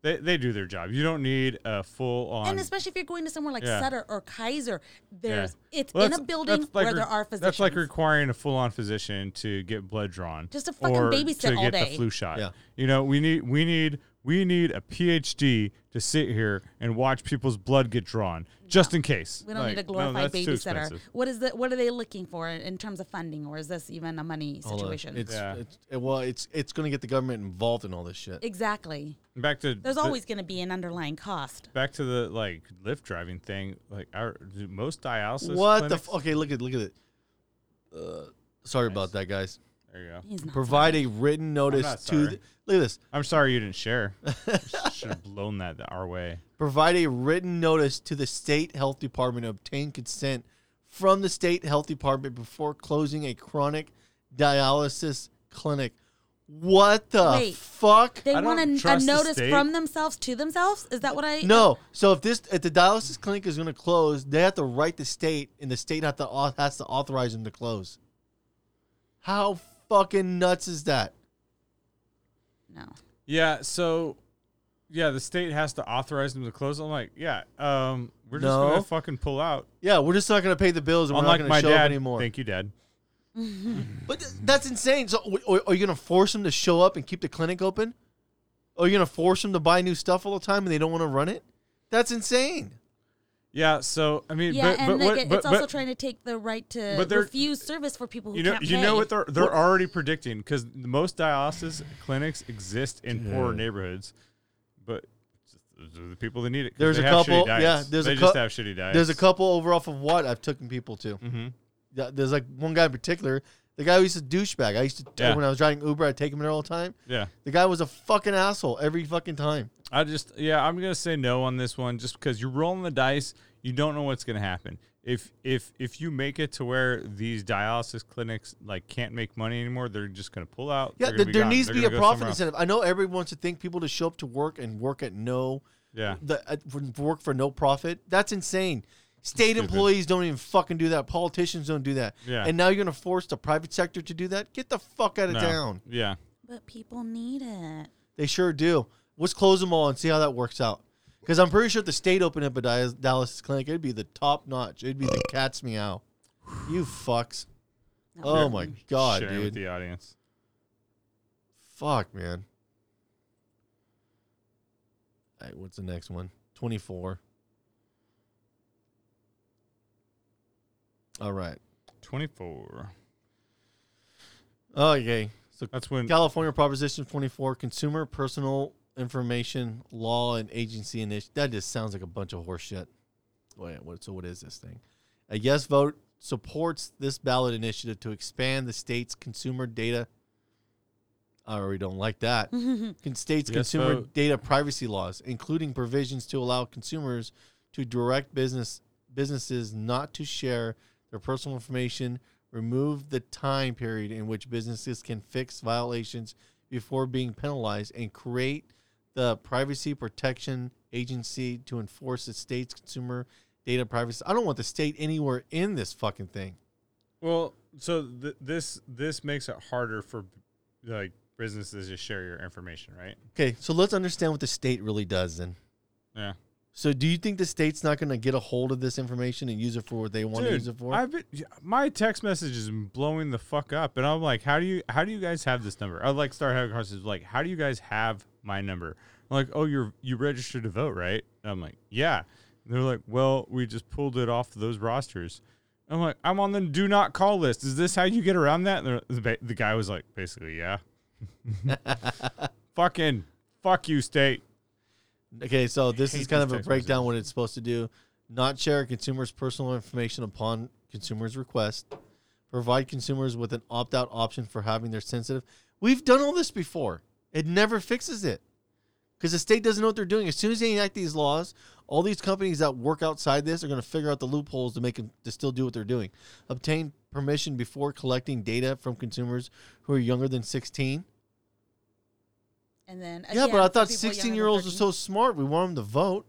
Speaker 5: They, they do their job. You don't need a full on.
Speaker 6: And especially if you're going to somewhere like
Speaker 5: Yeah.
Speaker 6: Sutter or Kaiser, there's it's
Speaker 5: Well,
Speaker 6: in a building
Speaker 5: like
Speaker 6: where
Speaker 5: re-
Speaker 6: there are physicians.
Speaker 5: That's like requiring a full on physician to get blood drawn.
Speaker 6: Just to fucking
Speaker 5: or
Speaker 6: babysit
Speaker 5: to
Speaker 6: all
Speaker 5: get
Speaker 6: day.
Speaker 5: the flu shot.
Speaker 1: Yeah.
Speaker 5: You know, we need we need we need a PhD to sit here and watch people's blood get drawn just in case.
Speaker 6: We don't
Speaker 5: Like,
Speaker 6: need a glorified
Speaker 5: that's too
Speaker 6: babysitter.
Speaker 5: expensive.
Speaker 6: What is the what are they looking for in, in terms of funding, or is this even a money
Speaker 1: Hold on.
Speaker 6: situation?
Speaker 1: It's, it's it- well, it's it's going to get the government involved in all this shit.
Speaker 6: exactly.
Speaker 5: Back to
Speaker 6: There's
Speaker 5: the-
Speaker 6: always going to be an underlying cost.
Speaker 5: back to the like Lyft driving thing. Like our do most dialysis.
Speaker 1: What the?
Speaker 5: clinics-
Speaker 1: F- okay, look at look at it. Uh, sorry about that, guys.
Speaker 5: There you go.
Speaker 6: He's not
Speaker 1: Provide a written
Speaker 5: I'm
Speaker 1: notice
Speaker 5: not
Speaker 1: to.
Speaker 5: sorry.
Speaker 1: The, look at this.
Speaker 5: I'm sorry you didn't share. Should have blown that our way.
Speaker 1: Provide a written notice to the state health department to obtain consent from the state health department before closing a chronic dialysis clinic. What the
Speaker 6: Wait,
Speaker 1: fuck?
Speaker 6: They want a, a notice from themselves to themselves. Is that what I?
Speaker 1: No. So if this if the dialysis clinic is going to close, they have to write the state, and the state have to au- has to authorize them to close. How fucking nuts is that?
Speaker 6: No.
Speaker 5: Yeah, so yeah, the state has to authorize them to close. I'm like, yeah, um, we're just
Speaker 1: No.
Speaker 5: gonna fucking pull out.
Speaker 1: Yeah, we're just not going to pay the bills, and we're not
Speaker 5: my
Speaker 1: going to show
Speaker 5: dad.
Speaker 1: up anymore.
Speaker 5: Thank you, Dad.
Speaker 1: But th- that's insane. So, w- are, are you going to force them to show up and keep the clinic open? Or are you going to force them to buy new stuff all the time and they don't want to run it? That's insane.
Speaker 5: Yeah, so I mean,
Speaker 6: Yeah,
Speaker 5: but,
Speaker 6: and
Speaker 5: but
Speaker 6: they
Speaker 5: what,
Speaker 6: get,
Speaker 5: but,
Speaker 6: it's also
Speaker 5: but-
Speaker 6: trying to take the right to
Speaker 5: but
Speaker 6: refuse service for people who
Speaker 5: you know,
Speaker 6: can't
Speaker 5: you
Speaker 6: pay.
Speaker 5: know what they're they're already predicting because most dialysis clinics exist in poorer
Speaker 1: Dude.
Speaker 5: neighborhoods, but the people that need it. 'cause
Speaker 1: There's
Speaker 5: they
Speaker 1: a
Speaker 5: have shitty
Speaker 1: couple.
Speaker 5: diets.
Speaker 1: Yeah, there's
Speaker 5: they
Speaker 1: a
Speaker 5: just
Speaker 1: cou-
Speaker 5: have shitty diets.
Speaker 1: There's a couple over off of what I've taken people to.
Speaker 5: Mhm.
Speaker 1: Yeah, there's like one guy in particular. The guy who used to douchebag. I used to
Speaker 5: Yeah.
Speaker 1: when I was driving Uber, I'd take him there all the time.
Speaker 5: Yeah.
Speaker 1: The guy was a fucking asshole every fucking time.
Speaker 5: I just yeah, I'm gonna say no on this one just because you're rolling the dice. You don't know what's going to happen. If if if you make it to where these dialysis clinics like can't make money anymore, they're just going to pull out.
Speaker 1: Yeah,
Speaker 5: They're
Speaker 1: there, there
Speaker 5: gone.
Speaker 1: needs to be a profit
Speaker 5: somewhere else.
Speaker 1: incentive. I know everyone wants to think people to show up to work and work at no,
Speaker 5: Yeah.
Speaker 1: the, uh, work for no profit. That's insane. State
Speaker 5: Stupid.
Speaker 1: employees don't even fucking do that. Politicians don't do that.
Speaker 5: Yeah.
Speaker 1: And now you're gonna force the private sector to do that? Get the fuck out of
Speaker 5: No.
Speaker 1: town.
Speaker 5: Yeah.
Speaker 6: But people need it.
Speaker 1: They sure do. Let's close them all and see how that works out. Because I'm pretty sure if the state opened up a Dia- dialysis clinic, it'd be the top notch. It'd be the cat's meow. You fucks. Oh
Speaker 5: Yeah.
Speaker 1: my god,
Speaker 5: Sharing
Speaker 1: dude.
Speaker 5: with the audience.
Speaker 1: Fuck, man. All right, what's the next one? 24. All right.
Speaker 5: 24.
Speaker 1: Okay. So
Speaker 5: that's when
Speaker 1: California Proposition 24 Consumer Personal Information Law and Agency Initiative. That just sounds like a bunch of horse shit. Wait, what, so what is this thing? A yes vote supports this ballot initiative to expand the state's consumer data. I already don't like that. Con- state's
Speaker 5: Yes
Speaker 1: consumer
Speaker 5: vote.
Speaker 1: data privacy laws, including provisions to allow consumers to direct business businesses not to share their personal information, remove the time period in which businesses can fix violations before being penalized, and create the privacy protection agency to enforce the state's consumer data privacy. I don't want the state anywhere in this fucking thing.
Speaker 5: Well, so th- this this makes it harder for like businesses to share your information, right?
Speaker 1: Okay, so let's understand what the state really does then.
Speaker 5: Yeah.
Speaker 1: So do you think the state's not going to get a hold of this information and use it for what they want to use it for?
Speaker 5: I've been, my text message is blowing the fuck up, and I'm like, how do you how do you guys have this number? I like start having conversations like, how do you guys have my number? I'm like, oh, you're you registered to vote, right? And I'm like, yeah. And they're like, well, we just pulled it off those rosters. I'm like, I'm on the do not call list. Is this how you get around that? And the, the guy was like, basically, yeah. Fucking fuck you, state.
Speaker 1: Okay, so this is kind of a breakdown what it's supposed to do. Not share a consumer's personal information upon consumer's request. Provide consumers with an opt-out option for having their sensitive. We've done all this before. It never fixes it. Because the state doesn't know what they're doing. As soon as they enact these laws, all these companies that work outside this are going to figure out the loopholes to make them to still do what they're doing. Obtain permission before collecting data from consumers who are younger than 16.
Speaker 6: And then
Speaker 1: Yeah, but I thought 16 year olds are so smart. We want them to vote.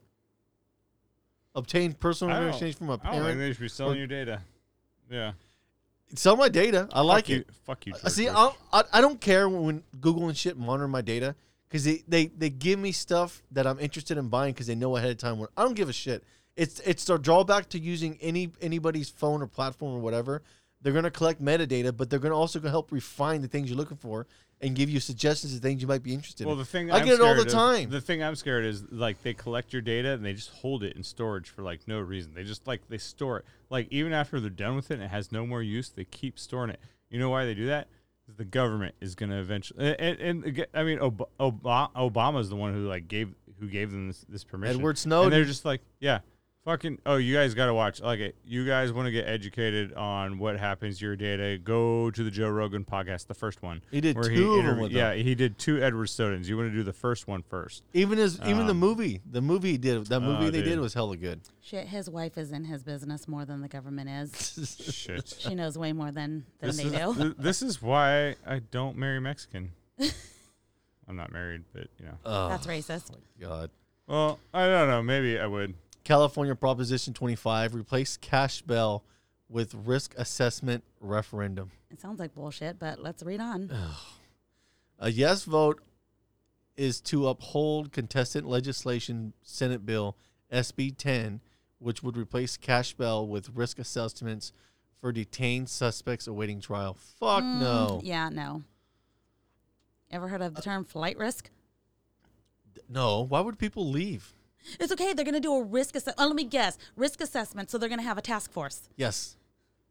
Speaker 1: Obtain personal
Speaker 5: I don't-
Speaker 1: information from a
Speaker 5: I don't think
Speaker 1: parent.
Speaker 5: they should be selling
Speaker 1: or-
Speaker 5: your data. Yeah.
Speaker 1: Sell my data. I like
Speaker 5: you-
Speaker 1: it.
Speaker 5: fuck you,
Speaker 1: Uh,
Speaker 5: George
Speaker 1: See,
Speaker 5: Bush.
Speaker 1: I I don't care when Google and shit monitor my data because they, they they give me stuff that I'm interested in buying because they know ahead of time. When I don't give a shit. It's it's a drawback to using any anybody's phone or platform or whatever. They're gonna collect metadata, but they're gonna also help refine the things you're looking for and give you suggestions of things you might be interested
Speaker 5: Well,
Speaker 1: in.
Speaker 5: the thing
Speaker 1: I
Speaker 5: I'm
Speaker 1: get it all the
Speaker 5: of-
Speaker 1: time.
Speaker 5: The thing I'm scared is like they collect your data and they just hold it in storage for like no reason. They just like they store it. Like even after they're done with it and it has no more use, they keep storing it. You know why they do that? The government is going to eventually, and, and, and I mean, Ob- Ob- Obama's the one who like gave who gave them this, this permission.
Speaker 1: Edward
Speaker 5: and
Speaker 1: Snowden.
Speaker 5: they're just like, yeah, fucking. Oh, you guys got to watch. Like, it. you guys want to get educated on what happens to your data? Go to the Joe Rogan podcast, the first one.
Speaker 1: He did
Speaker 5: where
Speaker 1: two of them with
Speaker 5: Yeah,
Speaker 1: them.
Speaker 5: he did two Edward Snowdens. You want to do the first one first.
Speaker 1: Even as even the
Speaker 5: Um,
Speaker 1: movie, the movie he did that movie
Speaker 5: Oh,
Speaker 1: they did was hella good.
Speaker 6: Shit, his wife is in his business more than the government is.
Speaker 5: Shit.
Speaker 6: She knows way more than, than
Speaker 5: This
Speaker 6: they
Speaker 5: is,
Speaker 6: do.
Speaker 5: th- this is why I don't marry Mexican. I'm not married, but you know.
Speaker 1: Oh,
Speaker 6: That's racist.
Speaker 1: God.
Speaker 5: Well, I don't know. Maybe I would.
Speaker 1: California Proposition 25 replace cash bail with risk assessment referendum.
Speaker 6: It sounds like bullshit, but let's read on.
Speaker 1: A yes vote is to uphold contested legislation Senate Bill SB 10, which would replace cash bail with risk assessments for detained suspects awaiting trial. Fuck
Speaker 6: Mm,
Speaker 1: no.
Speaker 6: Yeah, no. Ever heard of the term flight risk?
Speaker 1: No. Why would people leave?
Speaker 6: It's okay. They're going to do a risk assessment. Oh, let me guess. Risk assessment. So they're going to have a task force.
Speaker 1: Yes.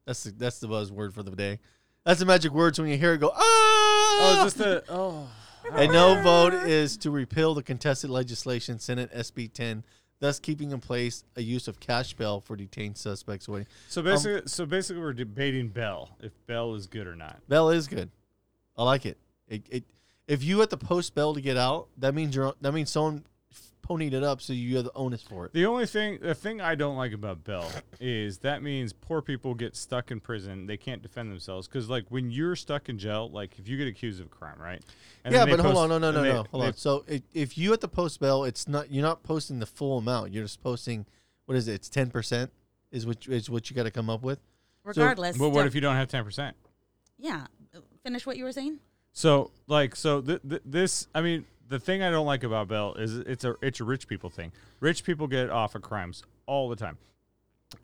Speaker 1: That's the, that's the buzzword for the day. That's the magic word. So when you hear it go, ah!
Speaker 5: Oh, is this the oh?
Speaker 1: A no vote is to repeal the contested legislation Senate SB 10, thus keeping in place a use of cash bail for detained suspects waiting.
Speaker 5: So
Speaker 1: Um,
Speaker 5: basically, so basically, we're debating Bell if Bell is good or not.
Speaker 1: Bell is good. I like it. It, it. If you have the post Bell to get out, that means you're that means someone f- ponied it up, so you have the onus for it.
Speaker 5: The only thing, the thing I don't like about Bell is that means poor people get stuck in prison. They can't defend themselves because, like, when you're stuck in jail, like if you get accused of a crime, right? And
Speaker 1: yeah,
Speaker 5: then they
Speaker 1: but hold on, no, no, no,
Speaker 5: they-
Speaker 1: no, hold
Speaker 5: they-
Speaker 1: on. So i if you at the post bail, it's not you're not posting the full amount. You're just posting what is it? It's ten percent is what is what you got to come up with. So-
Speaker 6: Regardless.
Speaker 5: But what if you don't have ten percent?
Speaker 6: Yeah. Finish what you were saying.
Speaker 5: So like so th- th- this I mean the thing I don't like about Bell is it's a it's a rich people thing. Rich people get off of crimes all the time.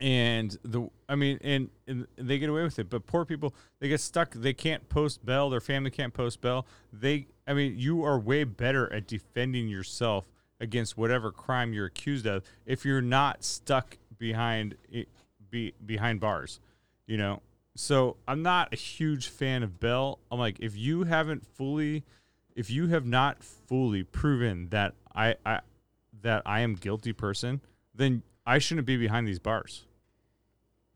Speaker 5: And the I mean and, and they get away with it, but poor people they get stuck. They can't post bail. Their family can't post bail. They I mean you are way better at defending yourself against whatever crime you're accused of if you're not stuck behind it, be, behind bars, you know. So I'm not a huge fan of Bell. I'm like, if you haven't fully, if you have not fully proven that I, I that I am guilty person, then I shouldn't be behind these bars.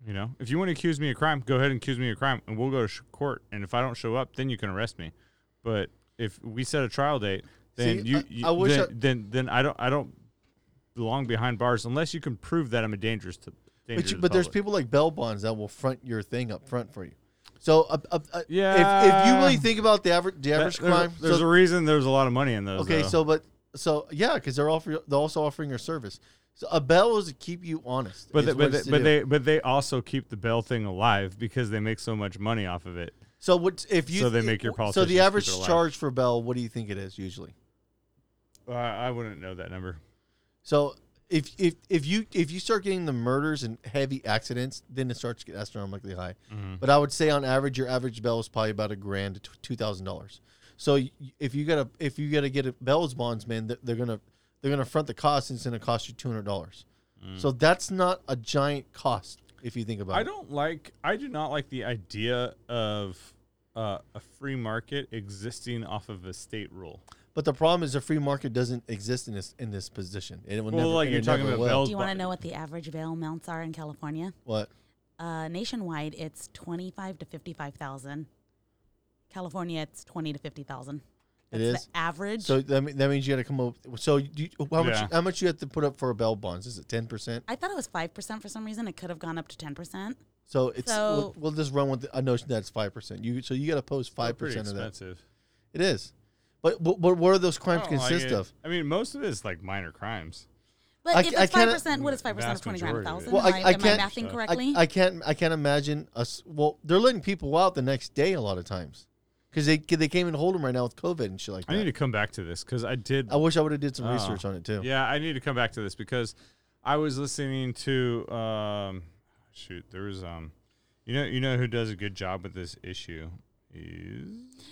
Speaker 5: You know, if you want to accuse me of crime, go ahead and accuse me of crime, and we'll go to sh- court. And if I don't show up, then you can arrest me. But if we set a trial date, then
Speaker 1: See,
Speaker 5: you,
Speaker 1: I-
Speaker 5: you
Speaker 1: I wish
Speaker 5: then,
Speaker 1: I-
Speaker 5: then then I don't I don't belong behind bars unless you can prove that I'm a dangerous to. danger
Speaker 1: But,
Speaker 5: to
Speaker 1: you,
Speaker 5: the
Speaker 1: but there's people like bail bonds that will front your thing up front for you. So uh, uh, uh, if, if you really think about the average the average
Speaker 5: there's
Speaker 1: crime,
Speaker 5: there's
Speaker 1: so-
Speaker 5: a reason there's a lot of money in those.
Speaker 1: Okay,
Speaker 5: though.
Speaker 1: so but so yeah, because they're offering they're also offering your service. So a bell is to keep you honest.
Speaker 5: But they, but they, but they but they also keep the Bell thing alive because they make so much money off of it.
Speaker 1: so what if you
Speaker 5: so they make your
Speaker 1: policy?
Speaker 5: so
Speaker 1: the average
Speaker 5: keep it alive.
Speaker 1: charge for bell, what do you think it is usually?
Speaker 5: Uh, I wouldn't know that number.
Speaker 1: So if if if you if you start getting the murders and heavy accidents, then it starts to get astronomically high.
Speaker 5: Mhm.
Speaker 1: But I would say on average, your average bail is probably about a grand to two thousand dollars. So if you gotta if you gotta get a bail's bonds, man, they're- gonna they're gonna front the cost, and it's gonna cost you two hundred dollars.
Speaker 5: Mm.
Speaker 1: So that's not a giant cost if you think about
Speaker 5: I
Speaker 1: it.
Speaker 5: don't like. I do not like the idea of uh, a free market existing off of a state rule.
Speaker 1: But the problem is the free market doesn't exist in this in this position. It will
Speaker 5: Well,
Speaker 1: never,
Speaker 5: like
Speaker 1: and
Speaker 5: you're
Speaker 1: it
Speaker 5: talking
Speaker 1: never
Speaker 5: about
Speaker 1: will.
Speaker 5: Bell's
Speaker 6: Do you want to know what the average bail amounts are in California?
Speaker 1: What?
Speaker 6: Uh, nationwide, it's twenty-five to fifty-five thousand. California, it's twenty to fifty thousand.
Speaker 1: It
Speaker 6: That's
Speaker 1: is
Speaker 6: the average.
Speaker 1: So that, mean, that means you got to come up. So do you, how much?
Speaker 5: Yeah.
Speaker 1: How much you have to put up for a bail bonds? Is it ten percent?
Speaker 6: I thought it was five percent for some reason. It could have gone up to ten percent.
Speaker 1: So it's
Speaker 6: So-
Speaker 1: we'll, we'll just run with the, a notion that it's five percent. You so you got to post five
Speaker 5: pretty
Speaker 1: percent of that.
Speaker 5: expensive.
Speaker 1: It is, but but, but what are those
Speaker 5: I
Speaker 1: crimes
Speaker 5: don't like
Speaker 1: consist
Speaker 5: it.
Speaker 1: of?
Speaker 5: I mean, most of it is like minor crimes.
Speaker 6: But
Speaker 1: I
Speaker 6: if
Speaker 1: I
Speaker 6: it's five
Speaker 1: cannot-
Speaker 6: percent, what is five percent of
Speaker 5: Vast
Speaker 6: twenty grand? A
Speaker 5: majority of it.
Speaker 6: thousand?
Speaker 1: Well,
Speaker 6: am
Speaker 1: I,
Speaker 6: I,
Speaker 1: I can't.
Speaker 6: I mathing correctly?
Speaker 1: I, can't. I can't imagine us. Well, they're letting people out the next day a lot of times because they they can't even hold them right now with COVID and shit like that.
Speaker 5: I need to come back to this because I did.
Speaker 1: I wish I would have did some
Speaker 5: Oh.
Speaker 1: research on it too.
Speaker 5: Yeah, I need to come back to this because I was listening to um, shoot, there was um, you know, you know who does a good job with this issue is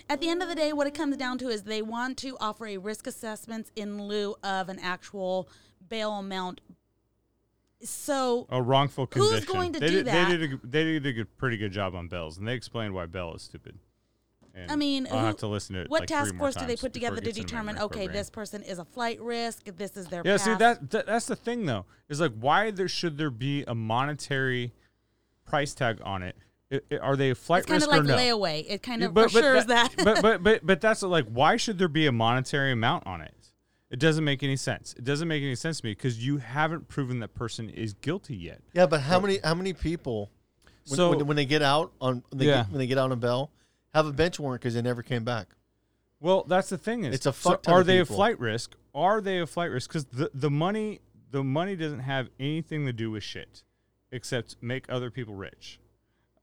Speaker 6: At the end of the day, what it comes down to is they want to offer a risk assessment in lieu of an actual bail amount. So
Speaker 5: a wrongful
Speaker 6: Who's
Speaker 5: conviction.
Speaker 6: going to
Speaker 5: they
Speaker 6: do
Speaker 5: did,
Speaker 6: that?
Speaker 5: They did a, they did a pretty good job on Bells, and they explained why Bell is stupid. And
Speaker 6: I mean,
Speaker 5: I'll
Speaker 6: who-
Speaker 5: have to listen to it.
Speaker 6: What
Speaker 5: like
Speaker 6: task force do they put together to
Speaker 5: gets into my
Speaker 6: determine? Okay,
Speaker 5: program.
Speaker 6: this person is a flight risk. This is their
Speaker 5: Yeah,
Speaker 6: path.
Speaker 5: see that, that that's the thing though. Is like why there should there be a monetary price tag on it? I- I- are they a flight risk?
Speaker 6: It's kind
Speaker 5: risk
Speaker 6: of like
Speaker 5: or no?
Speaker 6: layaway. It kind of
Speaker 5: but- but
Speaker 6: assures that.
Speaker 5: but but but but that's like why should there be a monetary amount on it? It doesn't make any sense. It doesn't make any sense to me because you haven't proven that person is guilty yet.
Speaker 1: Yeah, but how many how many people when,
Speaker 5: So-
Speaker 1: when, when they get out on when they,
Speaker 5: Yeah.
Speaker 1: get, when they get out on bail have a bench warrant because they never came back?
Speaker 5: Well, that's the thing is
Speaker 1: It's a
Speaker 5: so
Speaker 1: fuck ton
Speaker 5: are
Speaker 1: of
Speaker 5: they
Speaker 1: people.
Speaker 5: a flight risk? Are they a flight risk? Because the the money the money doesn't have anything to do with shit, except make other people rich.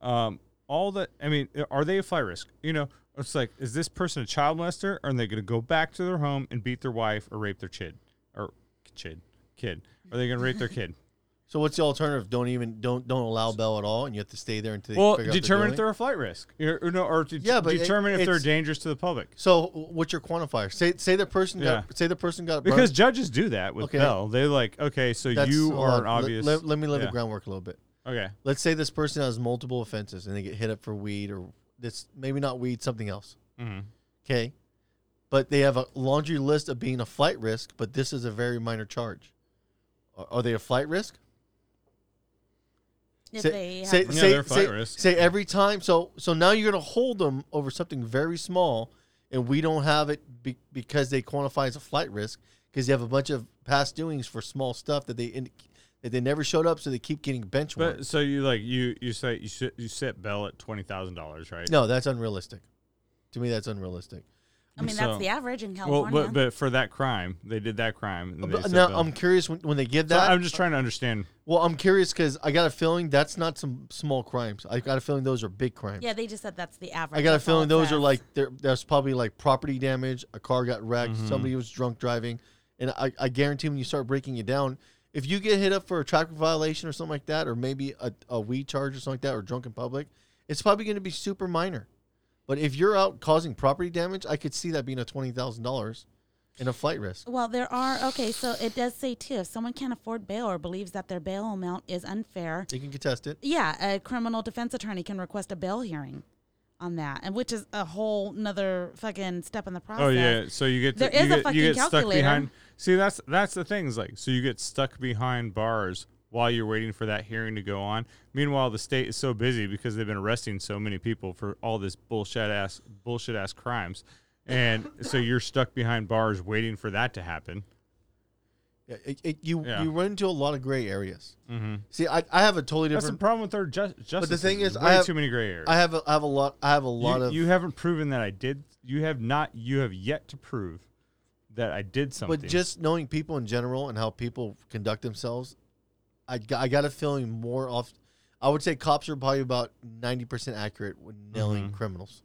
Speaker 5: Um, all that I mean, are they a flight risk? You know, it's like, is this person a child molester? Or are they going to go back to their home and beat their wife or rape their kid or kid kid? Are they going to rape their kid?
Speaker 1: So what's the alternative? Don't even don't don't allow bail at all, and you have to stay there until they
Speaker 5: Well,
Speaker 1: out
Speaker 5: determine if they're a flight risk, or, or no, or
Speaker 1: Yeah, but it-
Speaker 5: determine if they're dangerous to the public.
Speaker 1: So what's your quantifier? Say say the person got
Speaker 5: Yeah.
Speaker 1: say the person got
Speaker 5: Because
Speaker 1: burnt-
Speaker 5: judges do that with
Speaker 1: Okay.
Speaker 5: Bell. They're like, okay, so
Speaker 1: That's-
Speaker 5: you are an
Speaker 1: Let-
Speaker 5: obvious.
Speaker 1: Let, let me lay
Speaker 5: yeah.
Speaker 1: the groundwork a little bit.
Speaker 5: Okay.
Speaker 1: Let's say this person has multiple offenses and they get hit up for weed or this maybe not weed, something else.
Speaker 5: Mhm.
Speaker 1: Okay, but they have a laundry list of being a flight risk, but this is a very minor charge. Are, are they a flight risk?
Speaker 6: If
Speaker 1: say,
Speaker 6: they
Speaker 1: say,
Speaker 6: Yeah,
Speaker 1: say,
Speaker 5: they're flight
Speaker 1: say-
Speaker 5: risk.
Speaker 1: say every time. So so now you're going to hold them over something very small, and we don't have it be, because they quantify as a flight risk. because you have a bunch of past doings for small stuff that they in, that they never showed up, so they keep getting bench warrants.
Speaker 5: But so you like you you say you sit you set Bell at twenty thousand dollars, right?
Speaker 1: No, that's unrealistic. To me, that's unrealistic.
Speaker 6: I mean, that's the average in
Speaker 5: Well,
Speaker 6: California.
Speaker 5: but, but for that crime, they did that crime. and
Speaker 1: But now
Speaker 5: Bell.
Speaker 1: I'm curious when, when they give
Speaker 5: So
Speaker 1: that.
Speaker 5: I'm just trying to understand.
Speaker 1: Well, I'm curious because I got a feeling that's not some small crimes. I got a feeling those are big crimes.
Speaker 6: yeah, they just said that's the average.
Speaker 1: I got a
Speaker 6: That's
Speaker 1: feeling
Speaker 6: it
Speaker 1: those are like there. There's probably like property damage. A car got wrecked.
Speaker 5: Mhm.
Speaker 1: Somebody was drunk driving, and I, I guarantee when you start breaking it down, if you get hit up for a traffic violation or something like that, or maybe a, a weed charge or something like that, or drunk in public, it's probably going to be super minor. But if you're out causing property damage, I could see that being a twenty thousand dollars in a flight risk.
Speaker 6: Well, there are okay. So it does say too, if someone can't afford bail or believes that their bail amount is unfair,
Speaker 1: they can contest it.
Speaker 6: yeah, a criminal defense attorney can request a bail hearing on that, and which is a whole another fucking step in the process.
Speaker 5: Oh yeah, so you get to,
Speaker 6: there is
Speaker 5: you
Speaker 6: a
Speaker 5: get,
Speaker 6: fucking
Speaker 5: you get stuck
Speaker 6: calculator.
Speaker 5: behind. See, that's that's the thing is like so you get stuck behind bars while you're waiting for that hearing to go on. Meanwhile, the state is so busy because they've been arresting so many people for all this bullshit ass bullshit ass crimes, and so you're stuck behind bars waiting for that to happen.
Speaker 1: Yeah, it, it, you
Speaker 5: Yeah.
Speaker 1: you run into a lot of gray areas.
Speaker 5: Mhm.
Speaker 1: See, I, I have a totally
Speaker 5: That's
Speaker 1: different.
Speaker 5: the problem with our ju- justice.
Speaker 1: But the thing is,
Speaker 5: way
Speaker 1: I have
Speaker 5: too many gray areas.
Speaker 1: I have a, I have a lot. I have a lot
Speaker 5: you,
Speaker 1: of.
Speaker 5: you haven't proven that I did. You have not. You have yet to prove that I did something.
Speaker 1: But just knowing people in general and how people conduct themselves, I, got- I got a feeling more off. I would say cops are probably about ninety percent accurate when nailing
Speaker 5: Mhm.
Speaker 1: criminals.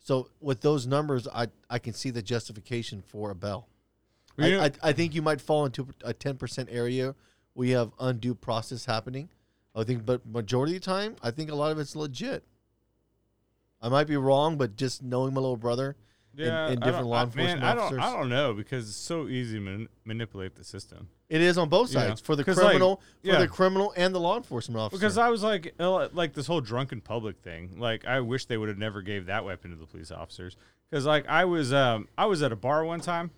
Speaker 1: So with those numbers, I I can see the justification for a bell. I, I, I think you might fall into a ten percent area where you have undue process happening. I think, but majority of the time, I think a lot of it's legit. I might be wrong, but just knowing my little brother
Speaker 5: yeah,
Speaker 1: and, and different law enforcement
Speaker 5: man, I don't.
Speaker 1: officers.
Speaker 5: I don't know because it's so easy to man- manipulate the system.
Speaker 1: It is on both sides for the
Speaker 5: 'Cause, like,
Speaker 1: criminal, for the criminal and the law enforcement officer.
Speaker 5: Because I was like, like this whole drunken public thing. Like, I wish they would have never gave that weapon to the police officers. Because like I was, um, I was at a bar one time,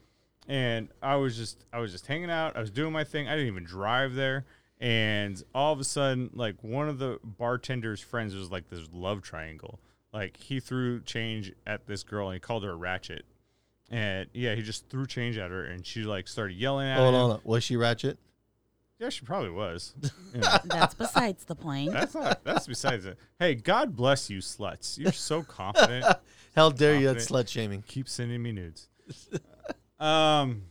Speaker 5: and I was just, I was just hanging out. I was doing my thing. I didn't even drive there. And all of a sudden, like one of the bartender's friends was like this love triangle. Like he threw change at this girl and he called her a ratchet. And yeah, he just threw change at her, and she like started yelling at
Speaker 1: Hold
Speaker 5: him.
Speaker 1: on, was she ratchet?
Speaker 5: Yeah, she probably was. You know.
Speaker 6: That's besides the point.
Speaker 5: That's not. That's besides it. Hey, God bless you, sluts. You're so confident.
Speaker 1: How dare you? That's slut shaming.
Speaker 5: Keep sending me nudes. um,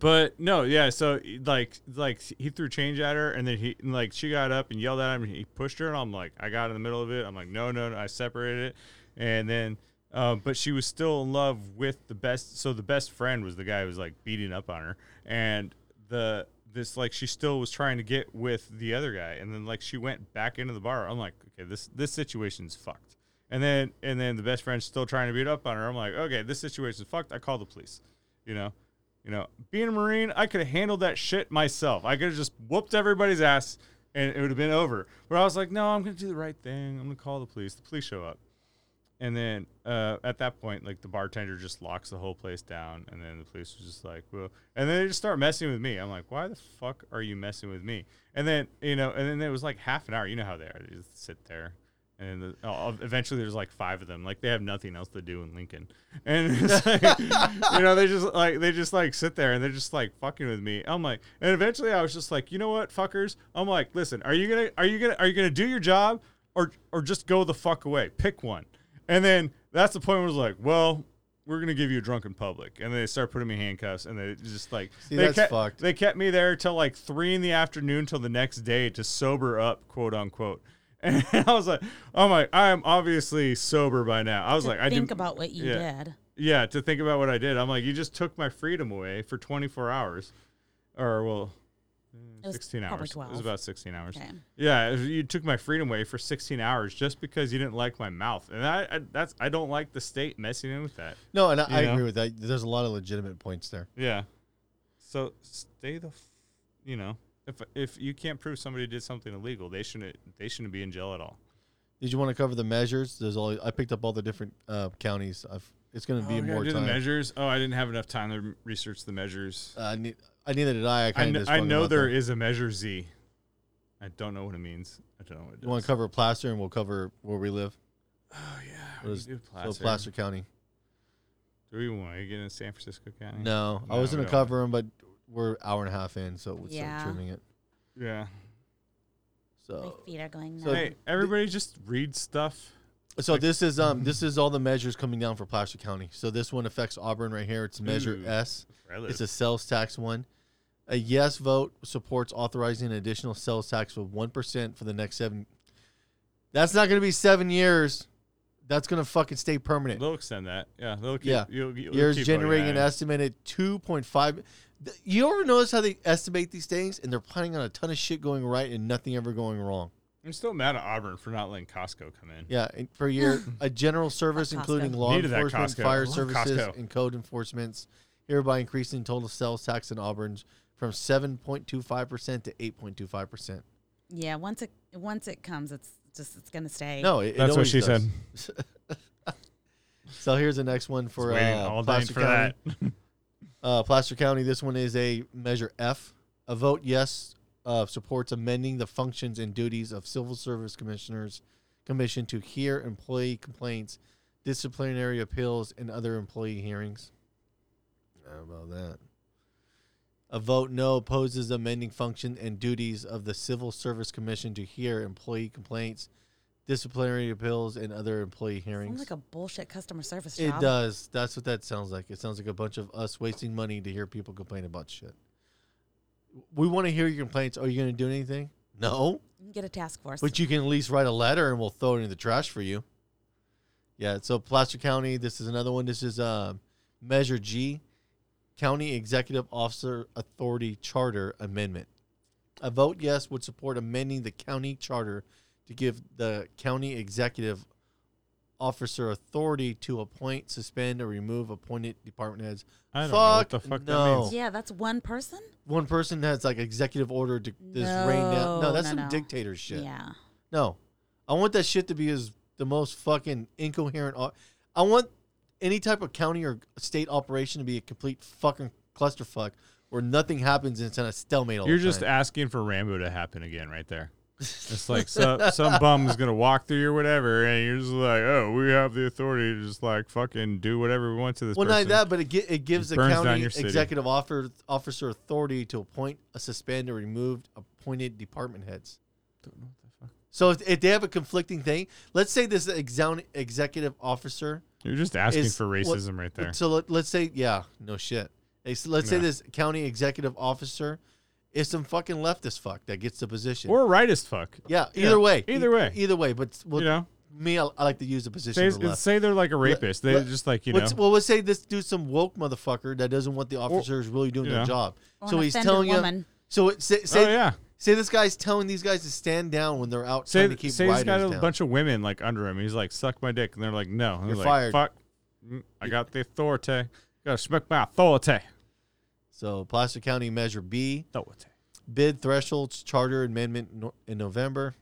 Speaker 5: but no, yeah. So like, like he threw change at her, and then he like she got up and yelled at him, and he pushed her, and I'm like, I got in the middle of it. I'm like, no, no, no. I separated it, and then. Um, but she was still in love with the best. So the best friend was the guy who was like beating up on her, and the this like she still was trying to get with the other guy, and then like she went back into the bar. I'm like, okay, this this situation's fucked. And then and then the best friend's still trying to beat up on her. I'm like, okay, this situation's fucked. I call the police. You know, you know, being a marine, I could have handled that shit myself. I could have just whooped everybody's ass, and it would have been over. But I was like, no, I'm gonna do the right thing. I'm gonna call the police. The police show up. And then uh, at that point, like the bartender just locks the whole place down, and then the police was just like, "Well," and then they just start messing with me. I'm like, "Why the fuck are you messing with me?" And then you know, and then it was like half an hour. You know how they are; they just sit there, and the, oh, eventually there's like five of them. Like they have nothing else to do in Lincoln, and it's like, you know, they just like they just like sit there and they're just like fucking with me. I'm like, and eventually I was just like, you know what, fuckers? I'm like, listen, are you gonna are you gonna are you gonna do your job or or just go the fuck away? Pick one. And then that's the point where it was like, well, we're gonna give you a drunken public, and they start putting me handcuffs, and they just like
Speaker 1: See,
Speaker 5: they
Speaker 1: that's
Speaker 5: kept,
Speaker 1: fucked.
Speaker 5: They kept me there till like three in the afternoon till the next day to sober up, quote unquote. And I was like, oh my, I am obviously sober by now. I was
Speaker 6: To
Speaker 5: like, I
Speaker 6: think
Speaker 5: didn't
Speaker 6: about what you
Speaker 5: yeah.
Speaker 6: did.
Speaker 5: Yeah, to think about what I did. I'm like, you just took my freedom away for 24 hours, or well,
Speaker 6: eh,
Speaker 5: 16
Speaker 6: probably
Speaker 5: hours. It was about 16 hours.
Speaker 6: Okay.
Speaker 5: Yeah, you took my freedom away for 16 hours just because you didn't like my mouth, and I, I that's I don't like the state messing in with that.
Speaker 1: No, and I, I agree with that. There's a lot of legitimate points there.
Speaker 5: Yeah. So stay the, f- you know, if if you can't prove somebody did something illegal, they shouldn't they shouldn't be in jail at all.
Speaker 1: Did you want to cover the measures? There's all I picked up all the different uh, counties. I've, it's going to be
Speaker 5: Oh, we
Speaker 1: more
Speaker 5: do
Speaker 1: time.
Speaker 5: the measures. Oh, I didn't have enough time to research the measures.
Speaker 1: Uh, I need, I neither did I. I
Speaker 5: I,
Speaker 1: kind
Speaker 5: kn-
Speaker 1: of
Speaker 5: I know there is a measure Z. I don't know what it means. I don't know what it
Speaker 1: You want to cover Placer, and we'll cover where we live.
Speaker 5: Oh yeah,
Speaker 1: What
Speaker 5: we
Speaker 1: is-
Speaker 5: can
Speaker 1: So
Speaker 5: Placer.
Speaker 1: Placer County.
Speaker 5: Do we want to get in San Francisco County?
Speaker 1: No, I was
Speaker 5: we
Speaker 1: gonna cover them, but we're hour and a half in, so we'll
Speaker 6: Yeah.
Speaker 1: start trimming it.
Speaker 5: Yeah.
Speaker 1: So
Speaker 6: My feet are going
Speaker 1: So-
Speaker 5: Hey, everybody just read stuff.
Speaker 1: So this is um this is all the measures coming down for Placer County. So this one affects Auburn right here. It's Measure
Speaker 5: Ooh,
Speaker 1: S.
Speaker 5: really?
Speaker 1: It's a sales tax one. A yes vote supports authorizing an additional sales tax of one percent for the next seven. That's not going to be seven years. That's going to fucking stay permanent.
Speaker 5: They'll extend that. Yeah, they'll keep.
Speaker 1: yeah,
Speaker 5: You'll, you'll
Speaker 1: years
Speaker 5: keep
Speaker 1: generating an estimated two point five. You ever notice how they estimate these things, and they're planning on a ton of shit going right and nothing ever going wrong.
Speaker 5: I'm still mad at Auburn for not letting Costco come in.
Speaker 1: Yeah, and per year, a general service including law
Speaker 5: Needed that
Speaker 1: enforcement,
Speaker 5: Costco.
Speaker 1: fire
Speaker 5: Love
Speaker 1: services,
Speaker 5: Costco.
Speaker 1: and code enforcements, hereby increasing total sales tax in Auburn from 7.25% to 8.25%.
Speaker 6: Yeah, once it once it comes, it's just it's gonna stay.
Speaker 1: No, it, it
Speaker 5: That's what
Speaker 1: always
Speaker 5: she
Speaker 1: does.
Speaker 5: said.
Speaker 1: so here's the next one for
Speaker 5: Just waiting
Speaker 1: uh,
Speaker 5: all day
Speaker 1: Placer
Speaker 5: for
Speaker 1: County.
Speaker 5: that.
Speaker 1: uh, Placer County. This one is a measure F. A vote yes uh, supports amending the functions and duties of civil service commissioners commission to hear employee complaints, disciplinary appeals, and other employee hearings. How about that? A vote no opposes amending function and duties of the Civil Service Commission to hear employee complaints, disciplinary appeals, and other employee hearings.
Speaker 6: Sounds like a bullshit customer service
Speaker 1: It does. That's what that sounds like. It sounds like a bunch of us wasting money to hear people complain about shit. We want to hear your complaints. Are you going to do anything? No.
Speaker 6: You can get a task force.
Speaker 1: But you can at least write a letter and we'll throw it in the trash for you. Yeah. So Placer County, this is another one. This is um, Measure G, County Executive Officer Authority Charter Amendment. A vote yes would support amending the county charter to give the county executive officer authority to appoint, suspend, or remove appointed department heads.
Speaker 5: I don't know what
Speaker 1: Fuck
Speaker 5: the fuck that
Speaker 1: no.
Speaker 5: means.
Speaker 6: Yeah, that's one person.
Speaker 1: One person has like executive order to this rain down. No,
Speaker 6: No,
Speaker 1: that's
Speaker 6: no,
Speaker 1: some
Speaker 6: no.
Speaker 1: dictator shit.
Speaker 6: Yeah.
Speaker 1: No, I want that shit to be as the most fucking incoherent. I want any type of county or state operation to be a complete fucking clusterfuck where nothing happens and it's in a stalemate all
Speaker 5: You're
Speaker 1: the
Speaker 5: just
Speaker 1: time.
Speaker 5: asking for Rambo to happen again, right there. It's like some some bum is gonna walk through or whatever, and you're just like, oh, we have the authority to just like fucking do whatever we want to this
Speaker 1: well,
Speaker 5: person.
Speaker 1: not that, but it, gi- it gives the county executive offer, officer authority to appoint, a suspend, or remove appointed department heads. So if, if they have a conflicting thing, let's say this exoun- executive officer.
Speaker 5: You're just asking
Speaker 1: is-
Speaker 5: for racism right there.
Speaker 1: So let, let's say, yeah, no shit. Let's say this county executive officer is some fucking leftist fuck that gets the position.
Speaker 5: Or rightist fuck.
Speaker 1: Yeah,
Speaker 5: Yeah,
Speaker 1: either way.
Speaker 5: either
Speaker 1: E-
Speaker 5: way.
Speaker 1: Either way. But well,
Speaker 5: You know?
Speaker 1: me, I, I like to use the position
Speaker 5: Say,
Speaker 1: of the left.
Speaker 5: say they're like a rapist. They
Speaker 1: let-
Speaker 5: just like you
Speaker 1: let's-
Speaker 5: know.
Speaker 1: Well, let's say this dude's some woke motherfucker that doesn't want the officers really doing
Speaker 5: you
Speaker 1: their
Speaker 5: know.
Speaker 1: job.
Speaker 6: Or
Speaker 1: so
Speaker 6: an
Speaker 1: he's telling
Speaker 6: woman.
Speaker 1: you. So it, say, say,
Speaker 5: Oh, yeah.
Speaker 1: say this guy's telling these guys to stand down when they're out
Speaker 5: say
Speaker 1: trying to keep
Speaker 5: say he's
Speaker 1: riders
Speaker 5: got a
Speaker 1: down.
Speaker 5: bunch of women like under him. He's like, suck my dick, and they're like, no. And
Speaker 1: You're
Speaker 5: they're
Speaker 1: fired.
Speaker 5: like, Fuck. Mm, I got the authority. Gotta smack my authority.
Speaker 1: So Placer County Measure B,
Speaker 5: Authority.
Speaker 1: bid thresholds charter amendment no- in November.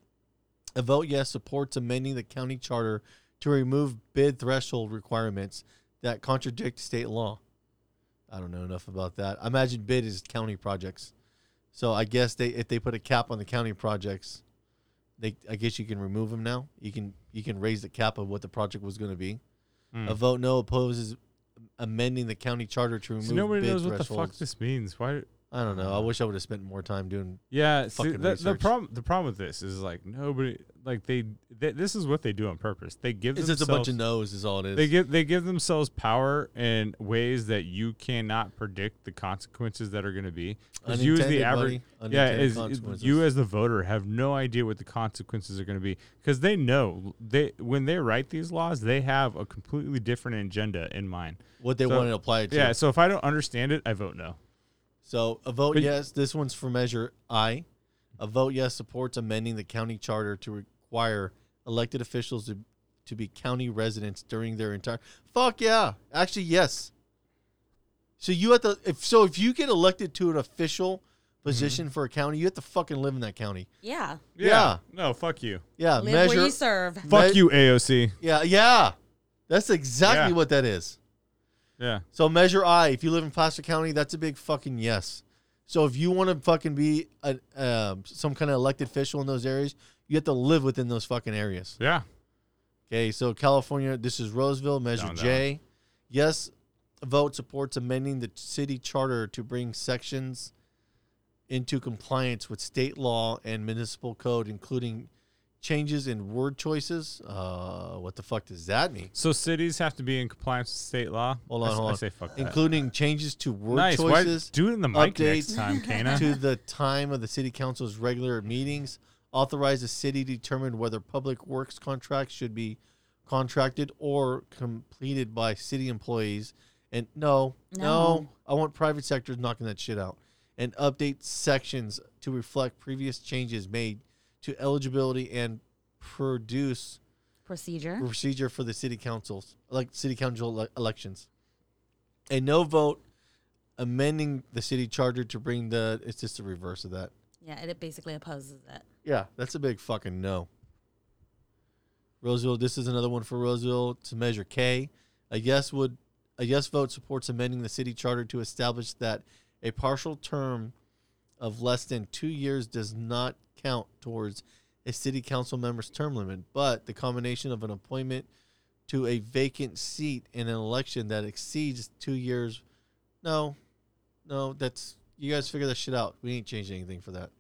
Speaker 1: A vote yes supports amending the county charter to remove bid threshold requirements that contradict state law. I don't know enough about that. I imagine bid is county projects. So I guess they if they put a cap on the county projects, they I guess you can remove them now. You can you can raise the cap of what the project was going to be.
Speaker 5: Hmm.
Speaker 1: A vote no opposes amending the county charter to remove
Speaker 5: So nobody
Speaker 1: bid
Speaker 5: knows what the
Speaker 1: thresholds.
Speaker 5: fuck this means. Why?
Speaker 1: I don't know. I wish I would have spent more time doing.
Speaker 5: Yeah, see, the, the problem the problem with this is like nobody like they, they this is what they do on purpose. They give
Speaker 1: It's
Speaker 5: themselves
Speaker 1: just a bunch of no's, is all it is.
Speaker 5: They give they give themselves power in ways that you cannot predict the consequences that are going to be. you as the average, yeah, as, you as the voter have no idea what the consequences are going to be because they know they when they write these laws they have a completely different agenda in mind.
Speaker 1: What they want to apply it to.
Speaker 5: Yeah, so if I don't understand it, I vote no.
Speaker 1: So a vote
Speaker 5: But-
Speaker 1: yes. This one's for measure I. A vote yes supports amending the county charter to require elected officials to, to be county residents during their entire. Fuck yeah! Actually, yes. So you have to. If so, if you get elected to an official mm-hmm. position for a county, you have to fucking live in that county.
Speaker 6: Yeah.
Speaker 1: Yeah.
Speaker 5: No, fuck you.
Speaker 1: Yeah.
Speaker 6: Live
Speaker 1: measure.
Speaker 6: where you serve.
Speaker 5: Fuck
Speaker 1: Me-
Speaker 5: you, AOC.
Speaker 1: Yeah. Yeah. That's exactly
Speaker 5: Yeah.
Speaker 1: what that is.
Speaker 5: Yeah.
Speaker 1: So measure I. If you live in Placer County, that's a big fucking yes. So if you want to fucking be a, um, some kind of elected official in those areas, you have to live within those fucking areas.
Speaker 5: Yeah.
Speaker 1: Okay. So California, this is Roseville. Measure
Speaker 5: Down,
Speaker 1: J. Yes, vote supports amending the city charter to bring sections into compliance with state law and municipal code, including changes in word choices. Uh, what the fuck does that mean?
Speaker 5: So cities have to be in compliance with state law.
Speaker 1: Hold on,
Speaker 5: s-
Speaker 1: hold
Speaker 5: I say fuck that.
Speaker 1: Including changes to word
Speaker 5: Nice. Why-
Speaker 1: choices.
Speaker 5: do it in the mic next time, Kana.
Speaker 1: To the time of the city council's regular meetings, authorize the city to determine whether public works contracts should be contracted or completed by city employees. And no, no,
Speaker 6: No.
Speaker 1: I want private sectors knocking that shit out. And update sections to reflect previous changes made to eligibility and produce
Speaker 6: Procedure.
Speaker 1: procedure for the city councils, like city council ele- elections. A no vote amending the city charter to bring the it's just the reverse of that.
Speaker 6: Yeah, it basically opposes it.
Speaker 1: Yeah, that's a big fucking no. Roseville, this is another one for Roseville to measure K. A yes would a yes vote supports amending the city charter to establish that a partial term of less than two years does not count towards a city council member's term limit, but the combination of an appointment to a vacant seat in an election that exceeds two years. No, no, that's you guys figure that shit out. We ain't changing anything for that.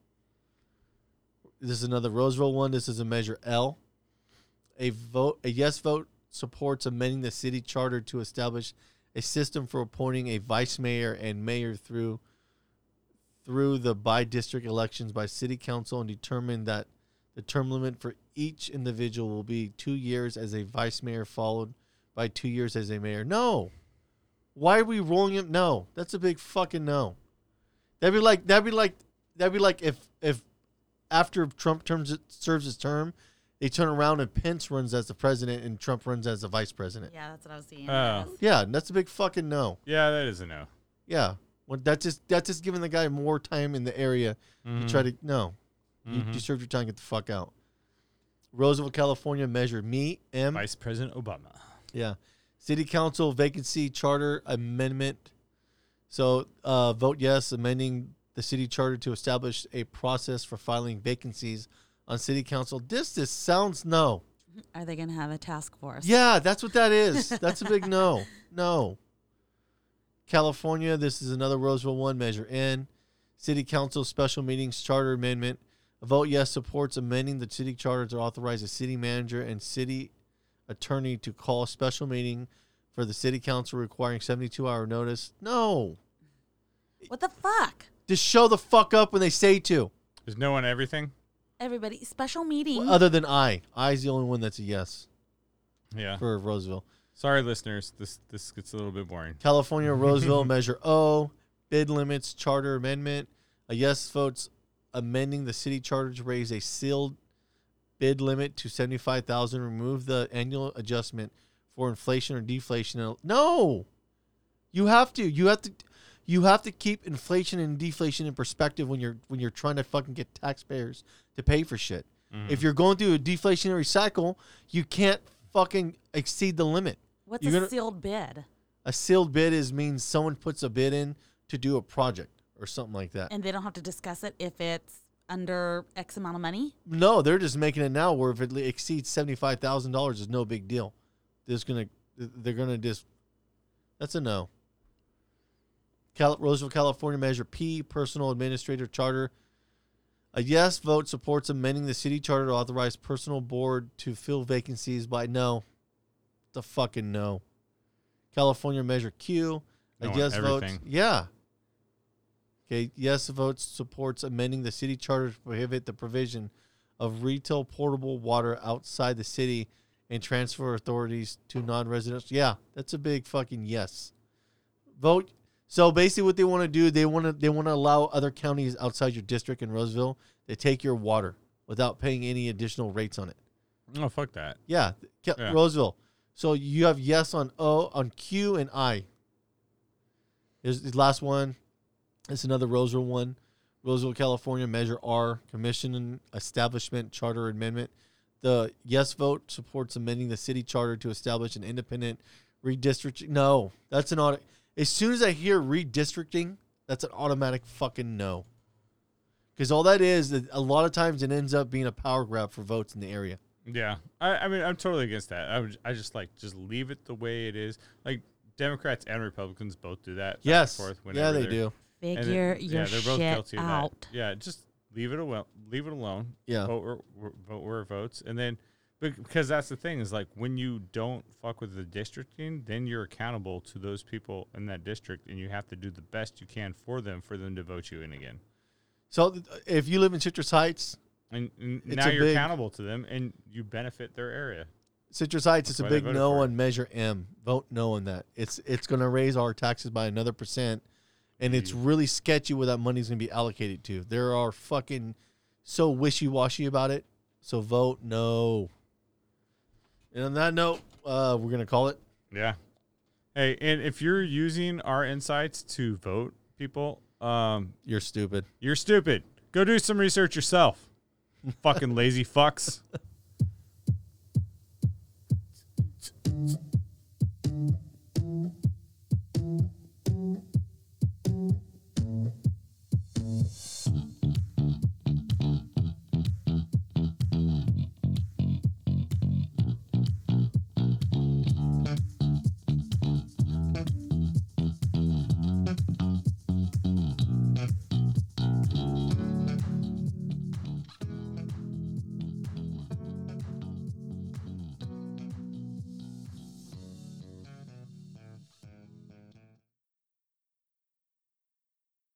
Speaker 1: This is another Roseville one. This is a measure L. A vote, a yes vote supports amending the city charter to establish a system for appointing a vice mayor and mayor through through the by district elections by city council and determine that the term limit for each individual will be two years as a vice mayor followed by two years as a mayor. No. Why are we rolling it? No. That's a big fucking no. That'd be like that'd be like that'd be like if if after Trump terms serves his term, they turn around and Pence runs as the president and Trump runs as the vice president.
Speaker 6: Yeah, that's what I was seeing.
Speaker 5: Oh.
Speaker 1: Yeah, that's a big fucking no.
Speaker 5: Yeah, that is a no.
Speaker 1: Yeah. Well, that's just that's just giving the guy more time in the area to try to no. You, you
Speaker 5: Mhm.
Speaker 1: served your time. Get the fuck out. Roseville, California. Measure me M.
Speaker 5: Vice President Obama.
Speaker 1: Yeah. City Council vacancy charter amendment. So uh, vote yes, amending the city charter to establish a process for filing vacancies on city council. This this sounds no.
Speaker 6: Are they going to have a task force?
Speaker 1: Yeah, that's what that is. That's a big no. No. California, this is another Roseville one, measure N. City Council special meetings charter amendment. A vote yes supports amending the city charter to authorize the city manager and city attorney to call a special meeting for the city council requiring 72 hour notice. No.
Speaker 6: What the fuck?
Speaker 1: Just show the fuck up when they say to.
Speaker 5: Is no one everything?
Speaker 6: Everybody, special meeting.
Speaker 1: Other than I. I's the only one that's a yes
Speaker 5: Yeah.
Speaker 1: for Roseville.
Speaker 5: Sorry, listeners. This this gets a little bit boring.
Speaker 1: California Roseville Measure O, bid limits charter amendment. A yes votes amending the city charter to raise a sealed bid limit to seventy five thousand. Remove the annual adjustment for inflation or deflation. No, you have to. You have to. You have to keep inflation and deflation in perspective when you're when you're trying to fucking get taxpayers to pay for shit.
Speaker 5: Mhm.
Speaker 1: If you're going through a deflationary cycle, you can't fucking exceed the limit.
Speaker 6: What's
Speaker 1: You're
Speaker 6: a
Speaker 1: gonna-
Speaker 6: sealed bid?
Speaker 1: a sealed bid is means someone puts a bid in to do a project or something like that.
Speaker 6: And they don't have to discuss it if it's under X amount of money?
Speaker 1: no, they're just making it now where if it exceeds seventy five thousand dollars, is no big deal. Gonna they're gonna just that's a no. Cal- Roseville, California, Measure P, Personal Administrator Charter. A yes vote supports amending the city charter to authorize personal board to fill vacancies by no. The fucking no. California Measure Q. A
Speaker 5: No
Speaker 1: yes vote. Yeah. Okay. Yes vote supports amending the city charter to prohibit the provision of retail portable water outside the city and transfer authorities to non-residential. Yeah, that's a big fucking yes. Vote. So basically, what they want to do, they want to they want to allow other counties outside your district in Roseville to take your water without paying any additional rates on it.
Speaker 5: Oh fuck that.
Speaker 1: Yeah,
Speaker 5: Yeah.
Speaker 1: Roseville. So you have yes on O, on Q, and I. Here's the last one. It's another Roseville one. Roseville, California, Measure R, Commission Establishment Charter Amendment. The yes vote supports amending the city charter to establish an independent redistricting. No, that's an auto. As soon as I hear redistricting, that's an automatic fucking no. Because all that is, a lot of times it ends up being a power grab for votes in the area.
Speaker 5: Yeah, I, I mean, I'm totally against that. I would, I just like just leave it the way it is. Like, Democrats and Republicans both do that. back and
Speaker 1: Yes.
Speaker 5: forth
Speaker 1: Yeah,
Speaker 5: whenever
Speaker 1: they do.
Speaker 5: and then-
Speaker 6: Figure
Speaker 5: yeah, they're both
Speaker 6: shit
Speaker 5: guilty of that. Yeah, just leave it alone. Leave it alone.
Speaker 1: Yeah.
Speaker 5: vote where, where- vote where it votes, and then because that's the thing is like when you don't fuck with the districting, then you're accountable to those people in that district, and you have to do the best you can for them for them to vote you in again.
Speaker 1: So if you live in Citrus Heights,
Speaker 5: And, and now you're
Speaker 1: big-
Speaker 5: accountable to them, and you benefit their area.
Speaker 1: Citrus Heights, it's a big no on Measure M. Vote no on that. It's it's going to raise our taxes by another percent, and it's really sketchy where that money's going to be allocated to. There are fucking so wishy washy about it. So vote no. And on that note, uh, we're going to call it.
Speaker 5: Yeah. Hey, and if you're using our insights to vote people, um,
Speaker 1: you're stupid.
Speaker 5: You're stupid. Go do some research yourself. Fucking lazy fucks.